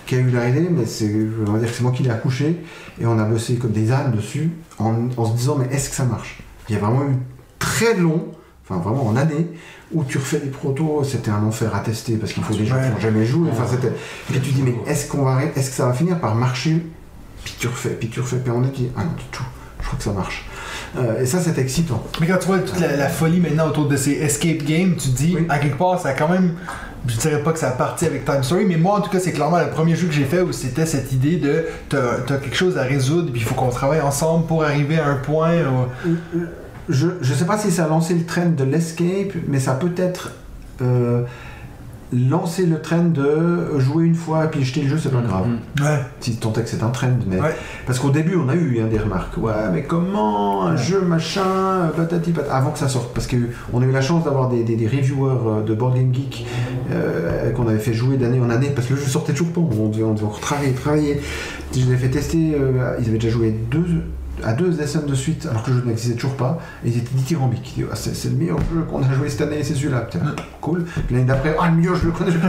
qui a eu la idée, mais c'est, on va dire que c'est moi qui l'ai accouché et on a bossé comme des ânes dessus en, en se disant mais est-ce que ça marche? Il y a vraiment eu très long, enfin vraiment en années, où tu refais des protos, c'était un enfer à tester parce qu'il faut des gens qui n'ont jamais joué. Enfin, c'était... Puis tu dis mais est-ce qu'on va, est-ce que ça va finir par marcher? Puis tu refais, puis tu refais, puis on a dit ah non du tout, je crois que ça marche. Euh, et ça c'est excitant. Mais quand tu vois toute la, la folie maintenant autour de ces escape games, tu te dis, Oui. à quelque part, ça a quand même. Je dirais pas que ça a parti avec Time Story, mais moi en tout cas, c'est clairement le premier jeu que j'ai fait où c'était cette idée de t'as t'as quelque chose à résoudre, puis il faut qu'on travaille ensemble pour arriver à un point. où- Je ne sais pas si ça a lancé le trend de l'escape, mais ça a peut-être euh, lancé le trend de jouer une fois et puis jeter le jeu, c'est pas grave. Mhm. Ouais. Si tant est que c'est un trend, mais Ouais. parce qu'au début on a eu hein, des remarques. Ouais, mais comment un Ouais. jeu machin, patati patata, avant que ça sorte, parce que on a eu la chance d'avoir des, des- des reviewers euh, de Board Game Geek euh, qu'on avait fait jouer d'année en année, parce que le jeu sortait toujours pas. On devait, on devait encore travailler, travailler. Je les ai fait tester. euh, ils avaient déjà joué deux à deux SN de suite, alors que le jeu n'existait toujours pas, et ils étaient dithyrambiques. Ils disaient, Ah, c'est, c'est le meilleur jeu qu'on a joué cette année, c'est celui-là. Putain, cool. Puis l'année d'après, ah, le meilleur, je le connais. Putain.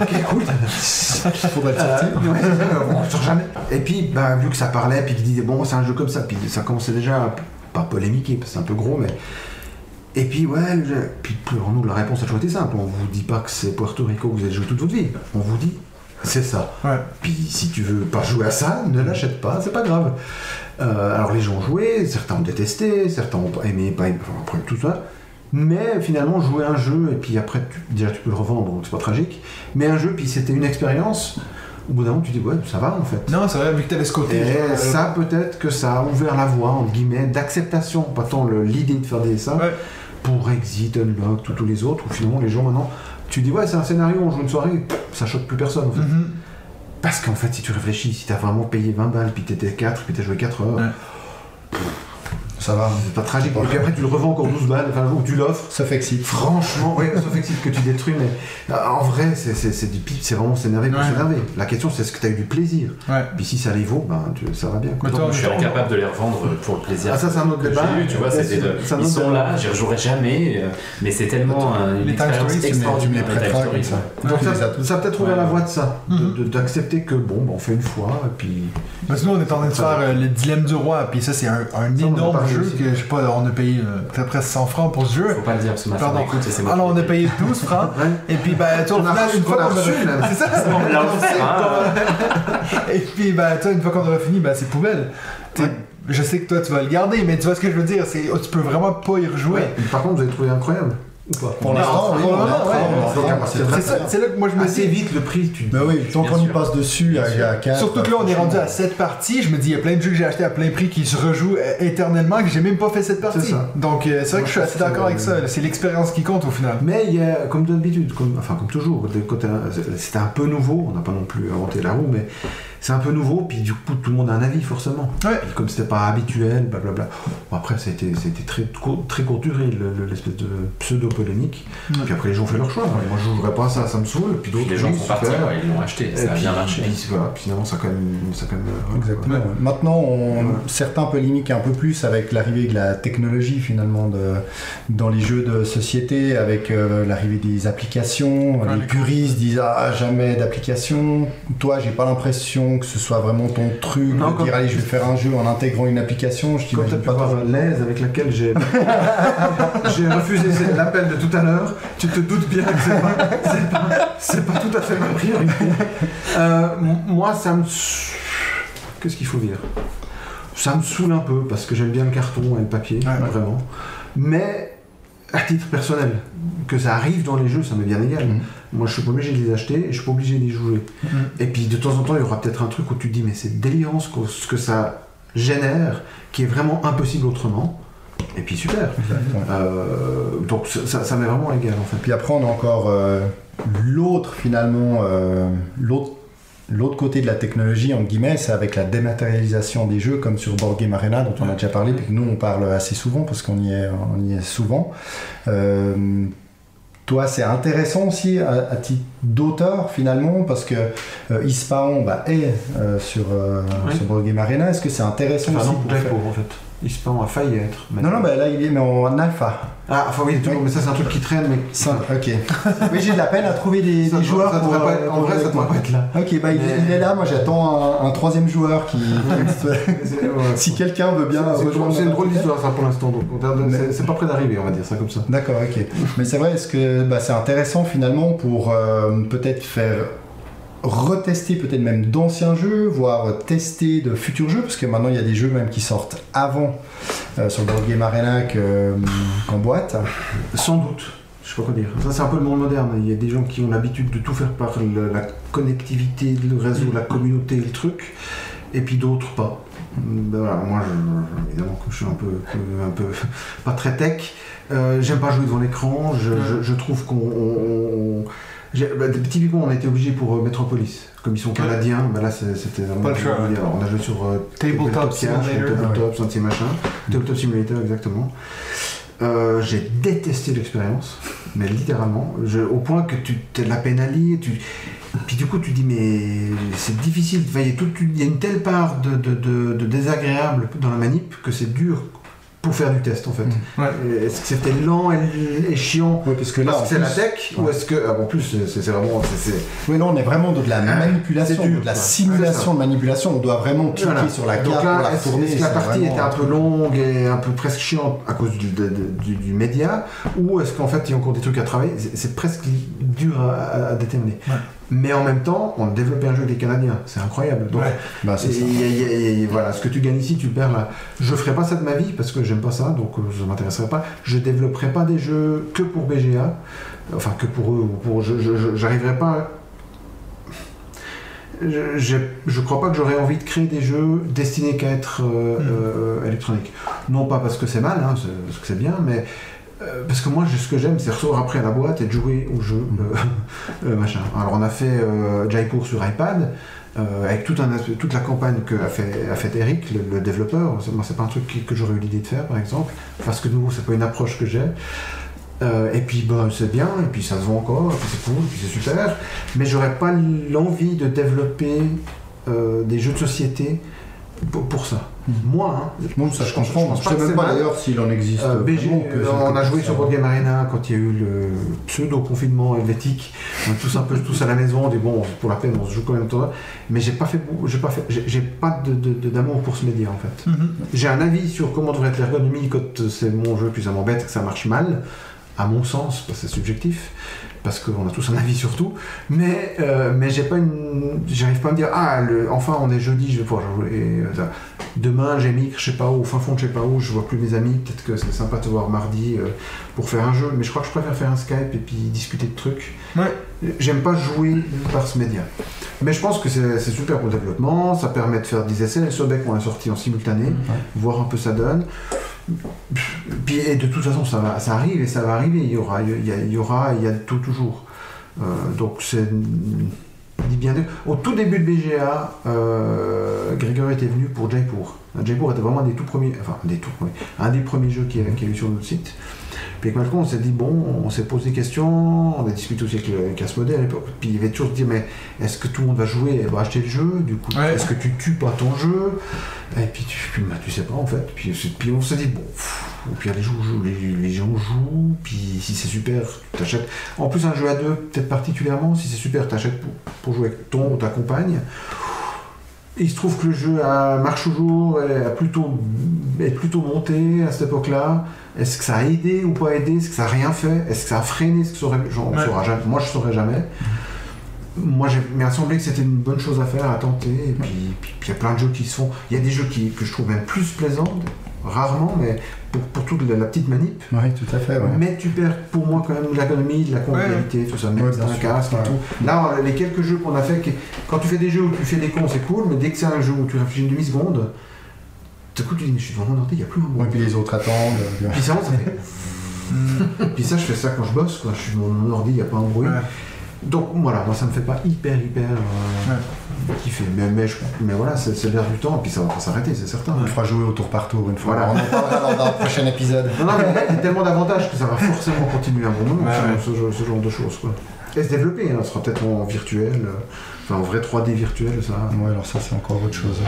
ok, cool. Le sortir. Euh, ouais, on le sort jamais. Et puis, bah, vu que ça parlait, puis qu'il disait, bon, c'est un jeu comme ça, puis ça commençait déjà pas polémiquer, parce que c'est un peu gros, mais. Et puis, ouais, le jeu- puis pour nous, la réponse a toujours été simple. On vous dit pas que c'est Puerto Rico que vous allez jouer toute votre vie. On vous dit, c'est ça. Ouais. Puis si tu veux pas jouer à ça, ne l'achète pas, c'est pas grave. Euh, alors les gens ont joué, certains ont détesté, certains ont aimé, pas aimé, enfin, après tout ça. Mais finalement, jouer un jeu, et puis après, tu, déjà tu peux le revendre, donc c'est pas tragique. Mais un jeu, puis c'était une expérience, au bout d'un moment, tu dis, ouais, ça va en fait. Non, c'est vrai, vu que t'avais ce côté. Et euh, ça, peut-être que ça a ouvert la voie, entre guillemets, d'acceptation, pas tant l'idée de faire des ça, Ouais. pour Exit, Unlock, tous les autres, où finalement les gens maintenant, tu dis, ouais, c'est un scénario, on joue une soirée, ça choque plus personne en fait. mhm. Parce qu'en fait, si tu réfléchis, si t'as vraiment payé 20 balles, puis t'étais 4, puis t'as joué 4 heures, Ouais. Ça va. c'est pas tragique. Et puis après, tu le revends encore 12 balles, enfin, ou tu l'offres. Ça fait excite. Franchement, oui, sauf excite que tu détruis, mais euh, en vrai, c'est, du pip, c'est vraiment s'énerver pour Ouais. s'énerver. La question, c'est est-ce que tu as eu du plaisir Ouais. Puis si ça les vaut, ben, tu- ça va bien. quoi. Mais toi, Donc, je suis incapable de les revendre pour le plaisir. Ah, ça, c'est un autre débat. eu, tu vois, un ils autre sont débat. là, j'y rejouerai jamais, euh, mais c'est tellement un- une expérience extraordinaire. Donc ça, a peut-être ouvert la voie de ça, de- Mhm. de- d'accepter que bon, ben, on fait une fois, et puis Parce que nous, on est en train de faire euh, le dilemme du roi, puis ça, c'est un, énorme jeu aussi. que, je sais pas, on a payé euh, peut-être presque 100 francs pour ce jeu. Faut pas le dire, parce que ma femme Pardon. écoute et c'est moi. Alors, on a payé 12 francs, et puis, ben, On a reçu- une fois qu'on reçu, c'est ça, On l'a offert, hein. Et puis, ben, toi, une fois qu'on aura fini, ben, c'est poubelle. Je sais que toi, tu vas le garder, mais tu vois ce que je veux dire, c'est, oh, tu peux vraiment pas y rejouer. Ouais. Par contre, vous avez trouvé incroyable. Ou pas Pour l'instant, oui, c'est là que moi je me dis. vite, le prix, tu. Bah oui, tant qu'on y passe dessus à, sûr. à 4. Surtout que là, on est rendu à 7 parties. Je me dis, il y a plein de jeux que j'ai achetés à plein prix qui se rejouent euh, éternellement que j'ai même pas fait cette partie. Donc, euh, c'est vrai que je suis assez d'accord avec ça. C'est l'expérience qui compte au final. Mais il y a, comme d'habitude, enfin comme toujours, c'était un peu nouveau, on n'a pas non plus inventé la roue, mais c'est un peu nouveau, puis du coup tout le monde a un avis forcément. Ouais. Puis comme c'était pas habituel, blablabla. Bon, après c'était c'était très court- très court duré le- le- l'espèce de pseudo polémique. Ouais. Puis après les gens ont fait leur choix. Moi je jouerais pas à ça, ça me saoule. Puis d'autres les gens sont partis, ouais, ils l'ont acheté, Et ça a puis, bien marché. puis voilà, puis finalement ça a quand même, ça a quand même ouais, Exactement. ouais. Maintenant, on- Ouais. certains polémiquent un peu plus avec l'arrivée de la technologie finalement de, dans les jeux de société, avec euh, l'arrivée des applications. Les- puristes disent ah jamais d'application. Toi, j'ai pas l'impression que ce soit vraiment ton truc Non, de dire allez je vais faire un jeu en intégrant une application. Je t'imagine pas voir l'aise avec laquelle j'ai j'ai refusé l'appel de tout à l'heure, tu te doutes bien que c'est pas, c'est pas, c'est pas tout à fait ma priorité. Euh, moi, ça me. Qu'est-ce qu'il faut dire? Ça me saoule un peu parce que j'aime bien le carton et le papier, ouais. vraiment. Mais à titre personnel, que ça arrive dans les jeux, ça m'est bien égal. Mhm. Moi, je suis pas obligé de les acheter et je suis pas obligé d'y jouer. Mhm. Et puis, de temps en temps, il y aura peut-être un truc où tu te dis, mais c'est délirant ce que, ce que ça génère, qui est vraiment impossible autrement. Et puis, super. Euh, donc, ça, ça, ça m'est vraiment égal, en fait. Puis après, on a encore euh, l'autre, finalement, euh, l'autre L'autre côté de la technologie, en guillemets, c'est avec la dématérialisation des jeux, comme sur Board Game Arena, dont on a déjà parlé, puis que nous, on parle assez souvent, parce qu'on y est, on y est souvent. Euh, toi, c'est intéressant aussi à, à titre d'auteur, finalement, parce que euh, Ispahan bah, est euh, sur, euh, sur Arena. Est-ce que c'est intéressant Enfin, aussi non, pour faire- en fait. Ispan a failli être. mais- Non, non, bah, là, il est mais en alpha. Ah, enfin, oui, toujours, mais ça, c'est un truc qui traîne, mais. Ça, ok. oui, j'ai de la peine à trouver des, joueurs ça pour, pas euh, être- en vrai, ça devrait pas être là. Ok, bah il, Mais- il est là, moi j'attends un, un troisième joueur qui. Si quelqu'un veut bien C'est- c'est- rejoindre. C'est une drôle d'histoire, ça, pour l'instant. Donc, Mais- c'est- c'est pas près d'arriver, on va dire ça comme ça. D'accord, ok. Mais c'est vrai, est-ce que bah, c'est intéressant finalement pour euh, peut-être faire retester peut-être même d'anciens jeux, voire tester de futurs jeux, parce que maintenant il y a des jeux même qui sortent avant euh, sur Board Game Arena que, euh, qu'en boîte. Sans doute. Je sais pas quoi dire. Ça, c'est un peu le monde moderne. Il y a des gens qui ont l'habitude de tout faire par le- la connectivité, le réseau, la communauté, le truc, et puis d'autres pas. Ben voilà, moi, je, évidemment, que je suis un peu, un peu pas très tech, euh, j'aime pas jouer devant l'écran. Je, je- je trouve qu'on. Bah, typiquement, on a été obligé pour euh, Metropolis. Comme ils sont canadiens, bah là c'était vraiment. Pas le choix, ouais. Alors, on a joué sur euh, Tabletop Simulator. Tabletop, Sentier machin. Tabletop Simulator, exactement. Euh, j'ai détesté l'expérience, mais littéralement, je- au point que tu as de la peine à lire, tu, puis du coup tu dis mais c'est difficile, Enfin, il y, a toute une- il y a une telle part de, de- de- de désagréable dans la manip que c'est dur pour faire du test en fait. Ouais. Euh, Est-ce que c'était lent et, et chiant Oui, parce que là, c'est la tech ou ouais. est-ce que ah, en plus c'est vraiment c'est- Oui, là on est vraiment de la manipulation, c'est dur, de la simulation de manipulation. On doit vraiment cliquer Voilà. sur la Donc carte là, pour la est-ce- tourner. Est-ce que la partie était un peu longue et un peu presque chiante à cause du, de- du- du média Ou est-ce qu'en fait il y a encore des trucs à travailler? C'est presque dur à, déterminer. Ouais. Mais en même temps, on a développé un jeu des Canadiens, c'est incroyable. Donc, Ouais. Bah, c'est et- ça. et- et- et voilà, ce que tu gagnes ici, tu perds là. Je ferai pas ça de ma vie parce que j'aime pas ça, donc euh, ça m'intéresserait pas. Je développerai pas des jeux que pour BGA, enfin que pour eux, ou pour, je, je- je- j'arriverai pas. Je, je, je crois pas que j'aurais envie de créer des jeux destinés qu'à être euh, Mm. euh, électroniques. Non pas parce que c'est mal, hein, parce que c'est bien, mais euh, parce que moi, ce que j'aime, c'est recevoir après la boîte et de jouer au jeu, euh, machin. Alors, on a fait euh, Jaipur sur iPad, euh, avec tout un toute la campagne que a fait, a fait Eric, le, développeur. Moi, c'est pas un truc que j'aurais eu l'idée de faire, par exemple, parce que nouveau, c'est pas une approche que j'ai. Et puis, bah, c'est bien, et puis ça se vend encore, et puis c'est cool, et puis c'est super. Mais j'aurais pas l'envie de développer des jeux de société pour ça. Moi, hein, Bon, ça je je comprends. pense Je pas sais même pas d'ailleurs s'il en existe. euh, BG, vraiment, que euh, on a joué sur Board Game Arena quand il y a eu le pseudo-confinement helvétique. On est tous un peu tous à la maison, on dit bon, pour la peine, on se joue quand même. Mais j'ai pas fait, j'ai pas fait, j'ai pas de- de- de- d'amour pour ce média en fait. Mhm. J'ai un avis sur comment devrait être l'ergonomie quand euh, c'est mon jeu, puis ça m'embête que ça marche mal, à mon sens, parce que c'est subjectif, parce qu'on a tous un avis sur tout, mais, euh, mais j'ai pas j'arrive pas à me dire, ah, enfin on est jeudi, je vais pouvoir jouer. euh, demain j'émigre, je sais pas où, au fin fond je sais pas où, je vois plus mes amis, peut-être que c'est sympa de te voir mardi euh, pour faire un jeu, mais je crois que je préfère faire un Skype et puis discuter de trucs. Ouais. J'aime pas jouer par ce média. Mais je pense que c'est super pour le développement, ça permet de faire des essais. Les Sobek on l'a sorti en simultané, voir un peu ça donne. Puis, et de toute façon, ça, va, ça arrive et ça va arriver. Il y aura, il y, a- il y aura, il y a tout toujours. Euh, donc c'est bien. Au tout début de BGA, euh, Grégory était venu pour Jaipur. Jaipur était vraiment un des tout premiers, enfin des tout premiers, un des premiers jeux qu'il y a eu sur notre site. Puis avec Malcolm, on s'est dit bon, on s'est posé des questions, on a discuté aussi avec, le, avec Asmodée à l'époque. Puis il y avait toujours dit mais est-ce que tout le monde va jouer et va acheter le jeu? Du coup, Ouais. est-ce que tu tues pas ton jeu? Et puis tu, puis, bah, tu sais pas en fait. Puis, puis on s'est dit bon, pff, au pire les, jouent, jouent, les, les gens jouent, puis si c'est super, t'achètes. En plus un jeu à deux, peut-être particulièrement, si c'est super, t'achètes pour, pour jouer avec ton ou ta compagne. Et il se trouve que le jeu a- marche toujours, est, a plutôt, est plutôt monté à cette époque-là. Est-ce que ça a aidé ou pas aidé? Est-ce que ça a rien fait? Est-ce que ça a freiné? Est-ce que ça aurait... j'en- on Ouais. saura jamais. Moi, je saurais jamais. Moi, j'ai il m'a semblé que c'était une bonne chose à faire, à tenter. Et puis il y a plein de jeux qui se font. Il y a des jeux qui, que je trouve même plus plaisants, rarement, mais pour, pour toute la, la petite manip. Oui, tout à fait. ouais. Mais tu perds pour moi quand même l'ergonomie, de la convivialité, tout ça, même Ouais, un sûr. casque et Ouais. tout. Là, les quelques jeux qu'on a fait, quand tu fais des jeux où tu fais des cons, c'est cool, mais dès que c'est un jeu où tu réfléchis une demi-seconde, du coup tu dis, mais je suis devant mon ordi, il n'y a plus un Ouais, bruit. puis les autres attendent. Puis ça, ça fait... Puis ça, je fais ça quand je bosse, quoi. je suis devant mon ordi, il n'y a pas un bruit. Donc voilà, moi ça me fait pas hyper, hyper euh, kiffer. Mais, mais, je- mais voilà, c'est l'air du temps, et puis ça va pas s'arrêter, c'est certain. On fera jouer au tour par tour une fois. Voilà. On en parlera dans un prochain épisode. Non, non, mais il y a tellement d'avantages que ça va forcément continuer un bon moment, Ouais, ce, ouais. ce genre- de choses. Quoi. Et se développer, hein, ce sera peut-être en virtuel, euh, enfin en vrai 3D virtuel, ça. Ouais, alors ça, c'est encore autre chose.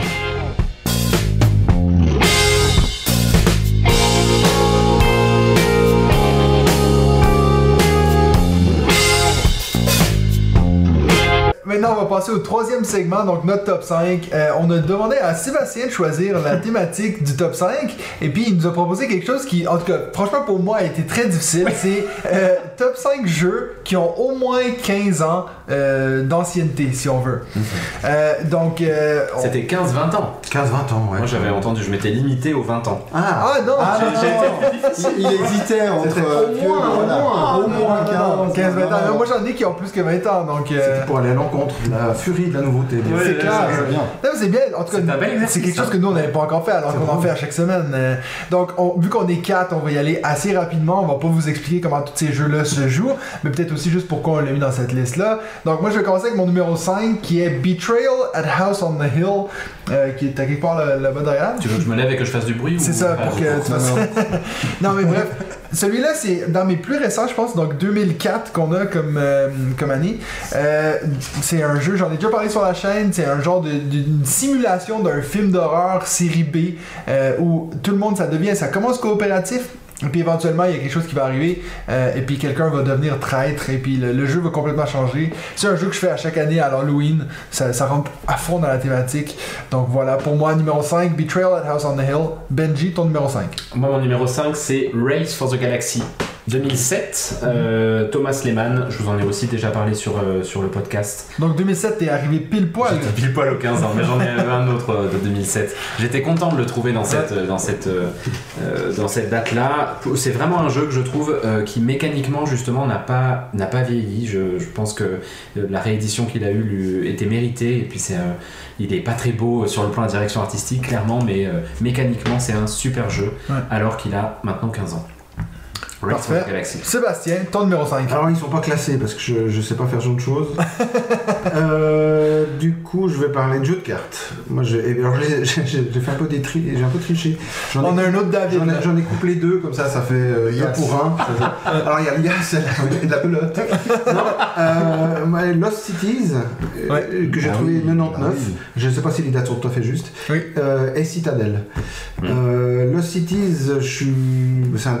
Maintenant, on va passer au troisième segment, donc notre top 5. Euh, on a demandé à Sébastien de choisir la thématique du top 5, et puis il nous a proposé quelque chose qui, en tout cas, franchement pour moi, a été très difficile. C'est euh, top 5 jeux qui ont au moins 15 ans euh, d'ancienneté, si on veut. Euh, donc, euh, on- C'était 15-20 ans. 15-20 ans, ouais. Moi j'avais entendu, je m'étais limité aux 20 ans. Ah, Ah non, Ah non, j'ai- non. Il, il hésitait entre. Au vieux, moins, au voilà. moins. Au moins 15. 15 20 ans. Moi j'en ai qui ont plus que 20 ans, donc. euh, C'était pour aller à l'encontre la furie de la nouveauté. c'est clair. C'est bien. C'est bien. En tout cas, C'est quelque chose que nous, on n'avait pas encore fait, alors qu'on en fait à chaque semaine. Euh, Donc, on- vu qu'on est quatre, on va y aller assez rapidement. On va pas vous expliquer comment tous ces jeux-là se jouent, mais peut-être aussi juste pourquoi on l'a mis dans cette liste-là. Donc, moi, je vais commencer avec mon numéro 5, qui est Betrayal at House on the Hill, euh, qui est à quelque part là- là-bas derrière. Tu veux que je me lève et que je fasse du bruit C'est ou- ça, Ah, pour que tu Non, fasses-. Non, mais bref, celui-là, c'est dans mes plus récents, je pense, donc 2004 qu'on a comme, euh, comme année. Euh, c'est un jeu, j'en ai déjà parlé sur la chaîne, c'est un genre d'une simulation d'un film d'horreur série B euh, où tout le monde, ça devient, ça commence coopératif. Et puis éventuellement, il y a quelque chose qui va arriver, euh, et puis quelqu'un va devenir traître, et puis le, le jeu va complètement changer. C'est un jeu que je fais à chaque année à l'Halloween, ça, ça rentre à fond dans la thématique. Donc voilà, pour moi, numéro 5, Betrayal at House on the Hill. Benji, ton numéro 5. Moi, mon numéro 5, c'est Race for the Galaxy 2007. Euh, Thomas Lehmann, je vous en ai aussi déjà parlé sur, euh, sur le podcast. Donc 2007, t'es arrivé pile poil. J'étais pile poil au 15 ans, mais j'en ai un autre euh, de 2007. J'étais content de le trouver dans cette, dans cette, dans cette date-là. C'est vraiment un jeu que je trouve qui mécaniquement justement n'a pas, n'a pas vieilli. Je, je pense que la réédition qu'il a eue lui était méritée. Et puis c'est, il est pas très beau sur le plan de la direction artistique clairement, mais mécaniquement c'est un super jeu Ouais. alors qu'il a maintenant 15 ans. Parfait. the Galaxy. Sébastien, ton numéro 5. Alors ils sont pas classés parce que je, je sais pas faire ce genre de choses. Euh, du coup, je vais parler de jeux de cartes. Moi, j'ai alors j'ai fait un peu des tri, j'ai un peu triché. J'en ai- On a un autre David. J'en ai, ai couplé deux, comme ça, ça fait euh, deux Yes. pour un. Fait- Alors, il y a l'IAS et la pelote. Non, euh, Lost Cities, euh, Ouais. que j'ai Ah trouvé oui, 99. ah oui. Je ne sais pas si les dates sont tout à fait justes. Oui. Euh, et Citadel. Mm. Euh, Lost Cities, je suis... c'est un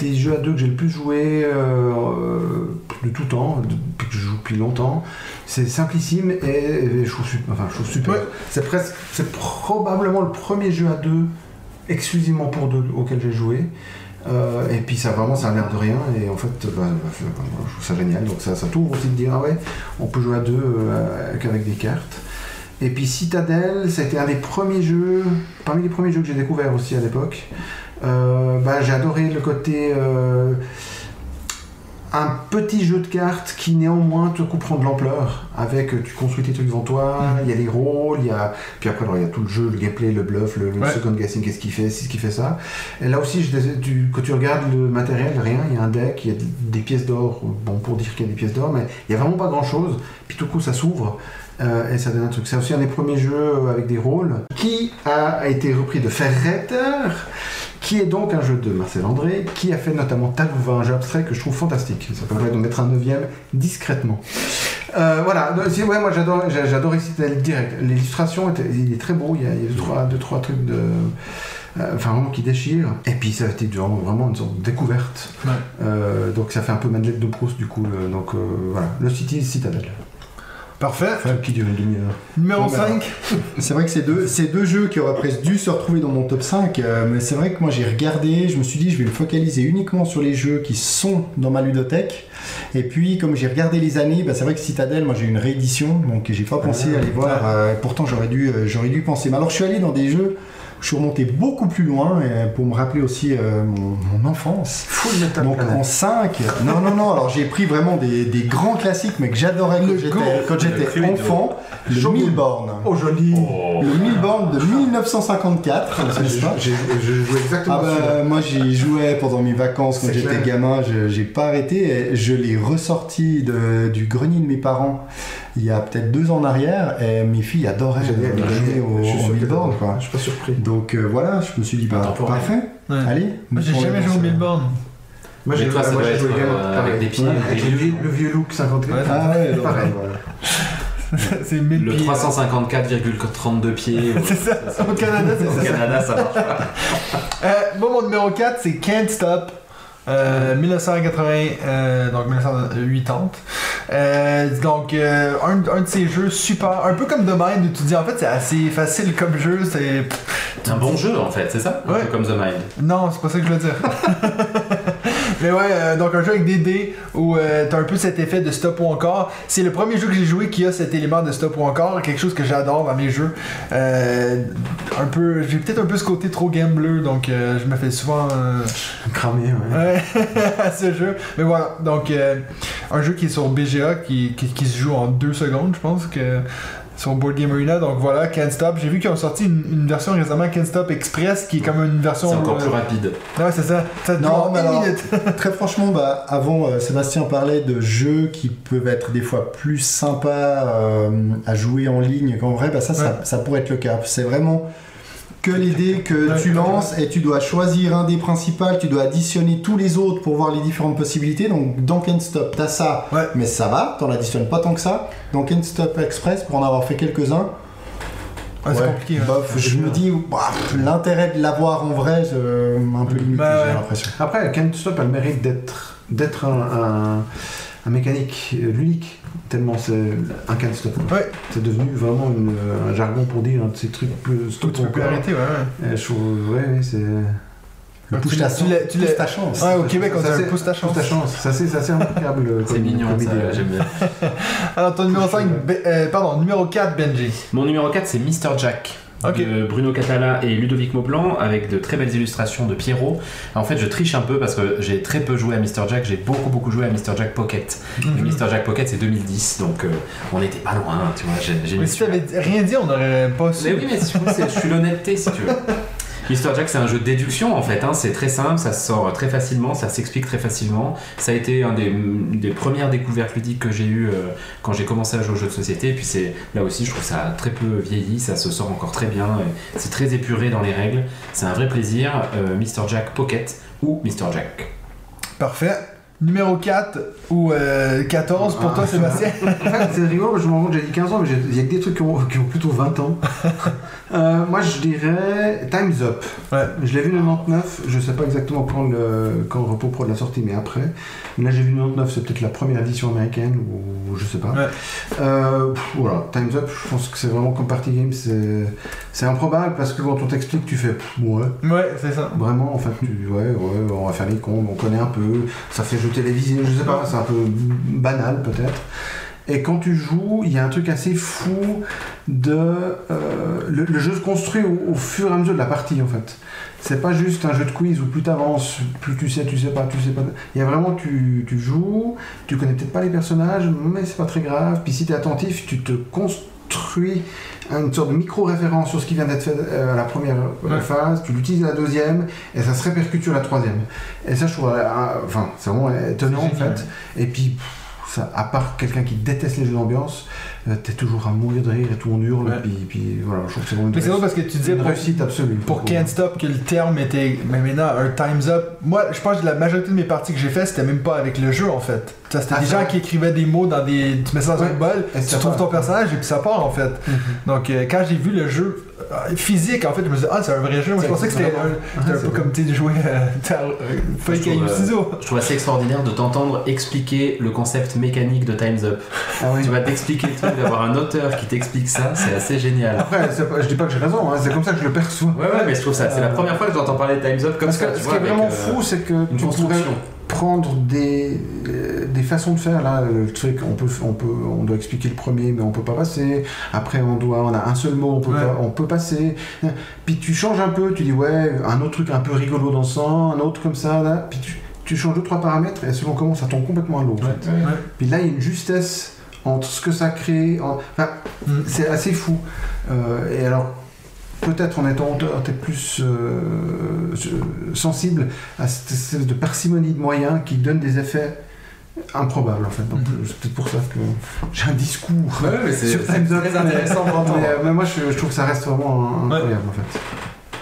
des jeux que j'ai le plus joué euh, de tout temps, depuis que je joue depuis longtemps. C'est simplissime et, et je trouve super. Enfin, je trouve super. Ouais. C'est presque, c'est probablement le premier jeu à deux exclusivement pour deux auquel j'ai joué. Euh, et puis ça vraiment ça a l'air de rien et en fait bah, bah, je trouve ça génial donc ça, ça t'ouvre aussi de dire ah ouais on peut jouer à deux euh, qu'avec des cartes Et puis Citadel, ça a été un des premiers jeux, parmi les premiers jeux que j'ai découvert aussi à l'époque. Euh, bah, j'ai adoré le côté euh, un petit jeu de cartes qui néanmoins te coup prend de l'ampleur avec euh, tu construis tes trucs devant toi Mhm. il y a les rôles il y a puis après alors, il y a tout le jeu le gameplay le bluff le, Ouais. second guessing qu'est-ce qu'il fait c'est ce qui fait ça et là aussi je tu- quand tu regardes le matériel rien il y a un deck il y a des pièces d'or bon pour dire qu'il y a des pièces d'or mais il y a vraiment pas grand chose puis tout coup ça s'ouvre euh, et ça donne un truc. C'est aussi un des premiers jeux avec des rôles qui a été repris de Ferreter, qui est donc un jeu de Marcel André, qui a fait notamment Talouva, un jeu abstrait que je trouve fantastique. Ça permet de mettre un neuvième discrètement. Euh, voilà, si, ouais, moi j'adore, j'adore Citadel direct. L'illustration, il est très beau, il y a, il y a deux, trois, deux, trois trucs de. euh, Enfin, vraiment qui déchirent. Et puis ça a été vraiment, vraiment une sorte de découverte. Ouais. Euh, donc ça fait un peu Madeleine de Proust du coup. le- donc voilà, le City Citadel. Parfait. Enfin, qui dure une demi-heure. Numéro Bon, ben, 5. C'est vrai que c'est deux, deux jeux qui auraient presque dû se retrouver dans mon top 5, euh, mais c'est vrai que moi j'ai regardé, je me suis dit je vais me focaliser uniquement sur les jeux qui sont dans ma ludothèque. Et puis comme j'ai regardé les années, bah, c'est vrai que Citadel, moi j'ai une réédition, donc j'ai pas pensé Ah, à aller voir. euh, pourtant j'aurais dû, euh, j'aurais dû penser. Mais alors je suis allé dans des jeux, je suis remonté beaucoup plus loin et pour me rappeler aussi euh, mon, mon enfance. Full Metal Donc Planet. en 5, non, non, non, alors j'ai pris vraiment des, des grands classiques, mais que j'adorais quand Le j'étais- Le enfant, le Shogun. Milborn. Oh joli Le Milborn de 1954, Ah, Je jouais exactement ah bah, moi j'y jouais pendant mes vacances quand j'étais gamin, je- j'ai pas arrêté, et je l'ai ressorti de- du grenier de mes parents il y a peut-être deux ans en arrière et mes filles adoraient jouer au, au quoi. Je suis pas surpris. Donc euh, voilà, je me suis dit bah parfait, Ouais. allez. Moi j'ai jamais joué au Milborn. Moi j'ai toi, ça moi, doit j'ai joué euh, avec, des pieds, le, vieux, look 54. Ouais. Ah ouais, Pareil, voilà. c'est 1000 Le pieds. 354,32 pieds. C'est ça. Au Canada, c'est Au ça. Canada, ça marche pas. Euh, moi, mon numéro 4, c'est Can't Stop. Euh, 1980, euh, donc 1980. Euh, donc, euh, un, un de ces jeux super, un peu comme The Mind, où tu dis en fait c'est assez facile comme jeu. C'est Un bon jeu en fait, c'est ça? Un Ouais. peu comme The Mind. Non, c'est pas ça que je veux dire. Mais ouais, euh, donc un jeu avec des dés où euh, t'as un peu cet effet de stop ou encore. C'est le premier jeu que j'ai joué qui a cet élément de stop ou encore, quelque chose que j'adore dans mes jeux. Euh, un peu, j'ai peut-être un peu ce côté trop gambler, donc euh, je me fais souvent Cramé, ouais. ouais, à ce jeu. Mais voilà, donc un jeu qui est sur BGA, qui, qui, qui se joue en deux secondes, je pense que sur Board Game Arena. Donc voilà, Can't Stop. J'ai vu qu'ils ont sorti une, une version récemment Can't Stop Express qui est comme une version. C'est encore euh, plus rapide. Ouais, c'est ça. Ça te Non, dure en mais une alors- minute. Très franchement, bah, avant, euh, Sébastien parlait de jeux qui peuvent être des fois plus sympas euh, à jouer en ligne qu'en vrai. Bah, ça, ça, ça pourrait être le cas. C'est vraiment que les dés que tu lances et tu dois choisir un dé principal, tu dois additionner tous les autres pour voir les différentes possibilités. Donc dans Can't Stop, t'as ça, Ouais. mais ça va, t'en additionnes pas tant que ça. Dans Can't Stop Express, pour en avoir fait quelques-uns, Ouais, c'est compliqué. bof, je me dis, bah, l'intérêt de l'avoir en vrai, c'est un peu limité, Bah, j'ai l'impression. Après, Can't Stop a le mérite d'être d'être un, un, un mécanique euh, ludique, tellement c'est un Can't Stop. Ouais. C'est devenu vraiment une- un jargon pour dire un de ces trucs plus Tu stop encore. arrêter, ouais. ouais. Et je trouve, ouais, ouais, c'est. Le Tu push l'as- ta, tu l'as- tu pousse l'as- ta chance. Ouais, au Québec, on dit pouce ta chance. Pousse ta chance. Ça, c'est ça, c'est impeccable. C'est comme- mignon comme ça, idée. j'aime bien. Alors, ton numéro 5, pardon, numéro 4, Benji. Mon numéro 4, c'est Mr. Jack. De Bruno Catala et Ludovic Maublanc avec de très belles illustrations de Pierrot. En fait, je triche un peu parce que j'ai très peu joué à Mr. Jack, j'ai beaucoup beaucoup joué à Mr. Jack Pocket. Mhm. Mr. Jack Pocket c'est 2010, donc euh, on n'était pas loin, tu vois. J'ai Mais si t'avais rien dit, on aurait pas su. Mais oui, mais c'est- je suis l'honnêteté si tu veux. Mr. Jack, c'est un jeu de déduction en fait. hein. C'est très simple, ça se sort très facilement, ça s'explique très facilement. Ça a été un des, une des premières découvertes ludiques que j'ai eues euh, quand j'ai commencé à jouer aux jeux de société. Et puis c'est là aussi, je trouve ça a très peu vieilli, ça se sort encore très bien. C'est très épuré dans les règles. C'est un vrai plaisir. Euh, Mr. Jack Pocket ou Mr. Jack. Parfait. Numéro 4 ou euh, 14 pour Ah. toi, Sébastien. En fait, c'est rigolo, je me rends compte, j'ai dit 15 ans, mais il y a que des trucs qui ont, qui ont plutôt 20 ans. Euh, moi, je dirais Time's Up. Ouais. Je l'ai vu le 99, je sais pas exactement quand le, quand le Repos Pro l'a sorti, mais après. Mais là, j'ai vu le 99, c'est peut-être la première édition américaine, ou je sais pas. Ouais. Euh, pff, voilà, Time's Up, je pense que c'est vraiment comme party game, c'est c'est improbable parce que quand on t'explique, tu fais pff, ouais. Ouais, c'est ça. Vraiment, en fait, tu, ouais, ouais, on va faire les cons, on connaît un peu, ça fait jeu télévisé, je sais pas, c'est un peu banal peut-être. Et quand tu joues, il y a un truc assez fou de. euh, le, le jeu se construit au, au fur et à mesure de la partie en fait. C'est pas juste un jeu de quiz où plus tu avances, plus tu sais, tu sais pas, tu sais pas. Il y a vraiment, tu, tu joues, tu connais peut-être pas les personnages, mais c'est pas très grave. Puis si tu es attentif, tu te construis une sorte de micro-référence sur ce qui vient d'être fait euh, à la première euh, Ouais. phase, tu l'utilises à la deuxième, et ça se répercute sur la troisième. Et ça, je trouve, enfin, c'est vraiment étonnant en fait. Et puis, pff, ça, à part quelqu'un qui déteste les jeux d'ambiance, euh, t'es toujours à mourir de rire et tout on hurle. Ouais. Et puis, puis voilà, je trouve que c'est vraiment une, Mais c'est drôle réussite, parce que tu disais une pour, réussite absolue. pour Can't Stop que le terme était. Mais maintenant, un Time's Up. Moi, je pense que la majorité de mes parties que j'ai fait, c'était même pas avec le jeu en fait. C'était Ah, des gens qui écrivaient des mots dans des. Tu mets ça dans Ouais. un bol, Et tu trouves ton personnage et puis ça part en fait. Mhm. Donc euh, quand j'ai vu le jeu physique, en fait, je me disais, ah, c'est un vrai jeu. Moi, je pensais que c'était un, peu comme tu jouer euh, euh, feuille Je trouve, caillou euh, ciseaux. Je trouve assez extraordinaire de t'entendre expliquer le concept mécanique de Time's Up. Ah. Tu vas t'expliquer le truc, d'avoir un auteur qui t'explique ça, c'est assez génial. Après, je dis pas que j'ai raison, hein, c'est comme ça que je le perçois. Ouais, ouais, mais je trouve ça, c'est la Euh, première fois que j'entends parler de Time's Up comme Parce ça. ce qui est vraiment euh, fou, c'est que une construction. Prendre des, euh, des façons de faire. Là, le truc, on, peut, on, peut, on doit expliquer le premier, mais on peut pas passer. Après, on, doit, on a un seul mot, on peut, Ouais. pas, on peut passer. Puis tu changes un peu, tu dis, ouais, un autre truc un peu rigolo dans le sang, un autre comme ça. Là. Puis tu, tu changes deux, trois paramètres, et selon comment ça tombe complètement à l'eau. fait. Ouais. Puis là, il y a une justesse entre ce que ça crée. en- Enfin, Mm. c'est assez fou. Euh, et alors, peut-être en étant auteur, t'es plus euh, euh, sensible à cette espèce de parcimonie de moyens qui donne des effets improbables en fait. Donc Mhm. c'est peut-être pour ça que j'ai un discours Ouais, mais c'est sur Time's Up, très mais- intéressant. Mais, mais moi, je, je trouve que ça reste vraiment incroyable en fait.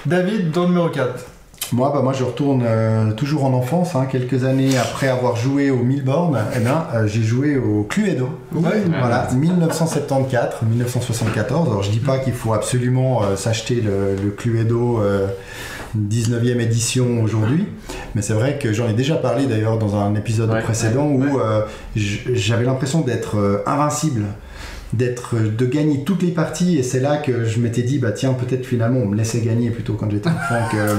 David, ton numéro 4. Moi, bah, moi, je retourne euh, toujours en enfance, hein, quelques années après avoir joué au Milborn. Eh bien, euh, j'ai joué au Cluedo. Ouais. Voilà, 1974, 1974. Alors, je dis pas qu'il faut absolument euh, s'acheter le, le Cluedo euh, 19e édition aujourd'hui, mais c'est vrai que j'en ai déjà parlé d'ailleurs dans un épisode Ouais, précédent ouais, où euh, j'avais l'impression d'être euh, invincible d'être de gagner toutes les parties. Et c'est là que je m'étais dit bah tiens peut-être finalement on me laissait gagner plutôt quand j'étais enfant que, euh,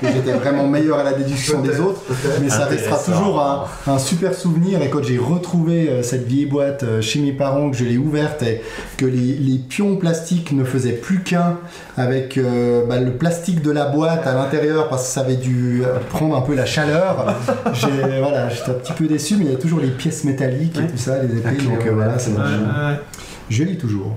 que j'étais vraiment meilleur à la déduction des autres. mais ça restera toujours un, un super souvenir. Et quand j'ai retrouvé euh, cette vieille boîte euh, chez mes parents que je l'ai ouverte et que les, les pions plastiques ne faisaient plus qu'un avec euh, bah, le plastique de la boîte à l'intérieur parce que ça avait dû prendre un peu la chaleur. Voilà j'étais un petit peu déçu mais il y a toujours les pièces métalliques et tout ça les épées Ok, donc euh, voilà c'est lis toujours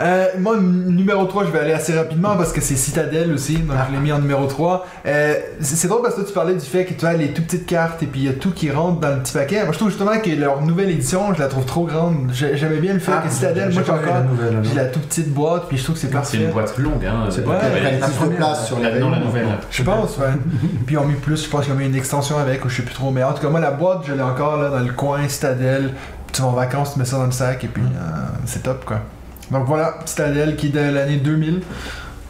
Euh, moi, numéro 3, je vais aller assez rapidement parce que c'est Citadel aussi, donc je l'ai mis en numéro 3. Euh, c'est c'est drôle parce que toi, tu parlais du fait que tu as les tout petites cartes et puis il y a tout qui rentre dans le petit paquet. Moi, je trouve justement que leur nouvelle édition, je la trouve trop grande. J'ai- J'aimais bien le fait Ah, que Citadel, moi, j'ai encore. J'ai la toute petite boîte, puis je trouve que c'est C'est parfait. une boîte longue, hein. c'est pas Ouais, la plus première, place sur les la- non, la nouvelle. Je pense, ouais. puis ils ont mis plus, je pense qu'ils ont mis une extension avec, ou je sais plus trop. Mais en tout cas, moi, la boîte, je l'ai encore là dans le coin, Citadel. Tu vas en vacances, tu mets ça dans le sac, et puis euh, c'est top, quoi. Donc voilà, Citadel qui est de l'année 2000,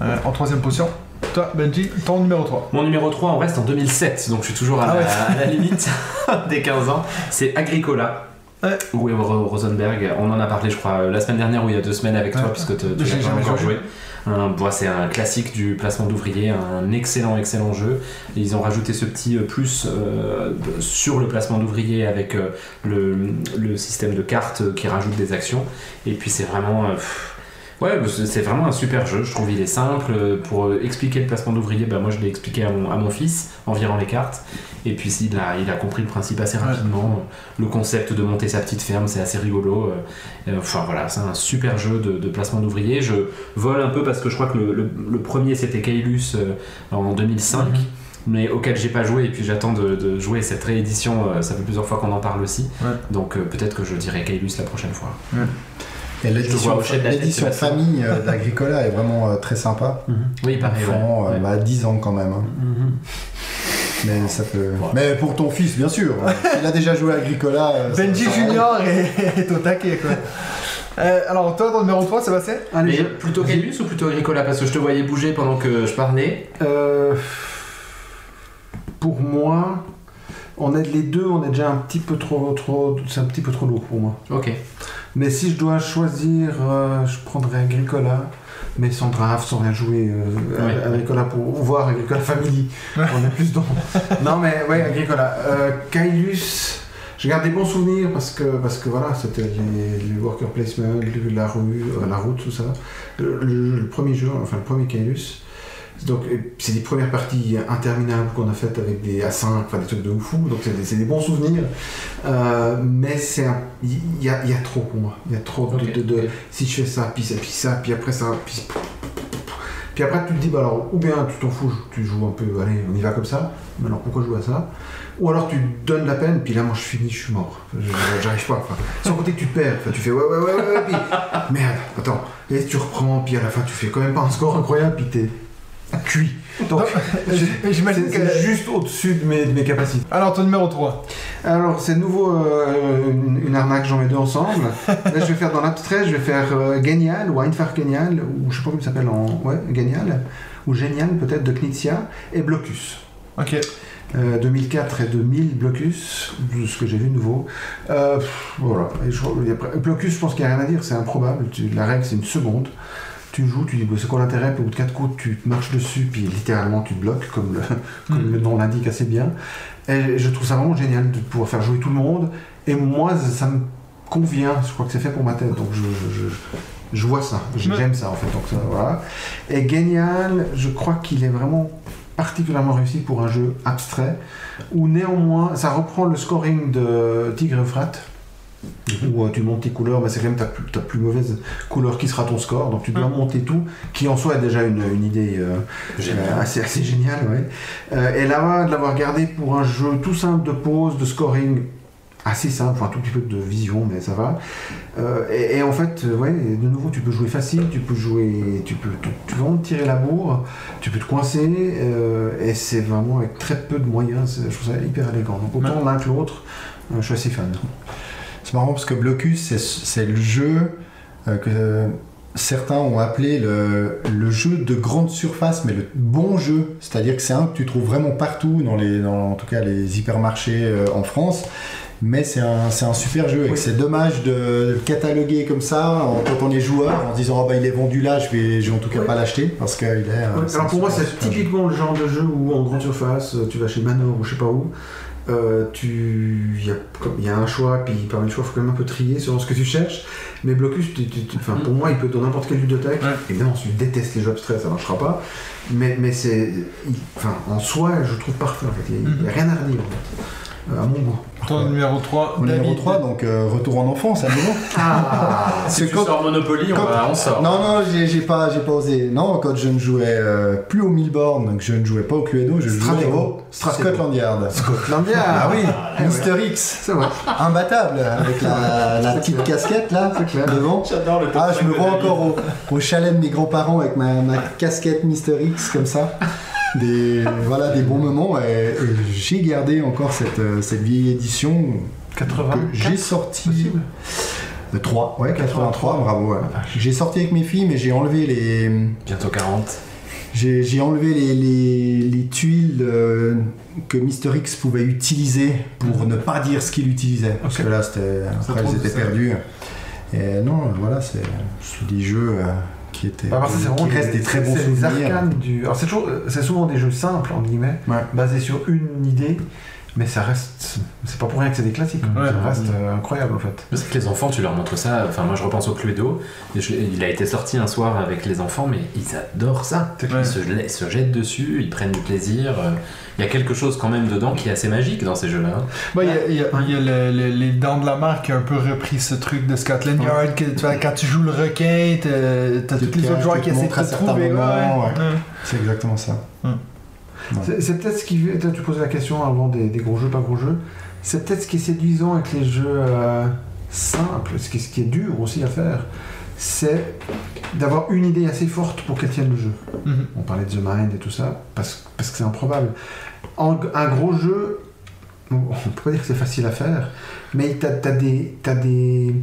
euh, en troisième position. Toi, Benji, ton numéro 3. Mon numéro 3, on reste en 2007, donc je suis toujours à, Ah la, ouais. à la limite des 15 ans. C'est Agricola. Ouais. Ou Ro- Rosenberg, on en a parlé je crois la semaine dernière ou il y a deux semaines avec toi puisque tu l'as pas encore joué. joué. Un- bon, c'est un classique du placement d'ouvriers, un excellent excellent jeu. Ils ont rajouté ce petit euh, plus euh, sur le placement d'ouvriers avec euh, le, système de cartes qui rajoute des actions. Et puis c'est vraiment... Ouais, bah, c'est vraiment un super jeu. Je trouve il est simple. Euh, Pour euh, expliquer le placement d'ouvrier, bah, moi je l'ai expliqué à mon, à mon fils en virant les cartes. Et puis il a, il a compris le principe assez rapidement. Le concept de monter sa petite ferme, c'est assez rigolo. Euh, Enfin voilà, c'est un super jeu de, de placement d'ouvriers. Je vole un peu parce que je crois que le, le- le premier c'était Kailus euh, en 2005. Mhm. Mais auquel j'ai pas joué et puis j'attends de, de jouer cette réédition. euh, Ça fait plusieurs fois qu'on en parle aussi. Ouais. Donc euh, peut-être que je dirai Kailus la prochaine fois. Et l'édition famille euh, d'Agricola est vraiment euh, très sympa Oui, pareil. ouais. enfant euh, Ouais. bah, 10 ans quand même hein. Mhm. mais ça peut mais pour ton fils bien sûr il a déjà joué à Agricola euh, Benji Junior est, est au taquet, quoi. Euh, alors, toi, ton numéro 3, Sébastien Allez, je- plutôt Kailus ou plutôt Agricola? Parce que je te voyais bouger pendant que je parlais. Euh, pour moi, on est les deux, on est déjà un petit peu trop, trop, c'est un petit peu trop lourd pour moi. Ok. Mais si je dois choisir, euh, je prendrais Agricola, mais sans draft, sans rien jouer. euh, Ouais. Agricola pour voir Agricola Family. On est plus dans. non mais ouais, Agricola. Euh, Kailus, je garde des bons souvenirs parce que, parce que voilà, c'était les, les worker placement, la rue, euh, la route, tout ça. Le, le- le premier jeu, enfin le premier Kailus. Donc, et c'est des premières parties interminables qu'on a faites avec des A5, enfin des trucs de ouf, donc c'est des, bons souvenirs. Euh, mais c'est il y, a, il y a trop pour moi. Il y a trop de- Ok. de, de- si je fais ça, puis ça, puis ça, puis après ça, puis, puis après tu te dis, bah alors, ou bien tu t'en fous, tu joues un peu, allez, on y va comme ça, mais alors pourquoi jouer à ça? Ou alors tu donnes la peine, puis là, moi je finis, je suis mort. J'arrive pas. Enfin, sans compter que tu perds, enfin, tu fais ouais, ouais, ouais, ouais, ouais, puis merde, attends, et tu reprends, puis à la fin tu fais quand même pas un score incroyable, puis t'es cuit. Donc, je- J'imagine c'est que. c'est juste au-dessus de mes, de mes capacités. Alors, ton numéro 3. Alors, c'est nouveau, euh, une, une arnaque, j'en mets deux ensemble. Là, je vais faire dans l'abstrait, je vais faire euh, Genial, ou Einfach Genial, ou je sais pas comment il s'appelle en. Ouais, Genial, ou Génial peut-être, de Knizia, et Blocus. Ok. Euh, 2004 et 2000, Blocus, ce que j'ai vu nouveau. Euh, pff, voilà. Et je- et après, Blocus, je pense qu'il n'y a rien à dire, c'est improbable. Tu- la règle, c'est une seconde. Tu joues, tu dis bah, c'est quoi l'intérêt, puis au bout de 4 coups, tu marches dessus, puis littéralement tu te bloques, comme le, comme Mm. le nom l'indique assez bien. Et je trouve ça vraiment génial de pouvoir faire jouer tout le monde. Et moi, ça me convient, je crois que c'est fait pour ma tête, donc je, je, je- je vois ça, Ouais. j'aime ça en fait. Donc ça, voilà. Et Genial, je crois qu'il est vraiment particulièrement réussi pour un jeu abstrait, où néanmoins, ça reprend le scoring de Tigre Euphrate, où euh, tu montes tes couleurs, mais c'est quand même ta plus, ta plus mauvaise couleur qui sera ton score, donc tu dois monter tout, qui en soi est déjà une, une idée euh, euh, assez, assez géniale. Ouais. Euh, et là, de l'avoir gardé pour un jeu tout simple de pause, de scoring assez simple, enfin, un tout petit peu de vision, mais ça va. Et, et en fait, ouais, de nouveau, tu peux jouer facile, tu peux jouer, tu peux, tu, tu tirer la bourre, tu peux te coincer, et c'est vraiment avec très peu de moyens, je trouve ça hyper élégant. Donc autant l'un que l'autre, je suis assez fan. C'est marrant parce que Blocus, c'est- le jeu euh, que euh, certains ont appelé le, le jeu de grande surface, mais le bon jeu. C'est-à-dire que c'est un que tu trouves vraiment partout, dans les, dans, en tout cas les hypermarchés euh, en France. Mais c'est un, super jeu et que Oui. c'est dommage de le cataloguer comme ça en, quand on est joueur en se disant oh, bah, il est vendu là, je vais, je vais en tout cas Oui. pas l'acheter parce qu'il est. alors pour moi, c'est jeu. typiquement le genre de jeu où en grande surface, tu vas chez Manor ou je sais pas où, euh, tu, il y, a, y un choix, puis parmi le choix, il faut quand même un peu trier selon ce que tu cherches. Mais Blocus, tu- tu- tu- enfin, pour moi, il peut être dans n'importe quelle bibliothèque. Ouais. Évidemment, si tu détestes les jeux abstraits, ça marchera pas. Mais, mais c'est, enfin, en soi, je trouve parfait. En fait, il n'y a, Mhm. rien à redire, en fait, à mon goût. Ton numéro 3. Au numéro 3, donc euh, retour en enfance à nouveau. Ah, Si C'est tu quand- sors Monopoly, on, quand- va, on sort. Non, non, j'ai pas, j'ai pas osé. Non, quand je ne jouais euh, plus au Milborn, donc je ne jouais pas au Cluedo, je jouais au. Scotland Yard. Scotland Yard. Ah oui, ouais. Mister X, C'est vrai. imbattable, avec la, la petite casquette là, devant. J'adore le Ah, je me vois encore au, au chalet de mes grands-parents avec ma, ma casquette Mister X comme ça. Des, voilà, des bons moments. Et, et j'ai gardé encore cette, euh, cette vieille édition 80. que j'ai sorti. possible. De 3, ouais, 83, bravo. ouais. Ah, J'ai sorti avec mes filles, mais j'ai enlevé les. Bientôt 40. J'ai j'ai enlevé les, les- les tuiles euh, que Mister X pouvait utiliser pour ne pas dire ce qu'il utilisait. Parce que là, c'était, après, ils étaient ça. perdus. Et non, voilà, c'est c'est des jeux euh, qui étaient. Bah, c'est vraiment qui restent des très bons c'est les souvenirs. arcanes du. Alors c'est souvent des jeux simples en guillemets, Ouais. basés sur une idée, mais ça reste. C'est pas pour rien que c'est des classiques. Ouais. ça reste euh, incroyable en fait. Sais que les enfants, tu leur montres ça. Enfin, moi, je repense au Cluedo. Je- il a été sorti un soir avec les enfants, mais ils adorent ça. Ouais. Ils se, ils se jettent dessus, ils prennent du plaisir. Euh, Il y a quelque chose quand même dedans qui est assez magique dans ces jeux-là. hein. Bah, il y a, y a- y a le- le- les Dents de la Mer qui a un peu repris ce truc de Scotland Yard. Que, tu vois, quand tu joues le requin, t'as tous les autres joueurs qui essaient de te trouver. ouais, ouais. ouais. C'est exactement ça. C'est, c'est peut-être ce qui. Tu posais la question avant des, des gros jeux, pas gros jeux. C'est peut-être ce qui est séduisant avec les jeux euh, simples, ce qui, ce qui est dur aussi à faire, c'est d'avoir une idée assez forte pour qu'elle tienne le jeu. Mhm. On parlait de The Mind et tout ça, parce, parce que c'est improbable. En, un gros jeu, on peut pas dire que c'est facile à faire, mais t'as as des, des.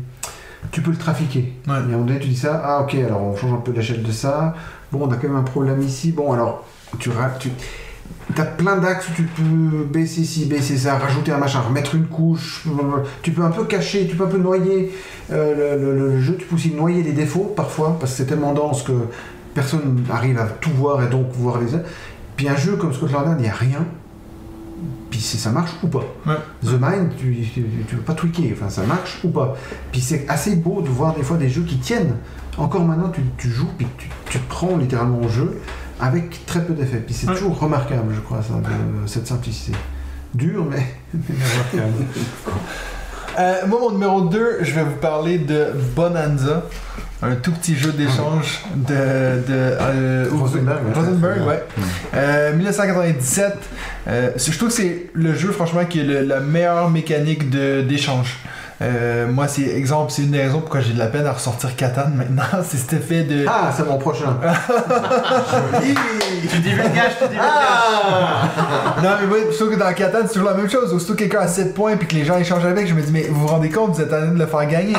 Tu peux le trafiquer. Ouais. Et à un moment donné, tu dis ça, ah ok, alors on change un peu l'échelle de ça. Bon, on a quand même un problème ici. Bon, alors, tu. tu T'as plein d'axes où tu peux baisser ci, baisser ça, rajouter un machin, remettre une couche. Tu peux un peu cacher, tu peux un peu noyer euh, le, le- le jeu. Tu peux aussi noyer les défauts parfois, parce que c'est tellement dense que personne n'arrive à tout voir et donc voir les. Puis un jeu comme Scotland Yard, il n'y a rien. puis si ça marche ou pas. Ouais. The Mind, tu, tu veux pas tweaker, enfin ça marche ou pas. Puis c'est assez beau de voir des fois des jeux qui tiennent. Encore maintenant, tu, tu joues, puis tu, tu te prends littéralement au jeu avec très peu d'effets. Puis c'est Ouais. toujours remarquable, je crois, ça, de- cette simplicité. Dur, mais, mais remarquable. Euh, moi, mon numéro 2, je vais vous parler de Bonanza, un tout petit jeu d'échange de. de euh, Rosenberg, ouais. Rosenberg, ouais. Euh, 1997. Euh, c'est- je trouve que c'est le jeu, franchement, qui est le- la meilleure mécanique d'échange. Euh, moi, c'est exemple, c'est une des raisons pourquoi j'ai de la peine à ressortir Catan maintenant. c'est cet effet de. Ah, c'est mon prochain. Joli. Tu divulgages, tu divulgages. Non, mais moi, trouve que dans Catan, c'est toujours la même chose. Aussitôt que quelqu'un a 7 points puis que les gens échangent avec, je me dis, mais vous vous rendez compte, vous êtes en train de le faire gagner.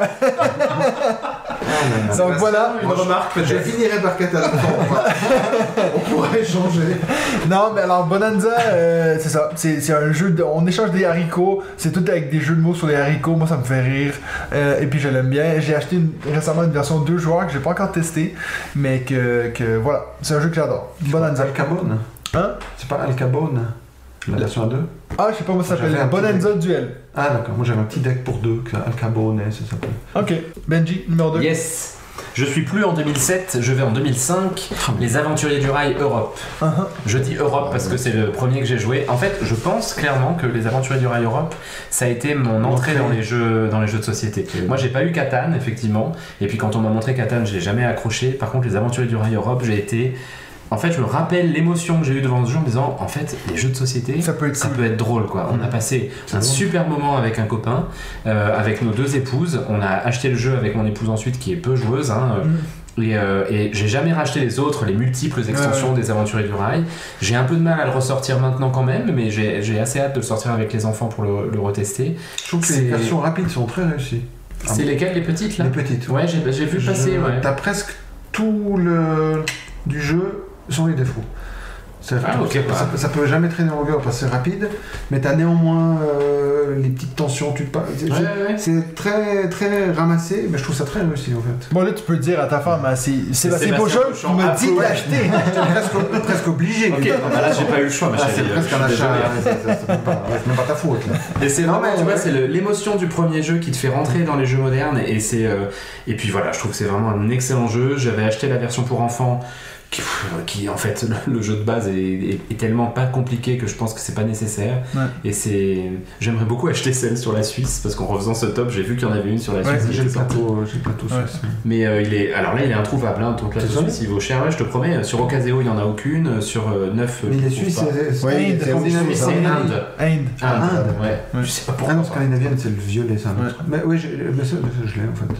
Donc voilà. Une remarque Je finirai par Catalan. On pourrait échanger. Non, mais alors Bonanza, euh, c'est ça. C'est un jeu de. On échange des haricots. C'est tout avec des jeux de mots sur les haricots. Moi, ça me fait rire. Euh, et puis, je l'aime bien. J'ai acheté une- récemment une version 2 joueurs que j'ai pas encore testé. Mais que, que voilà. C'est un jeu que j'adore. Bonanza. Alcabone. Hein? C'est pas Alcabone, la version à deux? Ah, je sais pas comment ça s'appelle. Bonanza Duel. Ah d'accord, moi j'avais un petit deck pour deux, que Alcabone ça s'appelle. Ok. Benji, numéro 2. Yes. Je suis plus en 2007, je vais en 2005. Les Aventuriers du Rail Europe. Uh-huh. Je dis Europe parce que c'est le premier que j'ai joué. En fait, je pense clairement que les Aventuriers du Rail Europe, ça a été mon entrée Entrée. dans les jeux, dans les jeux de société. Moi, j'ai pas eu Catan, effectivement. Et puis quand on m'a montré Catan, je l'ai jamais accroché. Par contre, les Aventuriers du Rail Europe, j'ai été. En fait, je me rappelle l'émotion que j'ai eue devant ce jeu en me disant, en fait, les jeux de société, Ça peut être ça cool. peut être drôle quoi. On a passé un super moment avec un copain, euh, avec nos deux épouses. On a acheté le jeu avec mon épouse ensuite qui est peu joueuse. hein, euh, Mm. et, euh, et j'ai jamais racheté les autres, les multiples extensions des Aventuriers du Rail. J'ai un peu de mal à le ressortir maintenant quand même, mais j'ai assez hâte de le sortir avec les enfants pour le, le retester. Je trouve que les versions rapides sont très réussies. Ah C'est bon lesquelles les petites là Les petites. Ouais, j'ai vu Je- passer. Ouais. T'as presque tout le du jeu sans les défauts. Ça, Ah, ok, ça, ça peut- ça peut jamais traîner en longueur parce que c'est rapide, mais t'as néanmoins euh, les petites tensions, tu te pa- c'est- Ouais, ouais, très très ramassé, mais je trouve ça très réussi en fait. Bon, là, tu peux dire à ta femme, hein, c'est Sébastien Pochon qui Ah, dit d'acheter. T'es presque, presque obligé. Ok, non, bah là j'ai pas eu le choix, ma Ah, chérie, c'est euh, presque un achat, ouais, c'est- même pas- même pas ta faute. Là. Et c'est vraiment, mais tu vois, c'est l'émotion du premier jeu qui te fait rentrer dans les jeux modernes et c'est euh, et puis voilà, je trouve que c'est vraiment un excellent jeu. J'avais acheté la version pour enfants qui, en fait le, le jeu de base est, est- est tellement pas compliqué que je pense que c'est pas nécessaire. Ouais. Et c'est j'aimerais beaucoup acheter celle sur la Suisse parce qu'en refaisant ce top, j'ai vu qu'il y en avait une sur la Ouais, Suisse. J'ai le plateau, suisse. Mais euh, il est alors là, il est introuvable hein, ton plateau C'est suisse, il vaut cher, ouais, je te promets. Sur Ocaseo, il y en a aucune, euh, sur 9 Mais les Suisses, c'est c'est- Oui, Inde, c'est c'est c'est Inde. Inde. Inde, Inde. ouais. Ouais. Je sais pas Ah pourquoi. non, scandinavienne, c'est le violet. Mais oui, j'ai- mais ça, je l'ai en fait.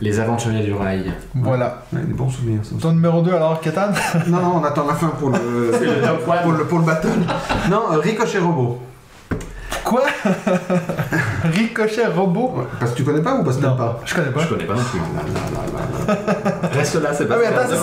Les aventuriers du rail. Voilà. Ouais, des bons souvenirs. Ça. Ton numéro 2 alors, Catan non, non, on attend la fin pour le, le pour le, pour le battle. Non, euh, Ricochet Robot. Quoi Ricochet robot Ouais, parce que tu connais pas ou parce que t'aimes pas je connais pas. Je connais pas non plus. Ah. Reste là, c'est Ah, mais attends, ça,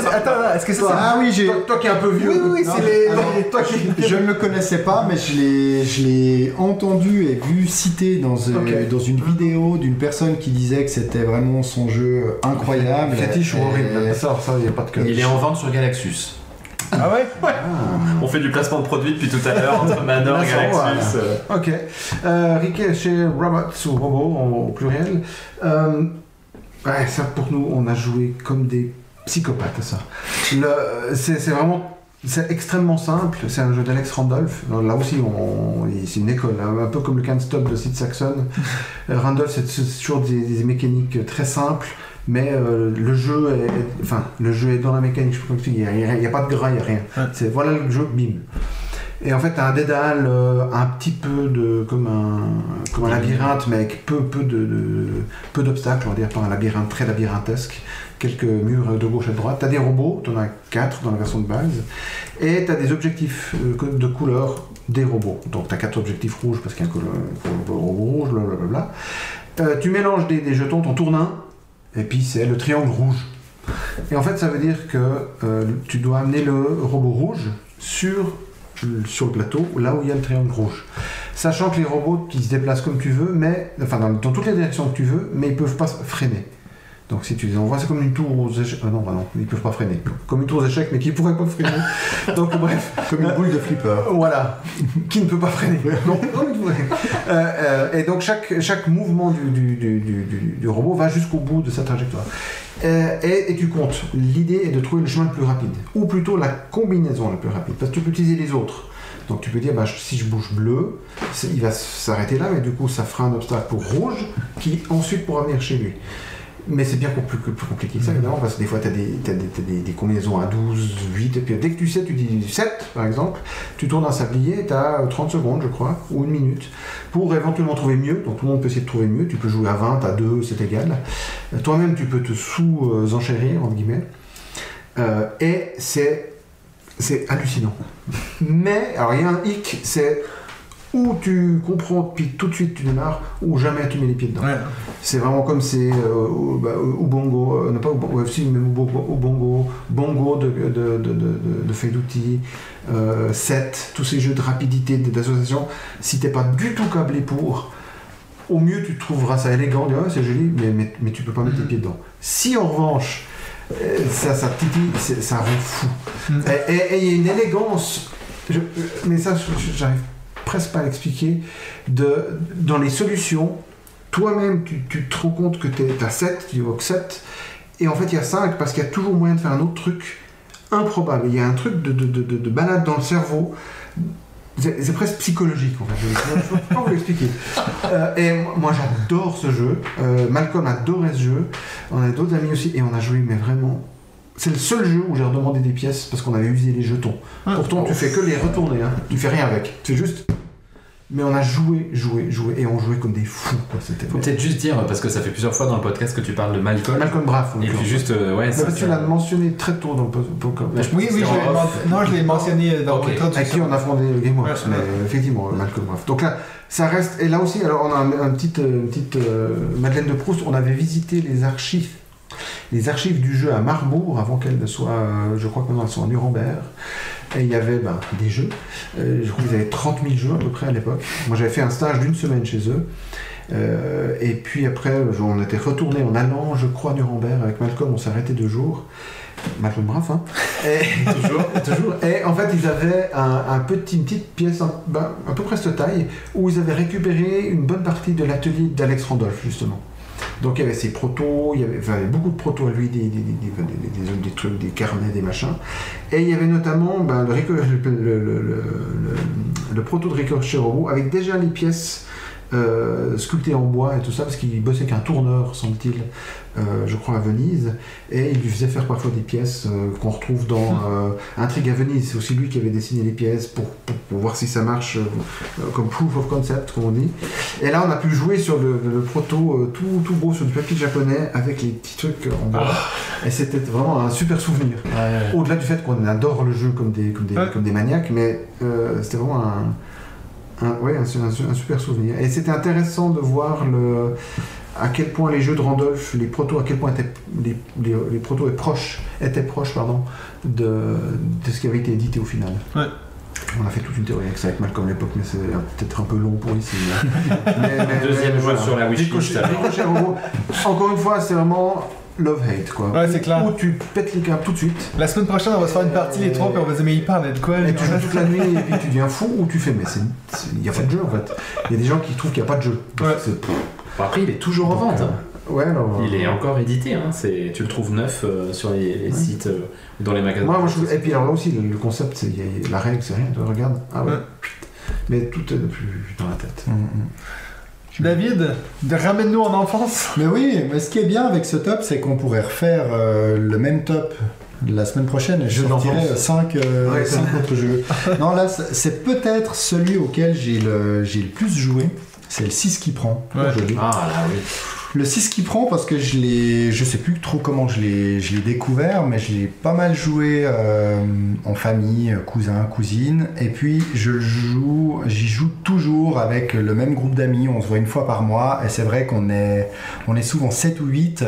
c'est- attends, est-ce que ça c'est. Ah oui, j'ai. Toi, toi qui es un peu vieux. Oui, oui, oui, Non, c'est les. alors, Toi qui. Je ne le connaissais pas, mais je l'ai, je l'ai entendu et vu cité dans, euh, dans une vidéo d'une personne qui disait que c'était vraiment son jeu incroyable. Fétiche ou horrible. Ça, ça, il n'y a pas de cœur. Il est en vente sur Galaxus. Ah ouais On fait du placement de produits depuis tout à l'heure entre Manor et Galaxus. euh. Ok. Euh, Ricochet Robots ou Robots en- au pluriel. Euh, ouais, ça pour nous, on a joué comme des psychopathes à ça. Le- C'est c'est vraiment. C'est extrêmement simple, c'est un jeu d'Alex Randolph. Là aussi, on, c'est une école, hein, un peu comme le Can't Stop de Sid Saxon. Euh, Randolph, c'est c'est toujours des, des mécaniques très simples, mais euh, le jeu est, est- enfin, le jeu est dans la mécanique. Il n'y a, il y a pas de gras, il n'y a rien. Ouais. C'est voilà le jeu, bim. Et en fait, un dédale euh, un petit peu de comme un comme un labyrinthe, mais avec peu peu de, de- peu d'obstacles, on va dire pas un labyrinthe très labyrinthesque. Quelques murs de gauche de droite. T'as des robots, t'en as quatre dans la version de base, et t'as des objectifs euh, de couleur des robots. Donc t'as quatre objectifs rouges parce qu'il y a un robot rouge, blablabla. Euh, tu mélanges des, des jetons, t'en tournes un, et puis c'est le triangle rouge. Et en fait, ça veut dire que euh, tu dois amener le robot rouge sur, le plateau, là où il y a le triangle rouge. Sachant que les robots, ils se déplacent comme tu veux, mais, enfin dans, dans toutes les directions que tu veux, mais ils peuvent pas freiner. Donc si tu les envoies, c'est comme une tour aux échecs. Ah non, bah non, ils peuvent pas freiner. Comme une tour aux échecs, mais qui pourrait pas freiner. Donc bref. Comme une boule de flipper. Voilà, qui ne peut pas freiner. Non, non. Euh, euh, et donc chaque, chaque mouvement du, du, du, du- du- du robot va jusqu'au bout de sa trajectoire. Euh, et, et tu comptes. L'idée est de trouver le chemin le plus rapide, ou plutôt la combinaison la plus rapide, parce que tu peux utiliser les autres. Donc tu peux dire, bah, si je bouge bleu, il va s'arrêter là, mais du coup ça fera un obstacle pour rouge, qui ensuite pourra venir chez lui. Mais c'est bien plus, plus, compliqué que ça, évidemment, parce que des fois, tu as, des, t'as des, t'as des, des combinaisons à 12, 8, et puis dès que tu sais, tu dis 7, par exemple, tu tournes un sablier, tu as 30 secondes, je crois, ou une minute, pour éventuellement trouver mieux. Donc tout le monde peut essayer de trouver mieux. Tu peux jouer à 20, à 2, c'est égal. Toi-même, tu peux te sous-enchérir, entre guillemets. Euh, et c'est, c'est hallucinant. Mais, alors il y a un hic, c'est ou tu comprends, puis tout de suite tu démarres, ou jamais tu mets les pieds dedans. Ouais. C'est vraiment comme c'est euh, bah, Ubongo, euh, non pas Ubongo, ouais, si, même Ubongo, Ubongo, Bongo de, de, de, de, de, de Fedouti, euh, 7, tous ces jeux de rapidité, d'association, si t'es pas du tout câblé pour, au mieux tu trouveras ça élégant, Ah, c'est joli, mais, mais, mais tu peux pas mettre tes pieds dedans. Si en revanche, euh, ça, ça titille, ça rend fou. Mhm. Et- il y a une élégance, je- mais ça, j'arrive presque pas à l'expliquer, de, dans les solutions, toi-même, tu, tu te rends compte que tu as 7, tu évoques 7, et en fait, il y a 5 parce qu'il y a toujours moyen de faire un autre truc improbable. Il y a un truc de, de, de, de- de balade dans le cerveau. C'est presque psychologique, en fait. Je ne peux pas vous l'expliquer. Euh, et moi- moi, j'adore ce jeu. Euh, Malcolm adorait ce jeu. On a d'autres amis aussi, et on a joué, mais vraiment. C'est le seul jeu où j'ai redemandé des pièces parce qu'on avait usé les jetons. Ah. Pourtant, tu fais que les retourner, hein. tu fais rien avec. Tu fais juste. Mais on a joué, joué, joué, et on jouait comme des fous, quoi. C'était Faut peut-être juste dire, parce que ça fait plusieurs fois dans le podcast que tu parles de Malcolm. Malcolm Braff. Et puis juste, euh, ouais, ça, tu l'as mentionné très tôt dans le po- po- Mais je Oui, oui, je l'ai non, je l'ai mentionné dans Ok. l'introduction. Avec qui on a fondé Game Works, Ouais, mais ouais. effectivement, Malcolm Braff. Donc là, ça reste. Et là aussi, alors on a un, un euh, une petite euh, Madeleine de Proust. On avait visité les archives, les archives du jeu à Marbourg avant qu'elles ne soient, euh, je crois que maintenant elles sont à Nuremberg. Et il y avait ben, des jeux. Euh, je crois qu'ils avaient 30 000 jeux à peu près à l'époque. Moi, j'avais fait un stage d'une semaine chez eux. Euh, et puis après, on était retourné en allant, je crois, à Nuremberg avec Malcolm. On s'est arrêté deux jours. Malcolm Braff, hein. Et, toujours, toujours. Et en fait, ils avaient un, un petit, une petite pièce, un- ben, à peu près cette taille, où ils avaient récupéré une bonne partie de l'atelier d'Alex Randolph, justement. Donc il y avait ses protos, il y avait, beaucoup de protos à lui, des, des, des, des- trucs, des carnets, des machins. Et il y avait notamment ben, le proto de Ricochet Robot avec déjà les pièces euh, sculptées en bois et tout ça, parce qu'il bossait avec un tourneur, semble-t-il, euh, je crois à Venise, et il lui faisait faire parfois des pièces euh, qu'on retrouve dans Intrigue à Venise. C'est aussi lui qui avait dessiné les pièces pour, pour, pour voir si ça marche, comme proof of concept, comme on dit. Et là, on a pu jouer sur le, le proto tout, tout beau sur du papier japonais avec les petits trucs en bois. Et c'était vraiment un super souvenir. Ouais. Au-delà du fait qu'on adore le jeu comme des, comme des, Ouais. comme des maniaques, mais c'était vraiment un, un- ouais, un, un su- un super souvenir. Et c'était intéressant de voir le, à quel point les jeux de Randolph, les protos, à quel point étaient, les, les, les protos étaient proches, étaient proches pardon, de, de ce qui avait été édité au final. Ouais. On a fait toute une théorie avec ça avec Malcolm à l'époque, mais c'est peut-être un peu long pour ici. mais- mais- mais- Deuxième mais jeu sur la wishlist. Encore une fois, c'est vraiment love-hate quoi. Ouais, c'est clair. Où tu pètes les câbles tout de suite. La semaine prochaine, on va se faire une partie les trois, puis on va se dire, mais il parle de quoi Et tu joues toute la nuit et puis tu deviens fou ou tu fais mais il n'y a pas de jeu en fait. Il y a des gens qui trouvent qu'il n'y a pas de jeu. Ouais. Après, il est toujours en vente. hein. Ouais alors. Il est euh, encore édité. Hein. C'est- Tu le trouves neuf euh, sur les, les Ouais. sites euh, ou dans les magasins. Moi, moi, je- Et puis alors là aussi le, le concept c'est la règle c'est rien. Tu regardes ah ouais. Ouais. Mais tout est plus dans la tête. David, ramène-nous en enfance. Mais oui, mais ce qui est bien avec ce top, c'est qu'on pourrait refaire euh, le même top la semaine prochaine et je sortirai d'enfance. 5 Ouais, c'est autres jeux. Non, là, c'est peut-être celui auquel j'ai le, plus joué. C'est le 6 qui prend. Ouais. Ah là oui. Le 6 qui prend parce que je l'ai, je sais plus trop comment je l'ai, je l'ai découvert, mais je l'ai pas mal joué euh, en famille, cousin, cousine, et puis je le joue, j'y joue toujours avec le même groupe d'amis, on se voit une fois par mois, et c'est vrai qu'on est, on est souvent 7 ou 8,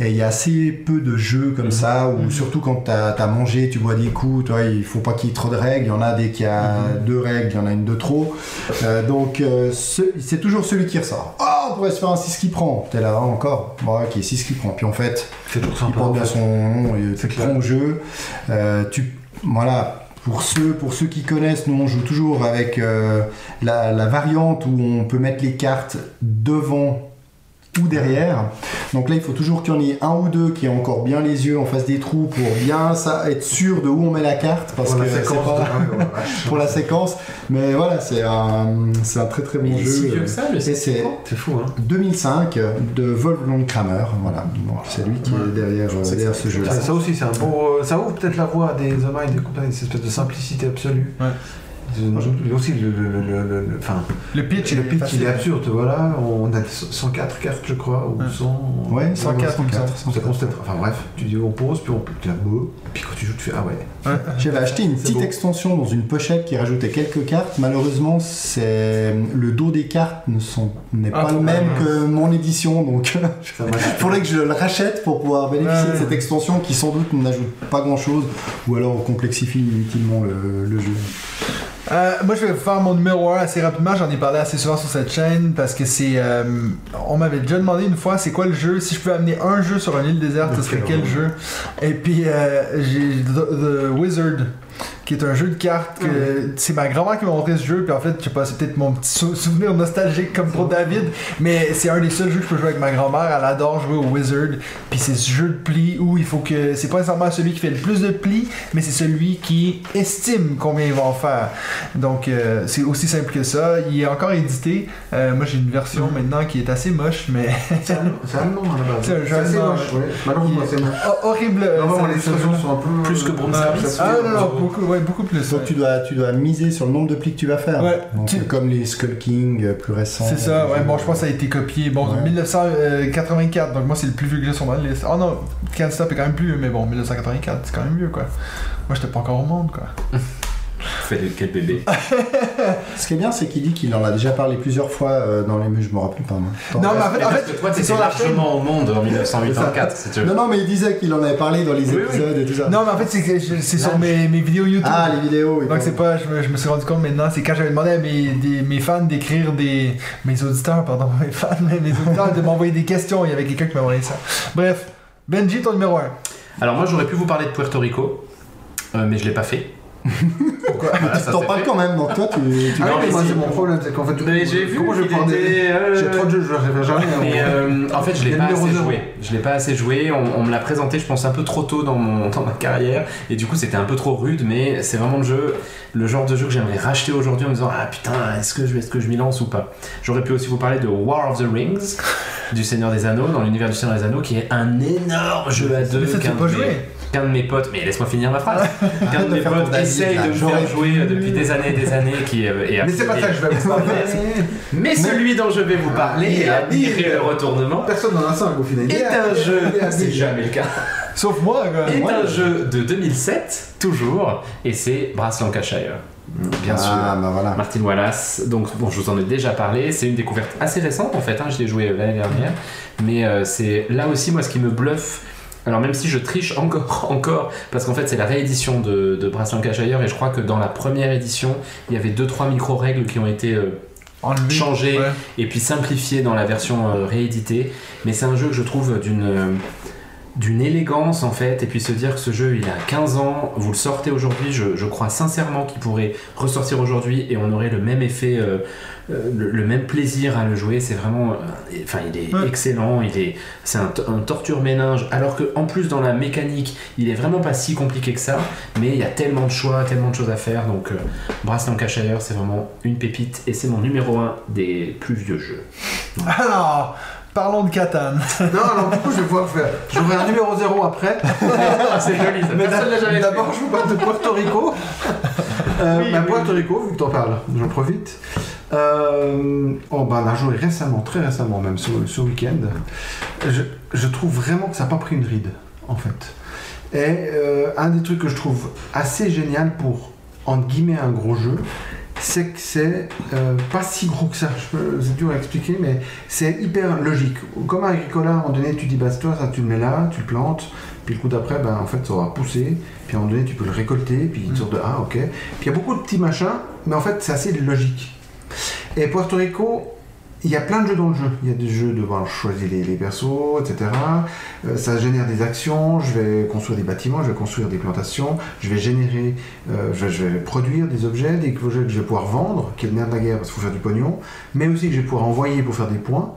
et il y a assez peu de jeux comme ça, où surtout quand tu as, mangé, tu bois des coups, toi, il faut pas qu'il y ait trop de règles, il y en a dès qu'il y a deux règles, il y en a une de trop, Euh, donc euh, ce- c'est toujours celui qui ressort. Oh, pourrait se faire un 6 qui prend. T'es là, encore. Bon, ok, 6 qui prend. Puis en fait, il porte en bien son nom prends au jeu. Euh, tu, voilà, pour ceux, pour ceux qui connaissent, nous on joue toujours avec euh, la, la variante où on peut mettre les cartes devant ou derrière. Donc là, il faut toujours qu'il y en ait un ou deux qui aient encore bien les yeux en face des trous pour bien ça, être sûr de où on met la carte parce Pour la que c'est séquence. pas ouais, ouais, pour la séquence. Mais voilà, c'est un, c'est un très très bon jeu. si vieux que ça, le Et six c'est C'est fou, hein. 2005 de Wolfgang Kramer. Voilà, donc c'est lui qui est derrière, euh, derrière ce jeu-là. Ça, ça aussi, c'est un beau. euh, Ça ouvre peut-être la voie à des hommes et des compagnies, cette espèce de simplicité absolue. Aussi, le, le, le, le- le- enfin, Le pitch, le pitch, il est absurde. Voilà, on a 104 cartes, je crois, ou Ouais. 100. Ouais, 104, 104. On s'est constaté. Enfin bref, tu dis on pose, puis on tu la beau, puis quand tu joues, tu fais ah ouais. J'avais acheté une petite beau. extension dans une pochette qui rajoutait quelques cartes. Malheureusement, c'est le dos des cartes ne sont n'est Ah, pas le ah, même mince. que mon édition, donc il faudrait que je le rachète pour pouvoir bénéficier Ouais, de cette extension qui sans doute n'ajoute pas grand chose ou alors complexifie inutilement le, le jeu. Euh, moi, je vais faire mon numéro 1 assez rapidement. J'en ai parlé assez souvent sur cette chaîne parce que c'est. euh, on m'avait déjà demandé une fois c'est quoi le jeu? Si je pouvais amener un jeu sur une île déserte, ce serait quel ouais. jeu? Et puis, euh, j'ai The, The Wizard. Qui est un jeu de cartes que c'est ma grand-mère qui m'a montré ce jeu, puis en fait, je sais pas, c'est peut-être mon petit sou- souvenir nostalgique comme pour David, mais c'est un des seuls jeux que je peux jouer avec ma grand-mère. Elle adore jouer au Wizard, puis c'est ce jeu de plis où il faut que c'est pas nécessairement celui qui fait le plus de plis, mais c'est celui qui estime combien il va en faire. Donc euh, c'est aussi simple que ça. Il est encore édité. Euh, moi j'ai une version maintenant qui est assez moche, mais C'est allemand c'est un jeu assez moche, ouais. Malheureusement, c'est moche. Horrible. euh, Non, les sont un peu. Plus que Ah, Service. ah, non, non, beaucoup, ouais, beaucoup plus. Donc ouais. tu dois, tu dois miser sur le nombre de plis que tu vas faire. Ouais, Donc, tu- Comme les Skull King euh, plus récents. C'est ça, ouais, bon, je pense que ça a été copié. Bon, Ouais. 1984, donc moi c'est le plus vieux que j'ai sur ma liste. Oh non, Can't Stop est quand même plus vieux, mais bon, 1984, c'est quand même vieux quoi. Moi j'étais pas encore au monde quoi. Fait de quel bébé Ce qui est bien, c'est qu'il dit qu'il en a déjà parlé plusieurs fois euh, dans les mais je me rappelle pas. moi. Non, mais en fait, en fait toi, t'étais largement au monde en 1984, si tu veux. Non, non, mais il disait qu'il en avait parlé dans les Oui, oui. épisodes et tout ça. Non, mais en fait, c'est sur mes, mes vidéos YouTube. Ah, les vidéos. Donc c'est pas, je me, je me suis rendu compte maintenant, c'est quand j'avais demandé à mes, des- mes fans d'écrire des... Mes auditeurs, pardon, mes fans, mais mes auditeurs de m'envoyer des questions, il y avait quelqu'un qui m'a envoyé ça. Bref, Benji, ton numéro 1. Alors moi, j'aurais pu vous parler de Puerto Rico, euh, mais je l'ai pas fait. Pourquoi Voilà, Tu t'en parles quand même, donc toi, tu. tu- Ah Non, mais moi c'est mon problème, c'est qu'en fait, du coup, Mais j'ai vu comment je vais prendre des- euh, J'ai trop de jeux, je ne fais jamais. hein, Mais euh, en fait, je l'ai pas assez joué. Je l'ai pas assez joué. On, on me l'a présenté, je pense, un peu trop tôt dans, mon, dans ma carrière. Et du coup, c'était un peu trop rude. Mais c'est vraiment le jeu, le genre de jeu que j'aimerais racheter aujourd'hui en me disant Ah putain, est-ce que je, est-ce que je m'y lance ou pas? J'aurais pu aussi vous parler de War of the Rings, du Seigneur des Anneaux, dans l'univers du Seigneur des Anneaux, qui est un énorme jeu à deux. Mais ça, tu peux jouer. Qu'un de mes potes, mais laisse-moi finir ma phrase. Qu'un de de mes potes David, essaye de me faire jouer pu. depuis des années et des années. Qui, euh, est Mais c'est pas ça que je vais vous parler. Mais celui dont je vais vous parler, est admirer le retournement, Personne n'en a 5 au final. est un jeu, est c'est jamais le cas, Sauf moi, quoi. est Moi, un jeu de 2007, toujours, et c'est Brass Lancashire. Bien sûr. Ah, bah voilà. Martin Wallace, donc bon, je vous en ai déjà parlé, c'est une découverte assez récente en fait, hein, je l'ai joué l'année dernière, mais euh, c'est là aussi moi ce qui me bluffe, alors même si je triche encore, encore, parce qu'en fait c'est la réédition de, de Brass Lancashire et je crois que dans la première édition il y avait 2-3 micro-règles qui ont été euh, enlevé. changées Ouais. et puis simplifiées dans la version euh, rééditée, mais c'est un jeu que je trouve d'une... d'une élégance en fait, et puis se dire que ce jeu il a 15 ans, vous le sortez aujourd'hui, je, je crois sincèrement qu'il pourrait ressortir aujourd'hui et on aurait le même effet, euh, euh, le, le même plaisir à le jouer. C'est vraiment, euh, enfin il est Ouais. excellent, il est, c'est un torture méninge. Alors que en plus dans la mécanique, il est vraiment pas si compliqué que ça, mais il y a tellement de choix, tellement de choses à faire. Donc euh, Brass Lancashire c'est vraiment une pépite et c'est mon numéro 1 des plus vieux jeux. Alors, parlons de Catan. Non, alors du coup, je vais pouvoir faire. J'aurai un numéro 0 après. c'est joli, ça. Mais d'abord, je vous parle de Puerto Rico. Euh, Oui, bah, oui, Puerto Rico, vu que t'en parles, j'en profite. Euh, oh, bah, on a joué récemment, très récemment même, ce, ce week-end. Je, je trouve vraiment que ça n'a pas pris une ride, en fait. Et euh, un des trucs que je trouve assez génial pour, entre guillemets, un gros jeu, c'est que c'est euh, pas si gros que ça. Je peux- C'est dur à expliquer, mais c'est hyper logique. Comme un Agricola, à un moment donné, tu dis, bah, toi, ça, tu le mets là, tu le plantes, puis le coup d'après, ben, en fait, ça aura poussé, puis à un moment donné, tu peux le récolter, puis une sorte de, ah, ok. Puis il y a beaucoup de petits machins, mais en fait, c'est assez logique. Et Puerto Rico, il y a plein de jeux dans le jeu. Il y a des jeux de voilà, choisir les, les persos, etc. Euh, ça génère des actions. Je vais construire des bâtiments, je vais construire des plantations, je vais générer, euh, je, je vais produire des objets, des objets que je vais pouvoir vendre, qui est le nerf de la guerre parce qu'il faut faire du pognon, mais aussi que je vais pouvoir envoyer pour faire des points.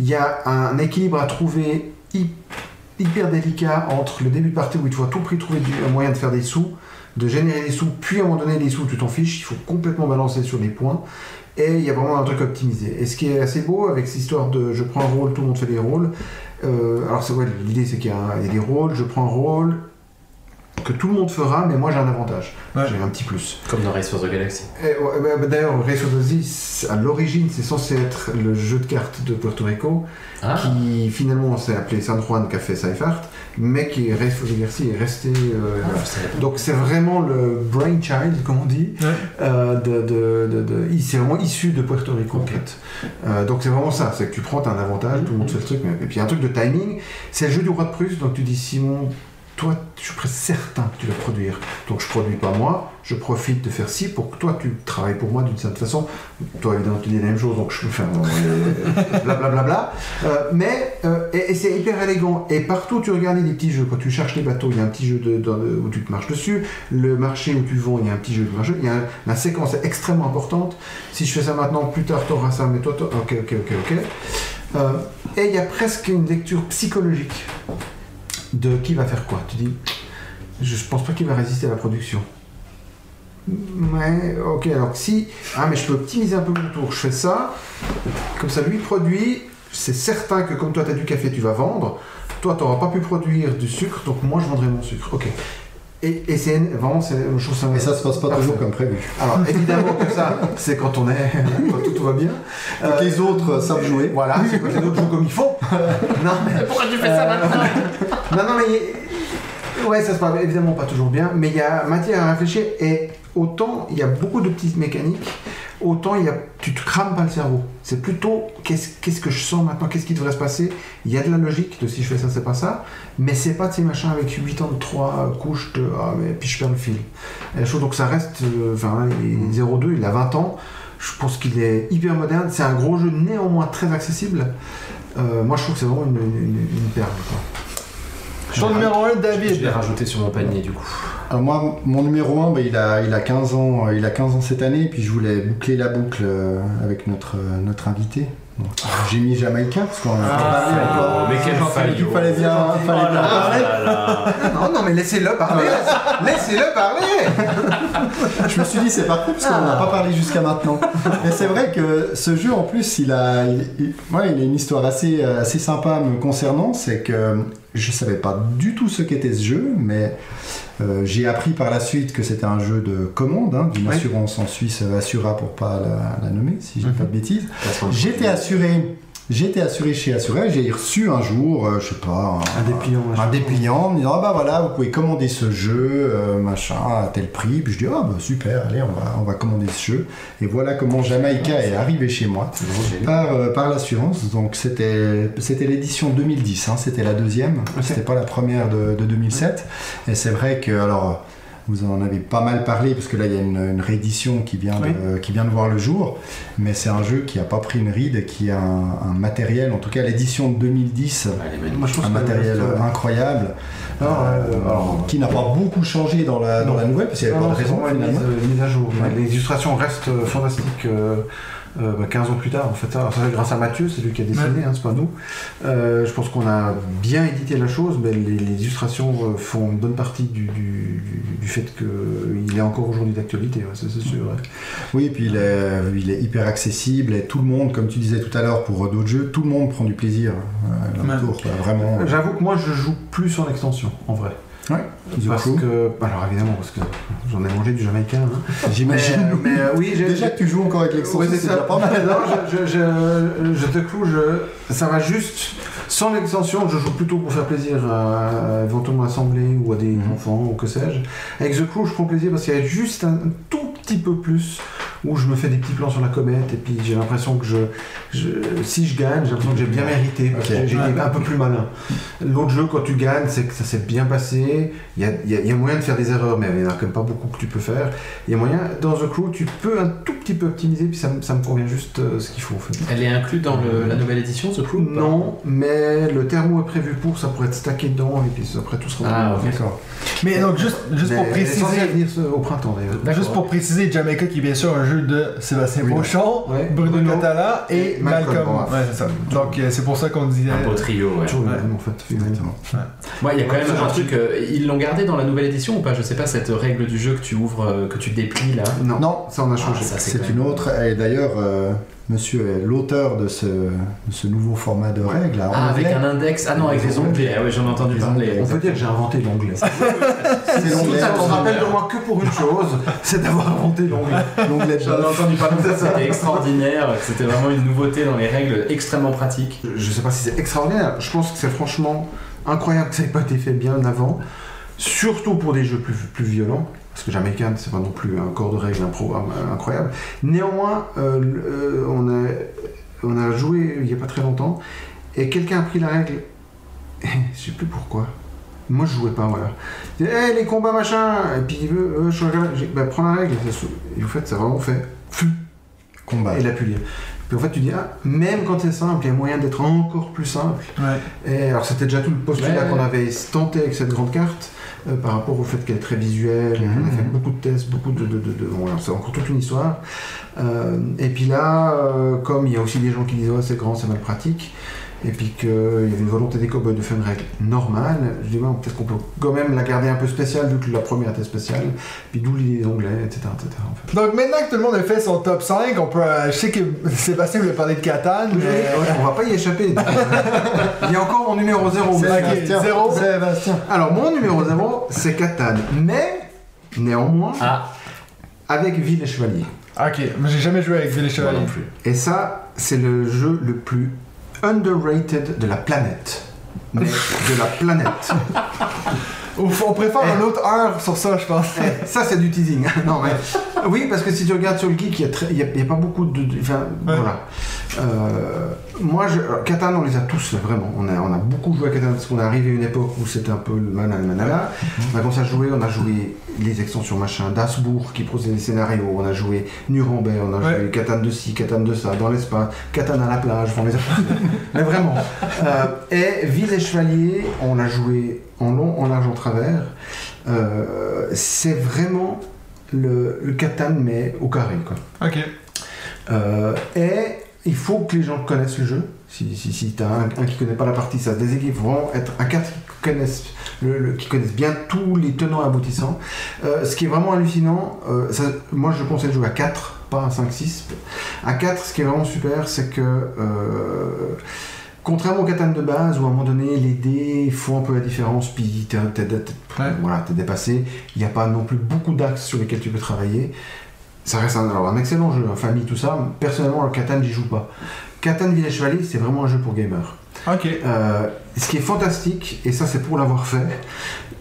Il y a un équilibre à trouver hy- hyper délicat entre le début de partie où il faut à tout prix trouver un moyen de faire des sous, de générer des sous, puis à un moment donné les sous tu t'en fiches, il faut complètement balancer sur les points. Et il y a vraiment un truc optimisé. Et ce qui est assez beau avec cette histoire de je prends un rôle, tout le monde fait des rôles. euh, alors c'est ouais, l'idée c'est qu'il y, a y des rôles, je prends un rôle que tout le monde fera, mais moi j'ai un avantage. Ouais. J'ai un petit plus. Comme dans Race for the Galaxy. Ouais, bah, D'ailleurs, Race of the Sea, à l'origine, c'est censé être le jeu de cartes de Puerto Rico, Ah, qui finalement s'est appelé San Juan Café Seifert, mais qui Race for the Galaxy est resté. euh, Ah. Donc c'est vraiment le brainchild, comme on dit, Ouais. euh, de, de, de, de- il- c'est vraiment issu de Puerto Rico en Ok. fait. Euh, donc c'est vraiment ça, c'est que tu prends, t'as un avantage, tout le monde fait le truc, mais- et puis un truc de timing, c'est le jeu du roi de Prusse, donc tu dis Simon, toi je suis presque certain que tu vas produire, donc je produis pas moi, je profite de faire ci pour que toi tu travailles pour moi d'une certaine façon, toi évidemment tu dis la même chose, donc je peux faire blablabla, Euh, mais euh, et, et c'est hyper élégant, et partout tu regardes des petits jeux, quand tu cherches les bateaux, il y a un petit jeu de, de- où tu te marches dessus, le marché où tu vends, il y a un petit jeu de marché, il y a un- la séquence est extrêmement importante, si je fais ça maintenant, plus tard tu auras ça, mais toi, toi- ok, ok, ok, ok. Euh, et il y a presque une lecture psychologique de qui va faire quoi. Tu dis, je, pense pas qu'il va résister à la production. Ouais, ok, alors si, ah mais je peux optimiser un peu mon tour, je fais ça, comme ça lui produit, c'est certain que comme toi tu as du café, tu vas vendre, toi tu n'auras pas pu produire du sucre, donc moi je vendrai mon sucre, ok. Et, et c'est vraiment, c'est, je trouve ça... Mais ça se passe pas Parfait. toujours comme prévu. Alors évidemment que ça, c'est quand on est, quand tout, tout va bien. Quand Euh, les autres savent jouer. Voilà, c'est quand les autres jouent comme il faut. non, mais, Pourquoi tu fais ça Euh, maintenant non, non, mais ouais, ça se passe évidemment pas toujours bien, mais il y a matière à réfléchir et autant il y a beaucoup de petites mécaniques, autant tu te crames pas le cerveau. C'est plutôt qu'est-ce, que je sens maintenant, qu'est-ce qui devrait se passer? Il y a de la logique de si je fais ça, c'est pas ça, mais c'est pas ces machins avec 8 ans de 3 couches de ah, mais puis je perds le fil. Donc ça reste, euh, enfin, il est 02, il a 20 ans. Je pense qu'il est hyper moderne. C'est un gros jeu néanmoins très accessible. Euh, moi, je trouve que c'est vraiment une, perle. Ton numéro 1, Je vais David. rajouter sur mon panier du coup. Alors moi, mon numéro 1, il, a, il, a 15 ans, euh, il a 15 ans cette année, et puis je voulais boucler la boucle euh, avec notre, euh, notre invité. J'ai mis Jamaïcain, parce qu'on a pas parlé Ah, encore. mais quel fallait- faillot. Il fallait bien, il fallait bien parler. Non, non, mais laissez-le parler. Laissez-le parler. Je me suis dit, c'est parfait, parce qu'on n'a pas parlé jusqu'à maintenant. Et c'est vrai que ce jeu, en plus, il a, il, il- ouais, il a une histoire assez, euh, assez sympa me concernant. C'est que je savais pas du tout ce qu'était ce jeu, mais euh, j'ai appris par la suite que c'était un jeu de commande, hein, d'une assurance en Suisse, euh, Assura pour pas la, la nommer, si je dis pas de bêtises. J'étais produit. J'étais assuré chez Assuré, j'ai reçu un jour, euh, je sais pas, Un dépliant, un dépliant, me disant ah bah voilà, vous pouvez commander ce jeu, euh, machin, à tel prix. Puis je dis ah bah super, allez, on va, on va commander ce jeu. Et voilà comment Jamaïca est arrivé chez moi par, euh, par l'assurance. Donc c'était c'était l'édition 2010, hein, c'était la deuxième, c'était pas la première de, de 2007. Et c'est vrai que alors vous en avez pas mal parlé parce que là il y a une, une réédition qui vient, de, qui vient de voir le jour, mais c'est un jeu qui a pas pris une ride et qui a un, un matériel, en tout cas l'édition de 2010, Elle est magnifique. Moi, je trouve un matériel incroyable. Euh, euh, alors, qui n'a pas beaucoup changé dans la, dans la nouvelle, parce qu'il n'y avait non, pas de raison mise, à jour. Ouais. Les illustrations restent euh, fantastiques. euh, euh, bah, 15 ans plus tard, en fait, ça, c'est grâce à Mathieu, c'est lui qui a dessiné, hein, c'est pas nous. Euh, je pense qu'on a bien édité la chose, mais les, les illustrations euh, font une bonne partie du, du, du- du fait qu'il est encore aujourd'hui d'actualité, ouais, ça, c'est sûr. ouais. Oui, et puis il est, il est hyper accessible et tout le monde, comme tu disais tout à l'heure pour d'autres jeux, tout le monde prend du plaisir à leur Ouais. tour, quoi, vraiment. J'avoue que moi, je joue plus en extension, en vrai. Ouais, Parce que, alors évidemment, parce que j'en ai mangé du jamaïcain. hein. J'imagine. mais, euh, oui, Déjà que tu joues encore avec l'extension, c'est déjà pas mal. Non, je, je, je, je te cloue, ça va juste. Sans l'extension, je joue plutôt pour faire plaisir à, à éventuellement assembler ou à des Mhm. enfants ou que sais-je. Avec The Crew, je prends plaisir parce qu'il y a juste un tout petit peu plus où je me fais des petits plans sur la comète et puis j'ai l'impression que je, je- si je gagne, j'ai l'impression que j'ai bien mérité, parce que j'ai été un peu plus malin. L'autre jeu, quand tu gagnes, c'est que ça s'est bien passé, il y a, il y a- il y a moyen de faire des erreurs, mais il n'y en a quand même pas beaucoup que tu peux faire. Il y a moyen, dans The Crew, tu peux un tout petit peu optimiser, puis ça, me- ça me convient juste euh, ce qu'il faut en fait. Elle est inclue dans le- la nouvelle édition, The Crew Non, mais le thermo est prévu pour, ça pourrait être stacké dedans, et puis après tout sera Ah, ok. D'accord. Mais donc, juste, juste Mais pour préciser. venir au printemps d'ailleurs. Juste pour préciser, Jamaica qui est bien sûr un jeu de Sébastien Oui. Ouais, Bruno, Bruno Catala et et Malcolm. Ouais, c'est ça. Donc euh, c'est pour ça qu'on disait. Un beau trio, ouais. Toujours le Ouais. même en fait. Exactement. Ouais, il y a quand Ouais, même un truc. euh, ils l'ont gardé dans la nouvelle édition ou pas? Je sais pas, cette règle du jeu que tu ouvres, euh, que tu déplies là. Non, Non. ça on a Ah, changé. ça, C'est une autre, et d'ailleurs, euh, monsieur est l'auteur de ce, de ce nouveau format de règles. Ah, avec un index. Ah non, avec les onglets. Ah ouais, j'en ai entendu parler. On peut dire que j'ai inventé l'onglet. C'est l'onglet. ça ne rappelle de moi que pour une chose, c'est d'avoir inventé l'onglet. J'en ai entendu parler, ça c'était extraordinaire, que c'était vraiment une nouveauté dans les règles extrêmement pratiques. Je sais pas si c'est extraordinaire, je pense que c'est franchement incroyable que ça n'ait pas été fait bien avant, surtout pour des jeux plus, plus violents. Parce que Jamaican, c'est pas non plus un corps de règles, un programme euh, incroyable. Néanmoins, euh, on, a, on a joué il y a pas très longtemps, et quelqu'un a pris la règle, je sais plus pourquoi. Moi, je jouais pas, voilà. Il dit, Hey, les combats, machin Et puis, il veut, euh, je regarde, bah, prends la règle. Et en fait, c'est vraiment fait. Combat. Et il a pu lire. Puis en fait, tu dis, ah, même quand c'est simple, il y a moyen d'être encore plus simple. Ouais. Et alors, c'était déjà tout le postulat Ouais, ouais. qu'on avait tenté avec cette grande carte, euh, par rapport au fait qu'elle est très visuelle, qu'on a fait beaucoup de tests, beaucoup de. de, de, de- bon, alors, c'est encore toute une histoire. Euh, et puis là, euh, comme il y a aussi des gens qui disent, ouais, c'est grand, c'est mal pratique. Et puis qu'il y avait une volonté des cowboys de faire une règle normale. Je dis, ouais, peut-être qu'on peut quand même la garder un peu spéciale, vu que la première était spéciale. Puis d'où les onglets, etc. etc. en fait. Donc maintenant que tout le monde a fait son top 5, on peut. je sais que Sébastien voulait parler de Catan, mais. Ouais, on va pas y échapper. Il y a encore mon numéro 0. C'est- Ok, Sébastien. zéro. Sébastien. Alors, mon numéro 0, c'est Catan. Mais, néanmoins, Ah, avec Ville et Chevalier. Ok, mais j'ai jamais joué avec Ville et Chevalier. non plus. Et ça, c'est le jeu le plus underrated de la planète. Mais de la planète. On préfère Eh. une autre heure sur ça, je pense. Eh, ça, c'est du teasing. non, mais... Oui, parce que si tu regardes sur le geek, il n'y a, très- a- a pas beaucoup de. Enfin, Ouais. voilà. Euh, moi, je... Catan, on les a tous vraiment. On a, on a beaucoup joué à Catan parce qu'on est arrivé à une époque où c'était un peu le manal manala. On a commencé à jouer, on a joué les extensions machin, d'Asbourg qui posait des scénarios, on a joué Nuremberg, on a Ouais. joué Catan de ci, Catan de ça, dans l'espace, Catan à la plage, on les a. Mais vraiment. Euh, et Ville et Chevalier, on l'a joué en long, en large, en travers. Euh, c'est vraiment le, le Catan, mais au carré. Quoi. Ok. Euh, et il faut que les gens connaissent le jeu. Si, si, si tu as un, un qui connaît pas la partie, ça se déséquilibre. Vraiment être un 4 qui connaissent, le- le- qui connaissent bien tous les tenants et aboutissants. Euh, ce qui est vraiment hallucinant, ça- moi je conseille de jouer à 4, pas à 5-6. À 4, ce qui est vraiment super, c'est que. Contrairement au Catan de base, où à un moment donné, les dés font un peu la différence, puis t'es Ouais. voilà, dépassé. Il n'y a pas non plus beaucoup d'axes sur lesquels tu peux travailler. Ça reste un, alors, un excellent jeu, en famille, tout ça. Personnellement, le Catan, j'y joue pas. Catan Village Chevalier, c'est vraiment un jeu pour gamers. Ok. Euh, ce qui est fantastique, et ça c'est pour l'avoir fait,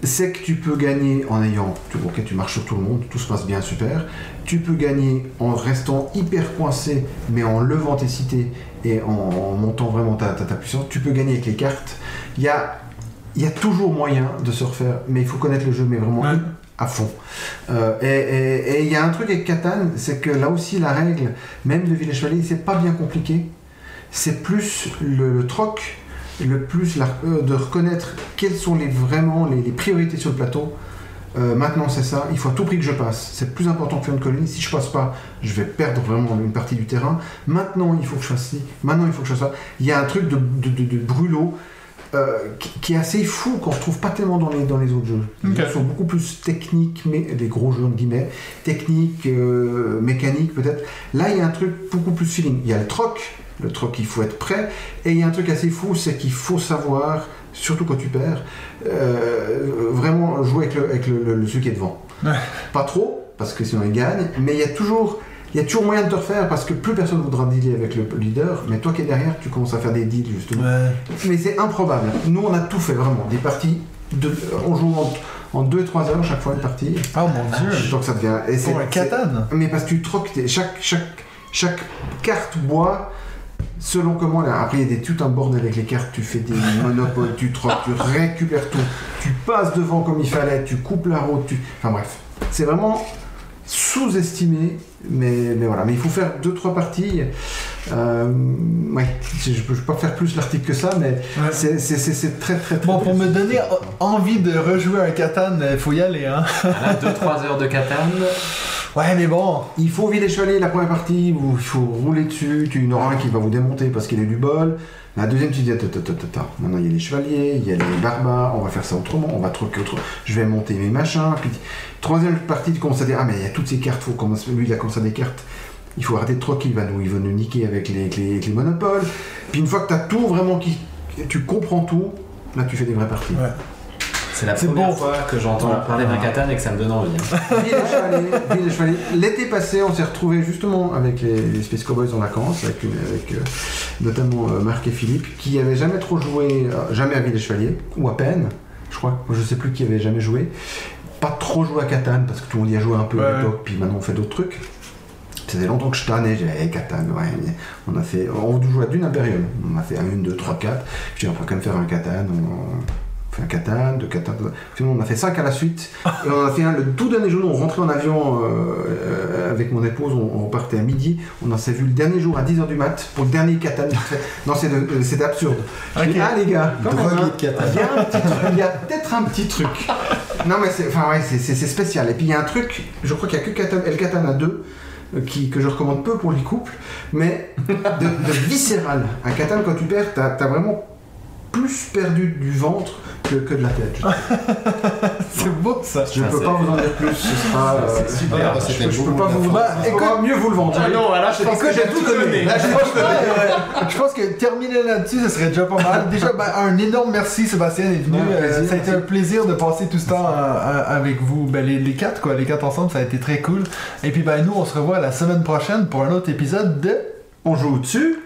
c'est que tu peux gagner en ayant, tu, ok, tu marches sur tout le monde, tout se passe bien, super. Tu peux gagner en restant hyper coincé, mais en levant tes cités et en, en montant vraiment ta, ta, ta puissance. Tu peux gagner avec les cartes. Il y a, y a toujours moyen de se refaire, mais il faut connaître le jeu, mais vraiment Ouais. à fond. Euh, et- il y a un truc avec Catan, c'est que là aussi la règle, même de Village Chevalier, c'est pas bien compliqué. C'est plus le, le troc, le plus la- euh, de reconnaître quelles sont les, vraiment les, les priorités sur le plateau. Euh, maintenant c'est ça, il faut à tout prix que je passe. C'est plus important que faire une colonie. Si je passe pas, je vais perdre vraiment une partie du terrain. Maintenant il faut que je fasse ci, maintenant il faut que je fasse ça. Il y a un truc de, de, de- de brûlot euh, qui, qui est assez fou qu'on ne retrouve pas tellement dans les, dans les autres jeux. Autres sont beaucoup plus techniques, mais des gros jeux entre guillemets, techniques, euh, mécaniques peut-être. Là il y a un truc beaucoup plus feeling. Il y a le troc, le troc il faut être prêt, et il y a un truc assez fou, c'est qu'il faut savoir, surtout quand tu perds, euh, vraiment jouer avec, le, avec le, le- le- celui qui est devant. Ouais. Pas trop, parce que sinon il gagne, mais il y a toujours. Il y a toujours moyen de te refaire parce que plus personne voudra dealer avec le leader, mais toi qui es derrière, tu commences à faire des deals justement. Ouais. Mais c'est improbable. Nous, on a tout fait vraiment. Des parties, de, on joue en 2-3 heures chaque fois une partie. Oh mon dieu. Donc ça devient. Et c'est- Pour un Catan. Mais parce que tu troques chaque, chaque, chaque carte bois selon comment. là, Après, il y a des, tout un bordel avec les cartes. Tu fais des monopoles, tu troques, tu récupères tout. Tu passes devant comme il fallait, tu coupes la route. Tu... Enfin bref, c'est vraiment sous-estimé. Mais, mais voilà, mais il faut faire deux trois parties. Euh, ouais, je peux pas faire plus l'article que ça, mais Ouais. c'est c'est- c'est- c'est très très très. Bon, pour me donner envie de rejouer un Catan, il faut y aller, hein. 2-3 heures de Catane. Ouais, mais bon. Il faut vider la première partie où il faut rouler dessus, tu auras un qui va vous démonter parce qu'il a du bol. La deuxième, tu dis attends, attends, attends. Maintenant il y a les chevaliers, il y a les barbares, on va faire ça autrement, on va troquer autre. Je vais monter mes machins. Puis troisième partie, tu commences à dire ah mais il y a toutes ces cartes, faut commencer. Lui il a commencé à des cartes. Il faut arrêter de troquer, il va nous, il va nous niquer avec les, les, monopoles. Puis une fois que tu as tout vraiment tu comprends tout, là tu fais des vraies parties. C'est la première bon. fois que j'entends Voilà. parler d'un Catane et que ça me donne envie. hein. Ville Chevaliers. L'été passé, on s'est retrouvé justement avec les, les Space Cowboys en vacances, avec, euh, notamment euh, Marc et Philippe, qui avaient jamais trop joué, euh, jamais à Ville des Chevaliers, ou à peine, je crois. Moi, je sais plus qui avait jamais joué. Pas trop joué à Catane, parce que tout le monde y a joué un peu Ouais. à l'époque, puis maintenant on fait d'autres trucs. Ça faisait longtemps que je tannais, j'ai dit, hey, Catane, ouais, mais on a fait, on joue à d'une impériale. On a fait un, une, deux, trois, quatre. Puis on va quand même faire un Catane, on fait un Catane, deux Catane. Finalement, on a fait cinq à la suite. Et on a fait un le tout dernier jour, on rentrait en avion euh, euh, avec mon épouse, on, on partait à midi, on en s'est vu le dernier jour à 10h du mat pour le dernier Catane. non, c'est euh, absurde. Je dis, Ok. ah les gars, quand même, Drogué hein, Catane. il y a un petit truc, il y a peut-être un petit truc. Non mais c'est, enfin ouais, spécial. Et puis il y a un truc, je crois qu'il y a que Catane, El Katana 2 euh, qui, que je recommande peu pour les couples, mais de, de viscéral. Un Catane quand tu perds, t'as, t'as vraiment plus perdu du ventre que, que de la tête. C'est beau, ça. Je ne peux pas vous en dire plus. Ce sera. euh, C'est super. Ah, je, je peux pas vous, bah, écoute, mieux vous le vendre. Ah non, là, je pense Écoute, que j'ai tout donné. Là, j'ai tout donné. Ouais, Je pense que terminer là-dessus, ce serait déjà pas mal. Déjà, ben, un énorme merci, Sébastien, d'être venu. Ouais, Euh, ça a été un plaisir de passer tout ce temps euh, euh, avec vous. Ben, les, les quatre, quoi. Les quatre ensemble, ça a été très cool. Et puis, ben, nous, on se revoit la semaine prochaine pour un autre épisode de. On joue au-dessus.